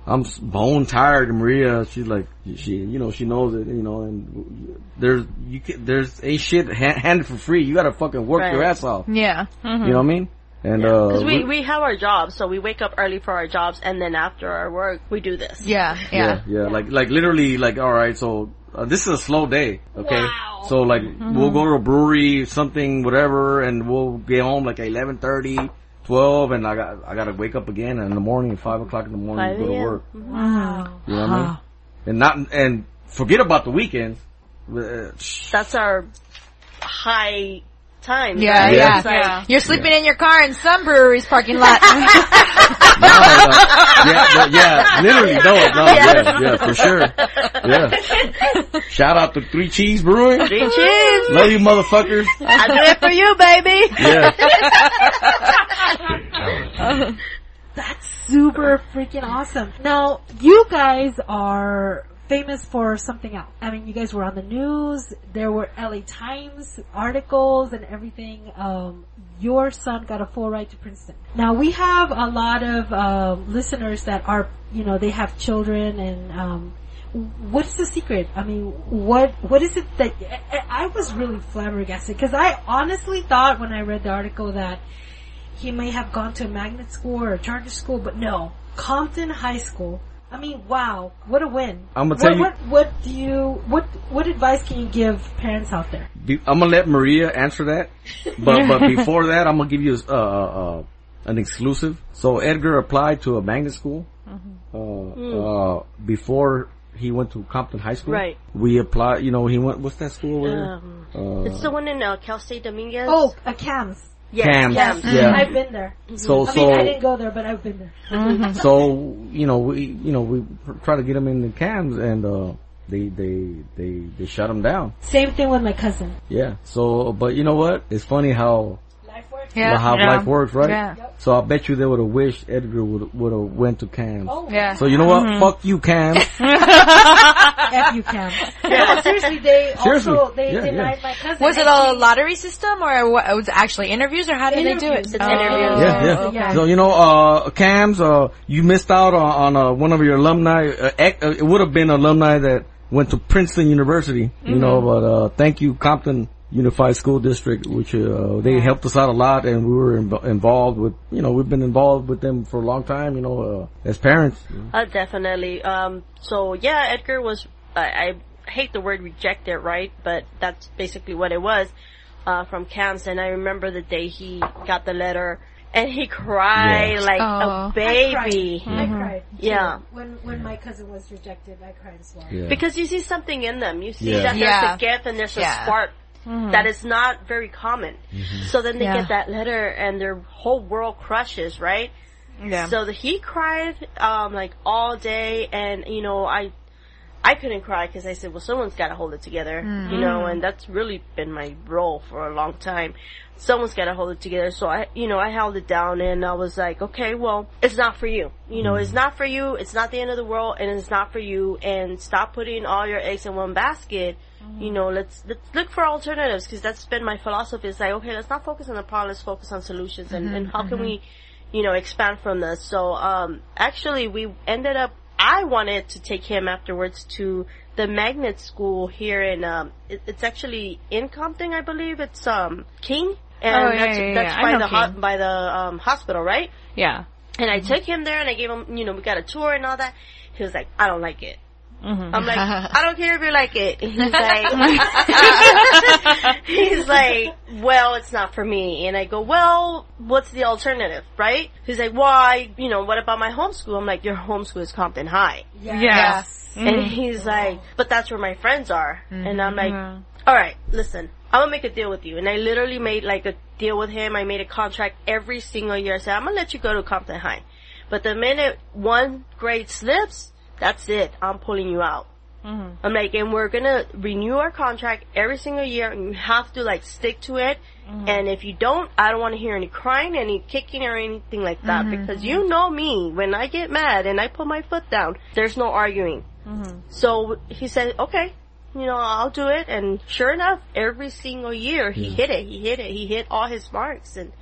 I'm bone tired. Maria, she's like she, you know, she knows it. You know, and there's you can, there's ain't shit ha- handed for free. You gotta fucking work Right. your ass off. Yeah. You know what I mean? And uh, Because we, we have our jobs, so we wake up early for our jobs, and then after our work, we do this. Yeah. yeah, Yeah. yeah, like like literally, like all right, so uh, this is a slow day, okay? So like we'll go to a brewery, something, whatever, and we'll get home like 11:30, 12, and I got I got to wake up again in the morning, at five o'clock in the morning, to go to work. Wow. You know what I mean? And not and forget about the weekends. Uh, That's our high time. Yeah, right? yeah. Like- Yeah. You're sleeping in your car in some brewery's parking lot. no, no, yeah, no, yeah, literally, no, no, yeah, yeah, for sure, yeah. Shout out to Three Cheese Brewing. Three cheers. Love you, motherfuckers. I do it for you, baby. Yeah. That's super freaking awesome. Now, you guys are famous for something else. I mean, you guys were on the news. There were LA Times articles and everything. Um, your son got a full ride to Princeton. Now, we have a lot of um, listeners that are, you know, they have children and. Um, What's the secret? I mean, what what is it that I, I was really flabbergasted because I honestly thought when I read the article that he may have gone to a magnet school or a charter school, but no, Compton High School. I mean, wow, what a win! I'ma what, tell you- What, what do you what what advice can you give parents out there? Be- I'm gonna let Maria answer that, but but before that, I'm gonna give you uh, uh, an exclusive. So Edgar applied to a magnet school uh, uh, before he went to Compton High School. Right. We applied. You know, he went. What's that school over there? Um, Uh, it's the one in uh, Cal State Dominguez. Oh, a CAMS. Yes, Cams. Cams. Yeah. I've been there. so I so mean, I didn't go there, but I've been there. so you know we you know we try to get them in the cams and uh, they they they they shut them down. Same thing with my cousin. Yeah. So but you know what? It's funny how Life works. How Yeah. life works, right? Yeah. So I bet you they would have wished Edgar would would have went to Cam. Oh, Yeah. So you know what? Fuck you, Cam. F you can. Yeah, seriously, they Seriously. also they Yeah, denied yeah. my cousin. Was it and a lottery system or what, was it actually interviews or how did they do it? Interviews. It's interviews. Yeah, yeah. okay. So you know, uh, Cams, uh, you missed out on, on uh, one of your alumni. Uh, ec- uh, it would have been alumni that went to Princeton University. You know, but uh, thank you, Compton Unified School District, which uh, they helped us out a lot, and we were inv- involved with. You know, we've been involved with them for a long time. You know, uh, as parents. Uh, definitely. Um, so yeah, Edgar was, I, I hate the word rejected, right? But that's basically what it was, uh, from CAMS. And I remember the day he got the letter and he cried Yeah. like Aw. a I baby. cried. I cried. too. Yeah. When when my cousin was rejected, I cried as well. Yeah. Because you see something in them. You see Yeah. that there's Yeah. a gift and there's a Yeah. Spark that is not very common. Mm-hmm. So then they Yeah. get that letter and their whole world crushes, right? Yeah. So the, he cried um, like all day, and you know I I couldn't cry because I said, well, someone's got to hold it together, mm-hmm. you know, and that's really been my role for a long time. Someone's got to hold it together. So I, you know, I held it down and I was like, okay, well, it's not for you. You know, it's not for you. It's not the end of the world, and it's not for you. And stop putting all your eggs in one basket. You know, let's let's look for alternatives because that's been my philosophy. It's like, okay, let's not focus on the problem. Let's focus on solutions and, and how can we you know, expand from this. So, um, actually we ended up, I wanted to take him afterwards to the magnet school here in, um, it, it's actually in Compton, I believe. It's, um, King. And Oh, yeah, that's, yeah, that's yeah. I by the, ho- by the, um, hospital, right? yeah. And I took him there and I gave him, you know, we got a tour and all that. He was like, I don't like it. Mm-hmm. I'm like, I don't care if you like it. He's like, he's like, well, it's not for me. And I go, well, what's the alternative, right? He's like, why, you know, what about my homeschool? I'm like, your homeschool is Compton High. Yeah. And he's like, but that's where my friends are. And I'm like, Yeah. alright, listen, I'm gonna make a deal with you. And I literally made like a deal with him. I made a contract every single year. I said, I'm gonna let you go to Compton High. But the minute one grade slips, that's it. I'm pulling you out. Mm-hmm. I'm like, and we're gonna renew our contract every single year, and you have to like stick to it. Mm-hmm. And if you don't, I don't want to hear any crying, any kicking, or anything like that, mm-hmm. because you know me. When I get mad and I put my foot down, there's no arguing. So he said, okay, you know, I'll do it. And sure enough, every single year he hit it. He hit it. He hit all his marks and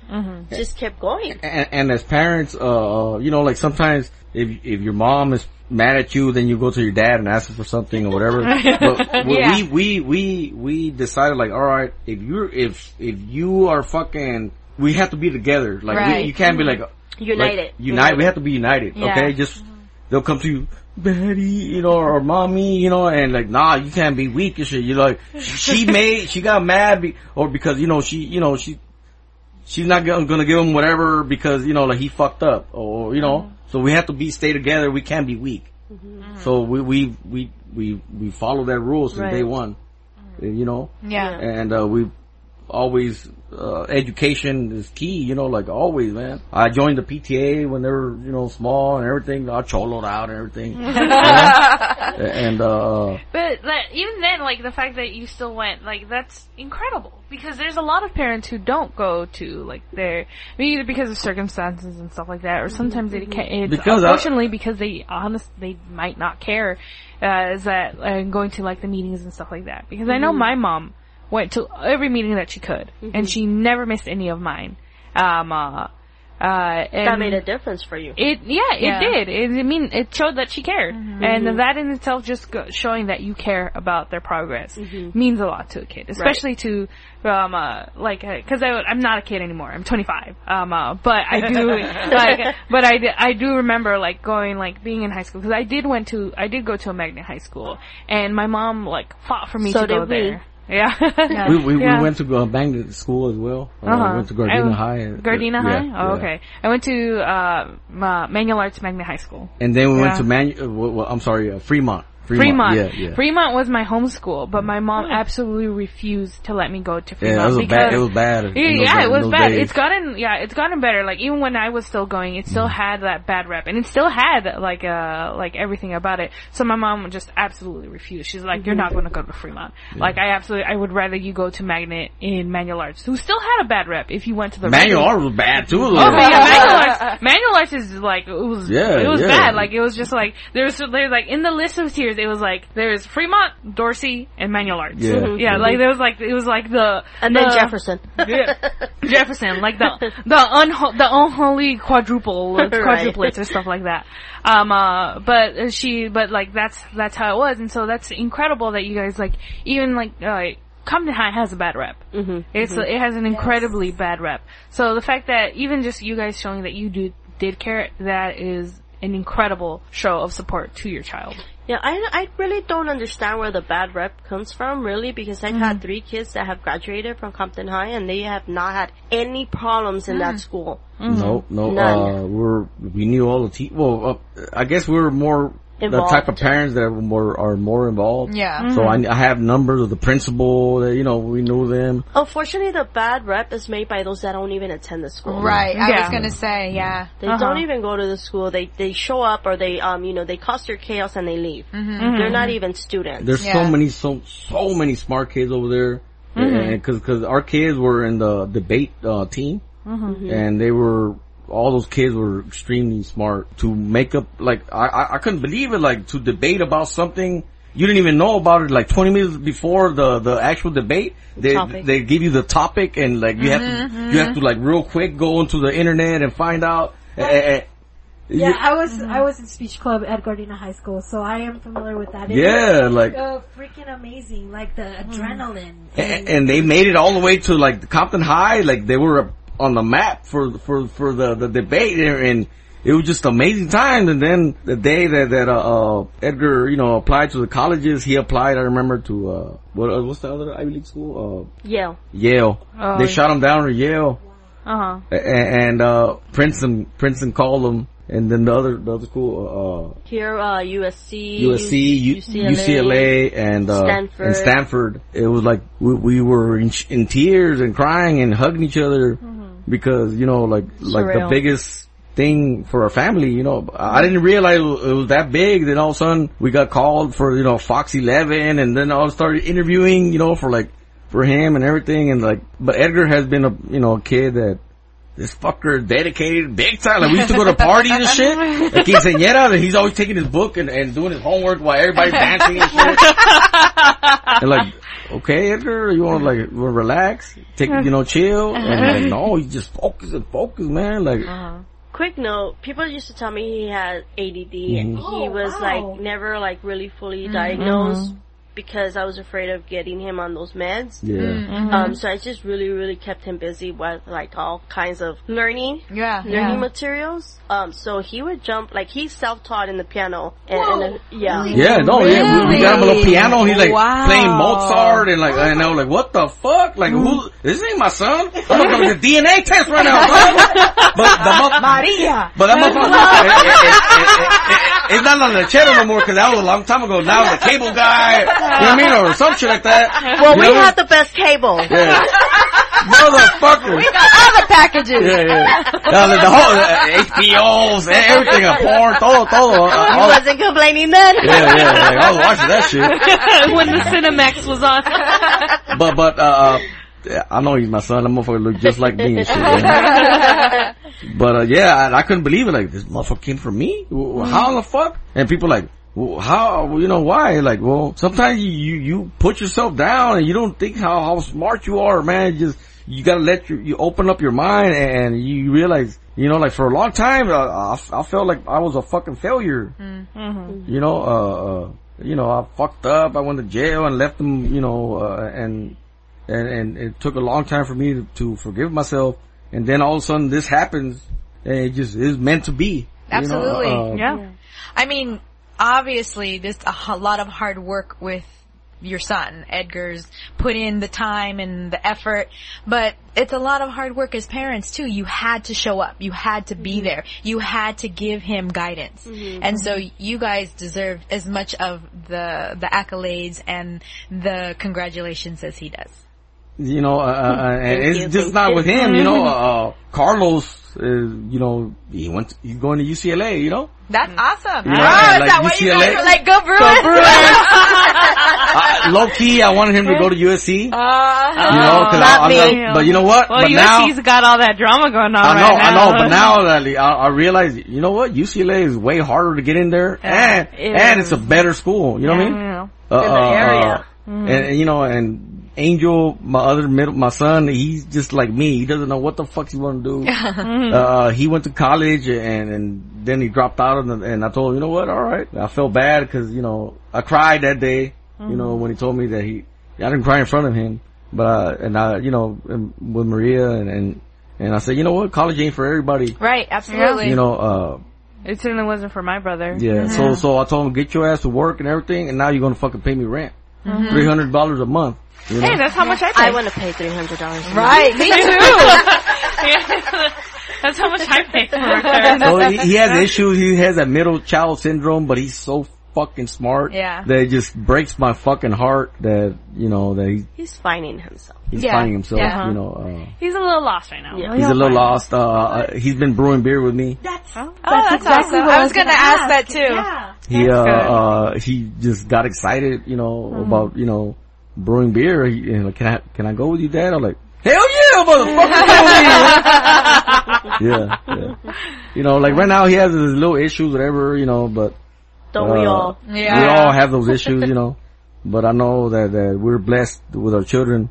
just kept going. and, and as parents, uh, uh, you know, like sometimes if if your mom is mad at you, then you go to your dad and ask him for something or whatever. but we, Yeah. we we we we decided like, all right, if you're if if you are fucking, we have to be together. Like Right. we, you can't be like United. like, unite. We have to be united. Yeah. Okay, just they'll come to you. Daddy, you know, or mommy, you know, and like, nah, you can't be weak and shit. You're like, she made, she got mad, be, or because, you know, she, you know, she, she's not gonna, gonna give him whatever because, you know, like he fucked up or, you know, so we have to be, stay together. We can't be weak. So we, we, we, we, we follow that rule since Right. day one, you know, Yeah. and, uh, we always, uh, education is key, you know, like always, man. I joined the PTA when they were, you know, small and everything. I choloed out and everything. and, uh, But like, even then, like the fact that you still went, like that's incredible because there's a lot of parents who don't go to like their I mean, either because of circumstances and stuff like that, or sometimes they can't. It's Because I- unfortunately because they honest they might not care. Uh, is that uh, going to like the meetings and stuff like that? Because I know my mom went to every meeting that she could, and she never missed any of mine. Um, uh, uh, and That made a difference for you. it yeah, it Yeah. did. It, I mean, it showed that she cared, and that in itself just go, showing that you care about their progress means a lot to a kid, especially to um uh, like because I I'm not a kid anymore. I'm 25. Um, uh, but I do like, but I I do remember like going like being in high school because I did went to I did go to a magnet high school, and my mom like fought for me So to go we. there. Yeah. we, we, Yeah. we went to uh, Magnet school as well. Uh, Uh-huh. went to Gardena I- High. and- Gardena yeah, High? Oh, yeah. okay. I went to, uh, Manual Arts Magnet High School. And then we went to Manu- uh, well, well, I'm sorry, uh, Fremont. Fremont. Yeah, yeah. Fremont was my home school, but my mom hmm. absolutely refused to let me go to Fremont. Yeah, it was because bad. It was bad. in Yeah, those- yeah, it was bad. days. It's gotten, yeah, it's gotten better. Like even when I was still going, it still hmm. had that bad rep, and it still had like uh like everything about it. So my mom just absolutely refused. She's like, "You're not hmm. going to go to Fremont." Like I absolutely, I would rather you go to Magnet in Manual Arts, who still had a bad rep. If you went to the Manual Arts was bad too. Oh, but yeah, manual arts, manual arts is like it was. Yeah, it was yeah. bad. Like it was just like there was there like in the list of tiers, it was like there's Fremont, Dorsey, and manual arts. Yeah. Mhm. yeah. Like there was like it was like the And the, then Jefferson. yeah, Jefferson, like the the unho- the unholy quadruple Right. quadruplets or stuff like that. Um, uh, but she, but like that's that's how it was, and so that's incredible that you guys like even like uh, Compton High has a bad rep. hmm It's it has an incredibly bad rep. So the fact that even just you guys showing that you do did care, that is an incredible show of support to your child. Yeah, I, I really don't understand where the bad rep comes from, really, because I've Mm-hmm. had three kids that have graduated from Compton High and they have not had any problems in Mm. that school. No, no. None. Uh, we're we knew all the te- Well, uh, I guess we were more Involved. the type of parents that are more are more involved. Yeah. So I, I have numbers of the principal. That, you know, we knew them. Unfortunately, the bad rep is made by those that don't even attend the school. Right. I was gonna say, yeah. They Uh-huh. don't even go to the school. They they show up or they um you know they cause their chaos and they leave. Mm-hmm. They're not even students. There's Yeah. so many so so many smart kids over there. Mm-hmm. Because because our kids were in the debate uh, team, Mm-hmm. and they were all those kids were extremely smart to make up. Like I I, I couldn't believe it. Like to debate about something. You didn't even know about it like 20 minutes before the, the actual debate. They, Topic. they give you the topic and like you have Mm-hmm, to, you have to like real quick go into the internet and find out. Eh, eh, eh. Yeah, I was Mm-hmm. I was in speech club at Gardena High School, so I am familiar with that. It Yeah, was, like- uh, freaking amazing, like the adrenaline. and, and they made it all the way to like the Compton High, like they were on the map for for for the the debate, and it was just amazing time. And then the day that that uh, uh Edgar, you know, applied to the colleges, he applied. I remember to uh what uh, what's the other Ivy League school? Uh, Yale. Yale. Oh, they yeah. shot him down at Yale, Uh huh. A- a- and uh Princeton Princeton called him, and then the other the other school, Here, uh, USC, uh USC, U- UCLA, and uh, Stanford. and Stanford. It was like we, we were in, sh- in tears and crying and hugging each other because you know, like like the biggest thing for our family. You know, I didn't realize it was, that big. Then all of a sudden we got called for you know Fox 11, and then I started interviewing. You know, for like for him and everything, and like, but Edgar has been a you know a kid that. This fucker dedicated big time. Like we used to go to parties and shit. Like quinceañera, and he's always taking his book and, and doing his homework while everybody's dancing and shit. and like, okay, Edgar, you want to like relax, take you know chill, and like, no, you just focus and focus, man. Like, uh-huh. Quick note: People used to tell me he had ADD. Mhm. He Oh, was wow. like never like really fully diagnosed because I was afraid of getting him on those meds. yeah, Mm-hmm. Um, so I just really, really kept him busy with like all kinds of learning, Yeah. learning Yeah. materials. Um, so he would jump like he's self-taught in the piano, and, and then, yeah, yeah, no, yeah. We, we got him a little piano. and He's like Wow. playing Mozart, and like, and I was like, what the fuck? Like, who? Mm-hmm. This ain't my son. I'm gonna get a DNA test right now, bro. But the mo- Maria. But that motherfucker, it, it, it, it, it, it's not on the channel no more because that was a long time ago. Now the cable guy, you know what I mean, or some shit like that. Well, You we know? had the best cable. yeah. motherfucker. All the packages. Yeah, yeah. Uh, the, the whole uh, HBOs, everything, uh, porn, todo, todo. Uh, He all, wasn't complaining then. yeah, yeah, like, I was watching that shit. when the Cinemax was on. But, but, uh, yeah, I know he's my son. That motherfucker look just like me and shit. yeah. But, uh, yeah, I, I couldn't believe it. Like, this motherfucker came from me? W- How the fuck? And people like, well, how, you know, why? Like, well, sometimes you, you, you put yourself down and you don't think how, how smart you are, man. Just, you gotta let your, you open up your mind and you realize, you know, like for a long time, uh, I, I felt like I was a fucking failure. You know, uh, uh, you know, I fucked up. I went to jail and left them, you know, uh, and, and, and it took a long time for me to, to forgive myself. And then all of a sudden this happens and it just is meant to be. you know, Absolutely. uh, uh Yeah. I mean, obviously, there's a lot of hard work with your son. Edgar's put in the time and the effort, but it's a lot of hard work as parents too. You had to show up. You had to be mm-hmm. there. You had to give him guidance. Mm-hmm. And so you guys deserve as much of the, the accolades and the congratulations as he does. You know, uh, uh, and it's you, just not you. with him. You know, uh, Carlos, uh, you know, he went. To, he's going to UCLA. You know, That's awesome. Yeah, oh, is like that why you guys UCLA? were like, go Bruins? Go uh, low key, I wanted him to go to USC. You Uh, know, cause not I, I'm me. but you know what? Well, but now, USC's got all that drama going on I know, right I know, but now that I, I realize, you know what? UCLA is way harder to get in there, and it and it's a better school. You know what I mean? Yeah. Uh, In the uh, area. uh, and, and, you know, and Angel, my other middle, my son, he's just like me. He doesn't know what the fuck he want to do. uh, he went to college and, and then he dropped out and, and I told him, you know what? All right. I felt bad because, you know, I cried that day, you know, when he told me that he, I didn't cry in front of him, but, uh, and I, you know, with Maria and, and, and I said, you know what? College ain't for everybody. right, absolutely. You know, uh, It certainly wasn't for my brother. yeah. So, so I told him, get your ass to work and everything, and now you're gonna fucking pay me rent. Mm-hmm. hundred dollars a month. You know? Hey, that's how much I pay. I want to pay three hundred dollars. Right, me too. that's how much I pay for her. so he, he has issues. He has a middle child syndrome, but he's so fucking smart Yeah. that it just breaks my fucking heart that you know that he, He's finding himself. he's Yeah. finding himself. Yeah. You know, uh, He's a little lost right now. Yeah. he's a little lost. Uh, uh, he's been brewing beer with me. That's, Oh, that's, exactly awesome. what I was gonna ask that too. Yeah. He uh, good. uh he just got excited, you know, Mm-hmm. about you know brewing beer. He, and like, can I can I go with you, Dad? I'm like, hell yeah, motherfucker! yeah, yeah. You know, like right now he has his little issues, whatever, you know, but Don't we Uh, all? Yeah. we all have those issues, you know. But I know that, that we're blessed with our children,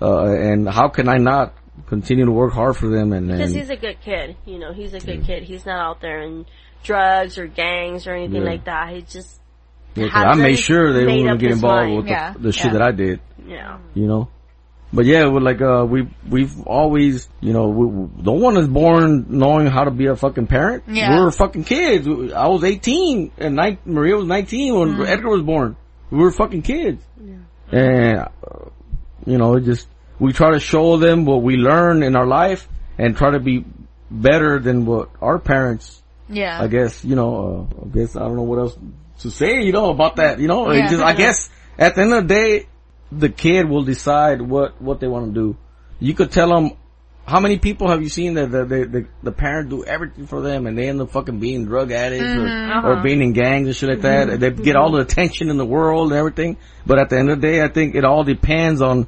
uh, and how can I not continue to work hard for them? And, Because and he's a good kid. You know, he's a good kid. He's not out there in drugs or gangs or anything Yeah. like that. He just, yeah, 'cause has I made sure they made wouldn't up get involved mind. with the, Yeah. the shit Yeah. that I did. yeah. you know. But yeah, we're like, uh, we, we've always, you know, we, no one is born knowing how to be a fucking parent. Yeah. We were fucking kids. I was 18 and ni- Maria was 19 when Mm-hmm. Edgar was born. We were fucking kids. Yeah. And, uh, you know, it just, we try to show them what we learn in our life and try to be better than what our parents, Yeah. I guess, you know, uh, I guess I don't know what else to say, you know, about that, you know, Yeah. just, I guess at the end of the day, the kid will decide what, what they want to do. You could tell them, how many people have you seen that the, the, the, the parent do everything for them and they end up fucking being drug addicts or, mm-hmm. or uh-huh. being in gangs and shit like that. Mm-hmm. They get all the attention in the world and everything. But at the end of the day, I think it all depends on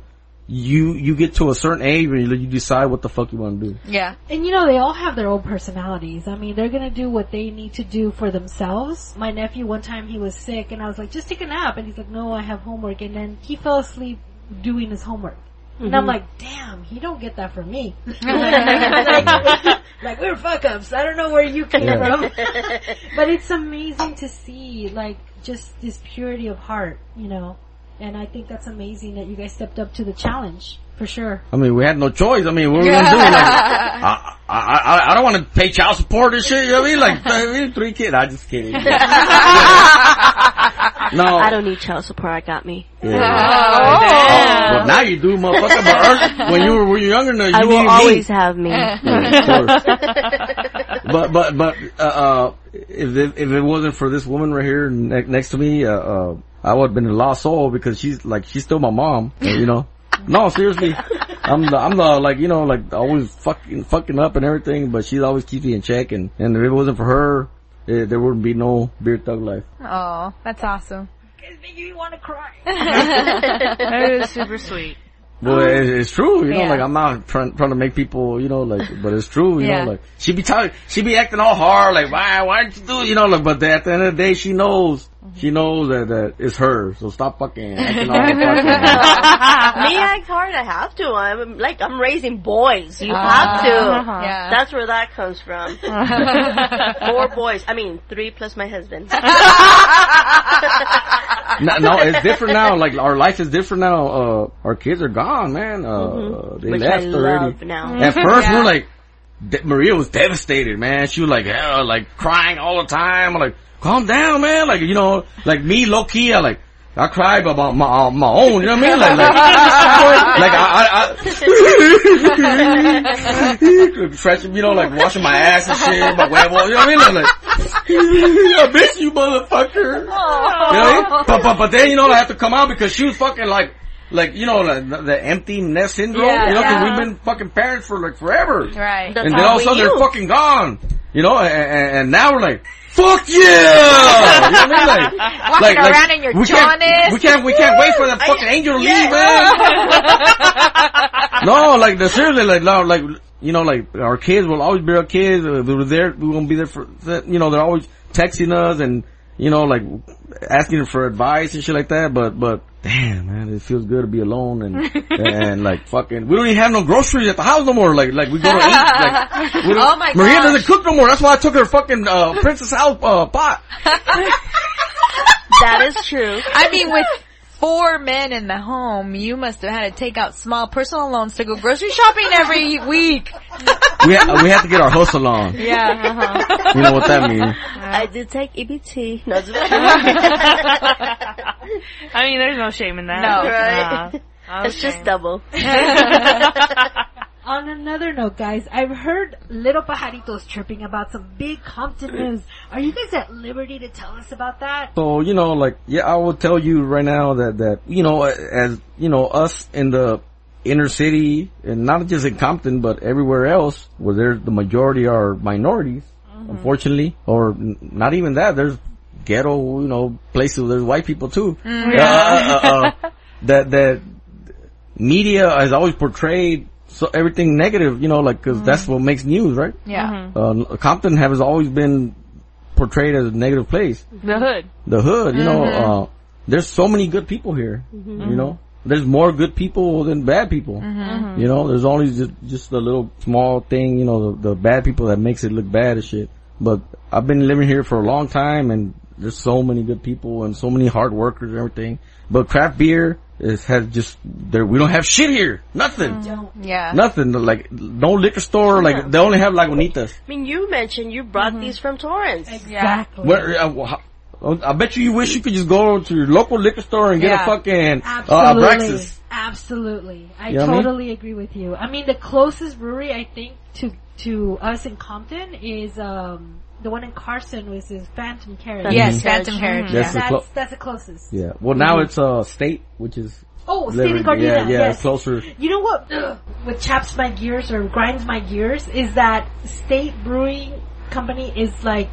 you, you get to a certain age and you, you decide what the fuck you want to do. yeah. And you know, they all have their own personalities. I mean, they're gonna do what they need to do for themselves. My nephew, one time he was sick and I was like, just take a nap. And he's like, no, I have homework. And then he fell asleep doing his homework. And I'm mm-hmm. like, damn, he don't get that from me. like, like, we're fuck ups. I don't know where you came Yeah. from. but it's amazing to see, like, just this purity of heart, you know. And I think that's amazing that you guys stepped up to the challenge, for sure. I mean, we had no choice. I mean, what were we gonna do? Like, I, I, I, I don't want to pay child support and shit. You know what I mean? Like, I mean, three kids. I just kidding. no. I don't need child support. I got me. Yeah. Oh. Well, now you do, motherfucker. But early, when you were, when you were younger, no, you I will needed always me. have me. Yeah, of course. but but but uh, uh, if it, if it wasn't for this woman right here ne- next to me, uh, uh, I would have been a lost soul because she's like she's still my mom. You know. No, seriously. I'm the, I'm the, like, you know, like, always fucking, fucking up and everything, but she always keeps me in check, and, and if it wasn't for her, eh, there wouldn't be no Beer Thug life. Oh, that's awesome. It's making me want to cry. That is super sweet. Well, oh. it, it's true, you know, like, I'm not trying, trying to make people, you know, like, but it's true, you Yeah. know, like, she be telling, she be acting all hard, like, why, why did you do, it? you know, like, but at the end of the day, she knows, mm-hmm. she knows that, that it's her, so stop fucking acting all fucking, me act hard. I have to. I'm like I'm raising boys. You uh-huh. have to. Uh-huh. Yeah. That's where that comes from. Four boys. I mean, three plus my husband. no, no, it's different now. Like our life is different now. Uh, our kids are gone, man. Uh, they Which left already. now. At first, we Yeah. were like, De- Maria was devastated, man. She was like, hell, like crying all the time. I'm like, calm down, man. Like, you know, like me, low key, I like, I cry about my uh, my own, you know what I mean? Like, like, like I, I, I fresh, you know, like washing my ass and shit, my huevo, you know what I mean? Like, like I miss you, motherfucker. You know what I mean? But, but, but then, you know, I have to come out because she was fucking like, like, you know, like the, the empty nest syndrome, Yeah, you know, cause yeah. we've been fucking parents for like forever. Right. That's and then all of a sudden they're fucking gone. You know, and, and, and now we're like, fuck yeah! You know I mean? Like, Walking around in your we can't, jaundice. we can't, we can't wait for that fucking angel to leave, man. no, like, the, seriously, like, no, like, you know, like, our kids will always be our kids. Uh, We were there, we won't be there for, you know, they're always texting us and, you know, like, asking for advice and shit like that, but, but, damn, man, it feels good to be alone and, and like, fucking, we don't even have no groceries at the house no more. Like, like, we go to eat, like, we don't, Oh my Maria gosh. doesn't cook no more. That's why I took her fucking, uh, Princess House, uh, pot. That is true. I mean, with four men in the home, you must have had to take out small personal loans to go grocery shopping every week. We, ha- we have to get our hustle on. Yeah. Uh-huh. You know what that means. I did take EBT. No, I mean, there's no shame in that. No. right. Nah. It's just oh, double. On another note, guys, I've heard little pajaritos chirping about some big Compton news. Are you guys at liberty to tell us about that? So, you know, like, yeah, I will tell you right now that, that, you know, as, you know, us in the inner city, and not just in Compton, but everywhere else, where there's the majority are minorities, unfortunately, or n- not even that, there's ghetto, you know, places where there's white people too. Uh, uh, uh, that, that media has always portrayed so everything negative, you know, like, cause mm-hmm. that's what makes news, right? Yeah. Mm-hmm. Uh, Compton has always been portrayed as a negative place The hood. the hood, you know, mm-hmm. uh, there's so many good people here, you know, there's more good people than bad people, you know, there's always just, just a little small thing, you know, the, the bad people that makes it look bad and shit. But I've been living here for a long time and there's so many good people and so many hard workers and everything. But craft beer is, has just, there, we don't have shit here. Nothing. Yeah. Nothing. Like, no liquor store, like, they only have Lagunitas. I mean, you mentioned you brought these from Torrance. Exactly. Where, uh, I bet you you wish you could just go to your local liquor store and get a fucking uh, Absolutely. Abraxas. Absolutely. I You know what I mean? totally agree with you. I mean, the closest brewery I think to to us in Compton is um the one in Carson was is Phantom Carriage. Yes, Mhm. Phantom Carriage. That's Yeah. the That's that's the closest. Yeah. Well, now it's uh state, which is Oh, State Liberty. and Gardena. Yeah, yeah, yes. it's closer. You know what? What chaps my gears or grinds my gears is that State Brewing Company is like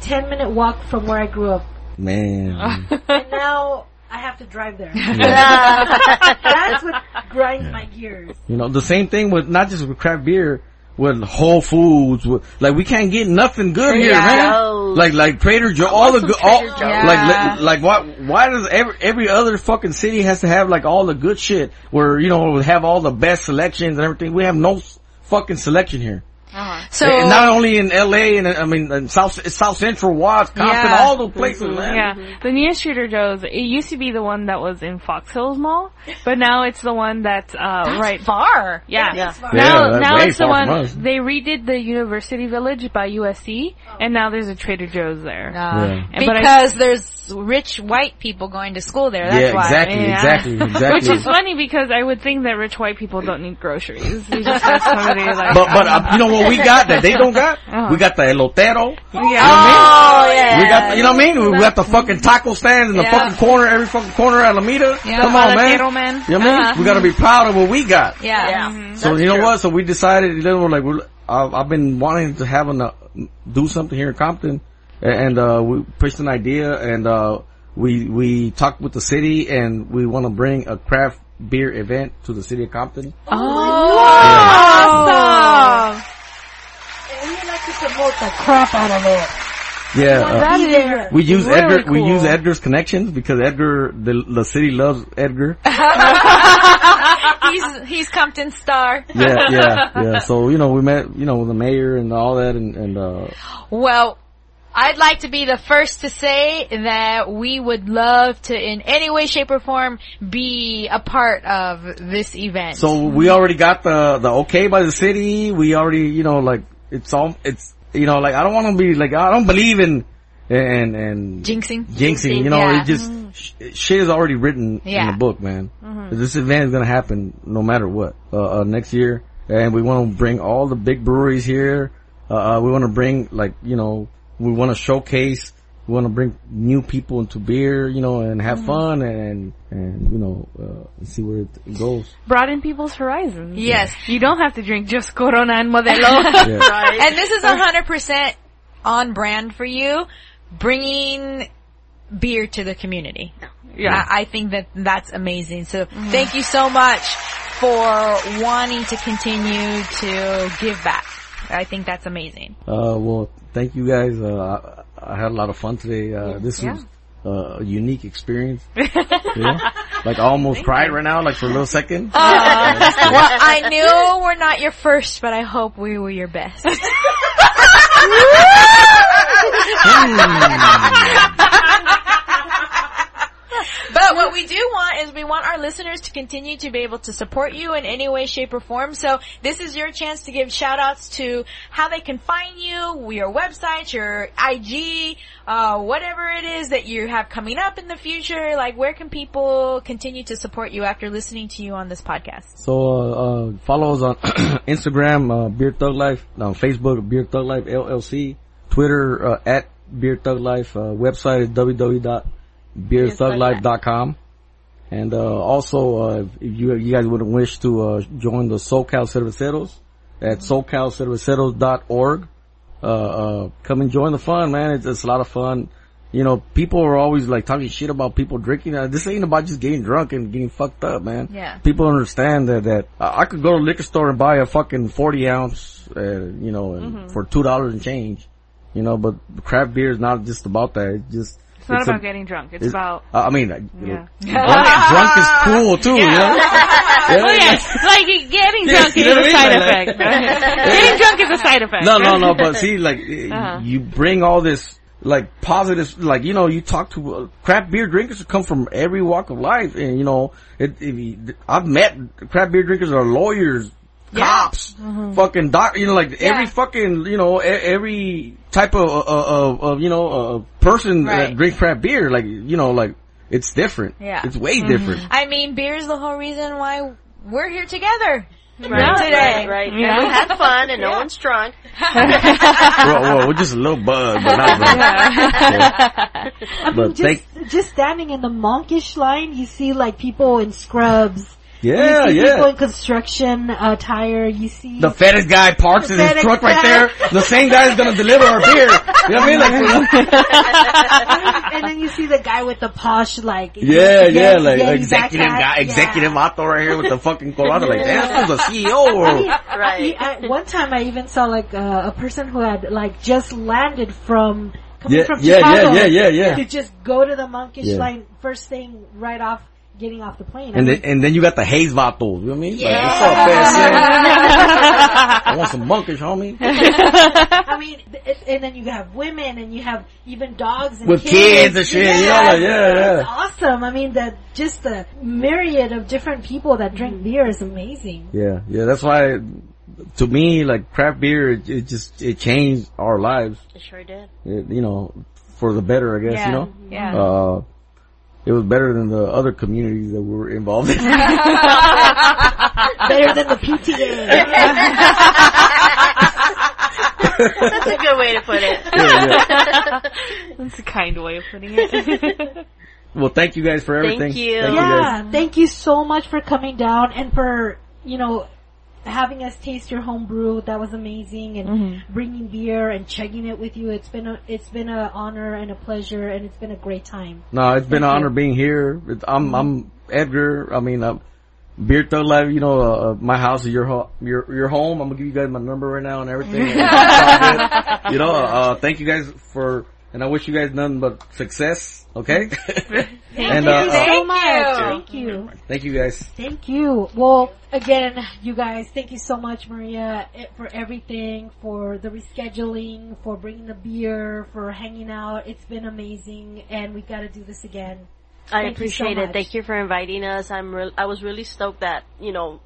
ten minute walk from where I grew up, Man, and now I have to drive there. That's what grinds my gears. you know the same thing with not just with craft beer, with Whole Foods. With, like we can't get nothing good here, Yeah. man. Like like Trader Joe, all the good, all Joe's. like like why why does every every other fucking city has to have like all the good shit where you know have all the best selections and everything? We have no fucking selection here. So, And not only in L.A. and I mean in South South Central, Watts, Compton, Yeah. all those places, man. Yeah, the nearest Trader Joe's. It used to be the one that was in Fox Hills Mall, but now it's the one that's uh right. far. Yeah. Yeah. Now, Yeah, that's now it's the one they redid the University Village by USC, and now there's a Trader Joe's there. Uh, Yeah. And- but I- because there's rich white people going to school there. That's yeah, why. exactly, Yeah. exactly, exactly. Which is funny because I would think that rich white people don't need groceries. They just have somebody like. But but uh, you know what we got that they don't got? Uh-huh. We got the elotero. yeah. Oh, yeah. We got the, you know what I mean? We got the fucking taco stands in the Yeah. fucking corner, every fucking corner of Alameda. Yeah. Come on, man. Man. You know what I mean? Uh-huh. We gotta be proud of what we got. Yeah. Yeah. So That's you know true. what? So we decided, you know, like we're, I've, I've been wanting to have an, uh, do something here in Compton, and, and uh, we pitched an idea, and uh, we we talked with the city, and we want to bring a craft beer event to the city of Compton. Awesome. And we like to promote the crap out of it. Yeah, uh, That Be is there. we use really Edgar. We use Edgar's connections because Edgar, the the city loves Edgar. he's he's Compton star. yeah, yeah, yeah. So you know, we met, you know, the mayor and all that, and and uh, Well, I'd like to be the first to say that we would love to, in any way, shape, or form, be a part of this event. so we already got the the okay by the city. We already, you know, like it's all it's you know, like I don't want to be like I don't believe in and and Jinxing. jinxing. You know, Yeah. it just sh- shit is already written in the book, man. This event is gonna happen no matter what uh, uh, next year, and we want to bring all the big breweries here. Uh, uh, we want to bring like you know, we want to showcase. We want to bring new people into beer, you know, and have fun and and you know, uh, see where it goes. Broaden people's horizons. Yes. You don't have to drink just Corona and Modelo. Yeah. Right. And this is a hundred percent on brand for you, bringing beer to the community. yeah. I, I think that that's amazing. So thank you so much for wanting to continue to give back. I think that's amazing. Uh, well, thank you guys. Uh, I, had a lot of fun today. Uh, this was uh, a unique experience. yeah. Like I almost cried right now, like for a little second. well, I knew we're not your first, but I hope we were your best. But what we do want is we want our listeners to continue to be able to support you in any way, shape, or form. So this is your chance to give shout outs to how they can find you, your website, your IG, uh, whatever it is that you have coming up in the future. Like where can people continue to support you after listening to you on this podcast? So uh, uh, follow us on Instagram, uh, Beer Thug Life, on Facebook, Beer Thug Life LLC, Twitter uh, at Beer Thug Life, uh, website is www.beerthuglife.com. And uh, also, uh, if you you guys would wish to uh, join the SoCal Cerveceros at SoCalCerveceros.org, uh, uh, come and join the fun, man. It's, it's a lot of fun. You know, people are always like talking shit about people drinking. Uh, this ain't about just getting drunk and getting fucked up, man. Yeah. People understand that that I I could go to a liquor store and buy a fucking forty ounce, uh, you know, and for two dollars and change, you know. But craft beer is not just about that. It's just it's not a- about getting drunk. It's, it's- about uh, I mean, uh, Yeah. drunk, drunk is cool too. You know? Yeah, Oh yeah. yes, like getting drunk is a side mean? Like- effect. getting drunk is a side effect. No, no, no. But see, like Uh-huh. you bring all this like positive, like you know, you talk to uh, craft beer drinkers who come from every walk of life, and you know, it, if you, I've met crap beer drinkers are lawyers, cops, fucking doc, you know, like every fucking, you know, e- every type of, uh, of, of you know, uh, person Right. that drinks craft beer, like you know, like it's different. Yeah. it's way different. I mean, beer is the whole reason why we're here together. Right, today. right, right. Yeah. And we had fun, and no one's drunk. well, well, we're just a little buzz, but not. I mean, But just just standing in the monkish line, you see like people in scrubs. Yeah, you see yeah. people in construction attire. You see The FedEx guy parks in his FedEx truck right there. The same guy is gonna deliver our beer. You know what I mean? Like, and then you see the guy with the posh like yeah, yeah, Yeti- like Yeti executive backpack. guy, Yeah. executive author right here with the fucking Colorado. Like, damn, this is a CEO. Or, Right. I, one time I even saw like uh, a person who had like just landed from coming Yeah, from yeah, yeah, Chicago yeah, yeah, yeah. to just go to the monkish Yeah. line first thing right off getting off the plane. And mean, then and then you got the haze vatos. You know what I mean? Like, Yeah. what's up, man? I want some monkish, homie. I mean, and then you have women and you have even dogs and With kids and shit, you know, like, yeah, yeah. It's awesome. I mean, the just the myriad of different people that drink beer is amazing. Yeah, yeah. That's why, to me, like craft beer, it, it just it changed our lives. It sure did. It, you know, for the better, I guess. Yeah, You know. yeah. Uh, it was better than the other communities that we were involved in. Better than the PTA. That's a good way to put it. That's a kind way of putting it. well, thank you guys for everything. Thank you. guys. yeah, thank you so much for coming down and for, you know, having us taste your home brew. That was amazing and bringing beer and chugging it with you. It's been a, it's been an honor and a pleasure and it's been a great time. No, it's been an Thank honor being here. It, I'm I'm Edgar. I mean, uh, Beer Thug Life. You know, uh, uh, my house is your ho- your your home. I'm gonna give you guys my number right now and everything. And it's all good. you know, uh, thank you guys for, and I wish you guys nothing but success. Okay. and Thank uh, you uh, so much. you. Thank you. thank you guys. Thank you. Well, again, you guys, thank you so much, Maria, eh, for everything, for the rescheduling, for bringing the beer, for hanging out. It's been amazing, and we got to do this again. I Thank you so appreciate it. Thank you for inviting us. I'm re- I was really stoked that you know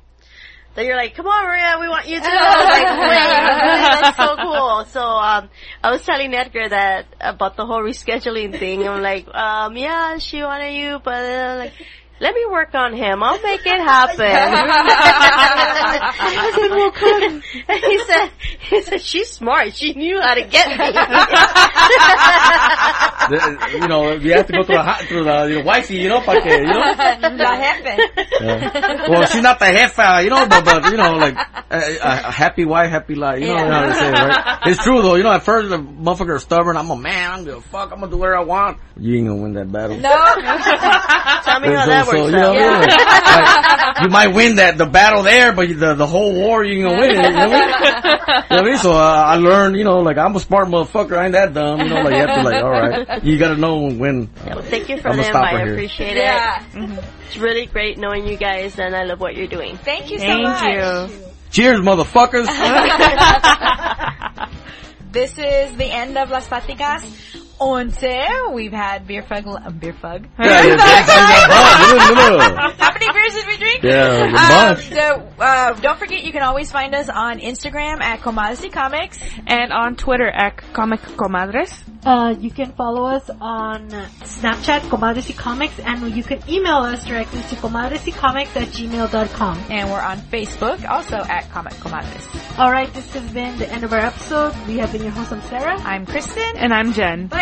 that you're like, come on, Maria, we want you too. like, wait, that's so cool. So, um, I was telling Edgar that about the whole rescheduling thing. I'm like, um, yeah, she wanted you, but uh, like, let me work on him. I'll make it happen. I said, well, good. And he said, he said, she's smart. She knew how to get me. The- you know, you have to go through the, hot- through the, you know, wifey, you know, para que, you know. La jefe. Yeah. Well, she's not the jefa, you know, but, but you know, like, a, a, a happy wife, happy life, you know Yeah. what I'm saying, right? It's true though, you know, at first the motherfucker is stubborn, I'm a man, I'm gonna fuck, I'm gonna do whatever I want. You ain't gonna win that battle. No. Tell me how that So- so, works you know, out. like, you might win that, the battle there, but the, the whole war, you ain't gonna win it, you know what I mean? You know what I mean? So, uh, I learned, you know, like, I'm a smart motherfucker, I ain't that dumb, you know, like, you have to like, alright, you gotta know when, uh, Well, thank you for I'm the gonna stop invite. right I here. appreciate yeah. it. It's really great knowing you guys, and I love what you're doing. Thank you so Thank much. you. cheers motherfuckers! This is the end of Las Platicas. Once, we've had beer fug, uh, beer fug. Yeah, yeah, yeah. How many beers did we drink? Yeah, a Um, so, uh, don't forget you can always find us on Instagram at Comadre Comics. And on Twitter at Comic Comadres. Uh, you can follow us on Snapchat, Comadres y Comics, and you can email us directly to comadresy at gmail.com. And we're on Facebook, also at Comic Comadres. Alright, this has been the end of our episode. We have been your host, I'm Sarah. I'm Kristen. And I'm Jen. Bye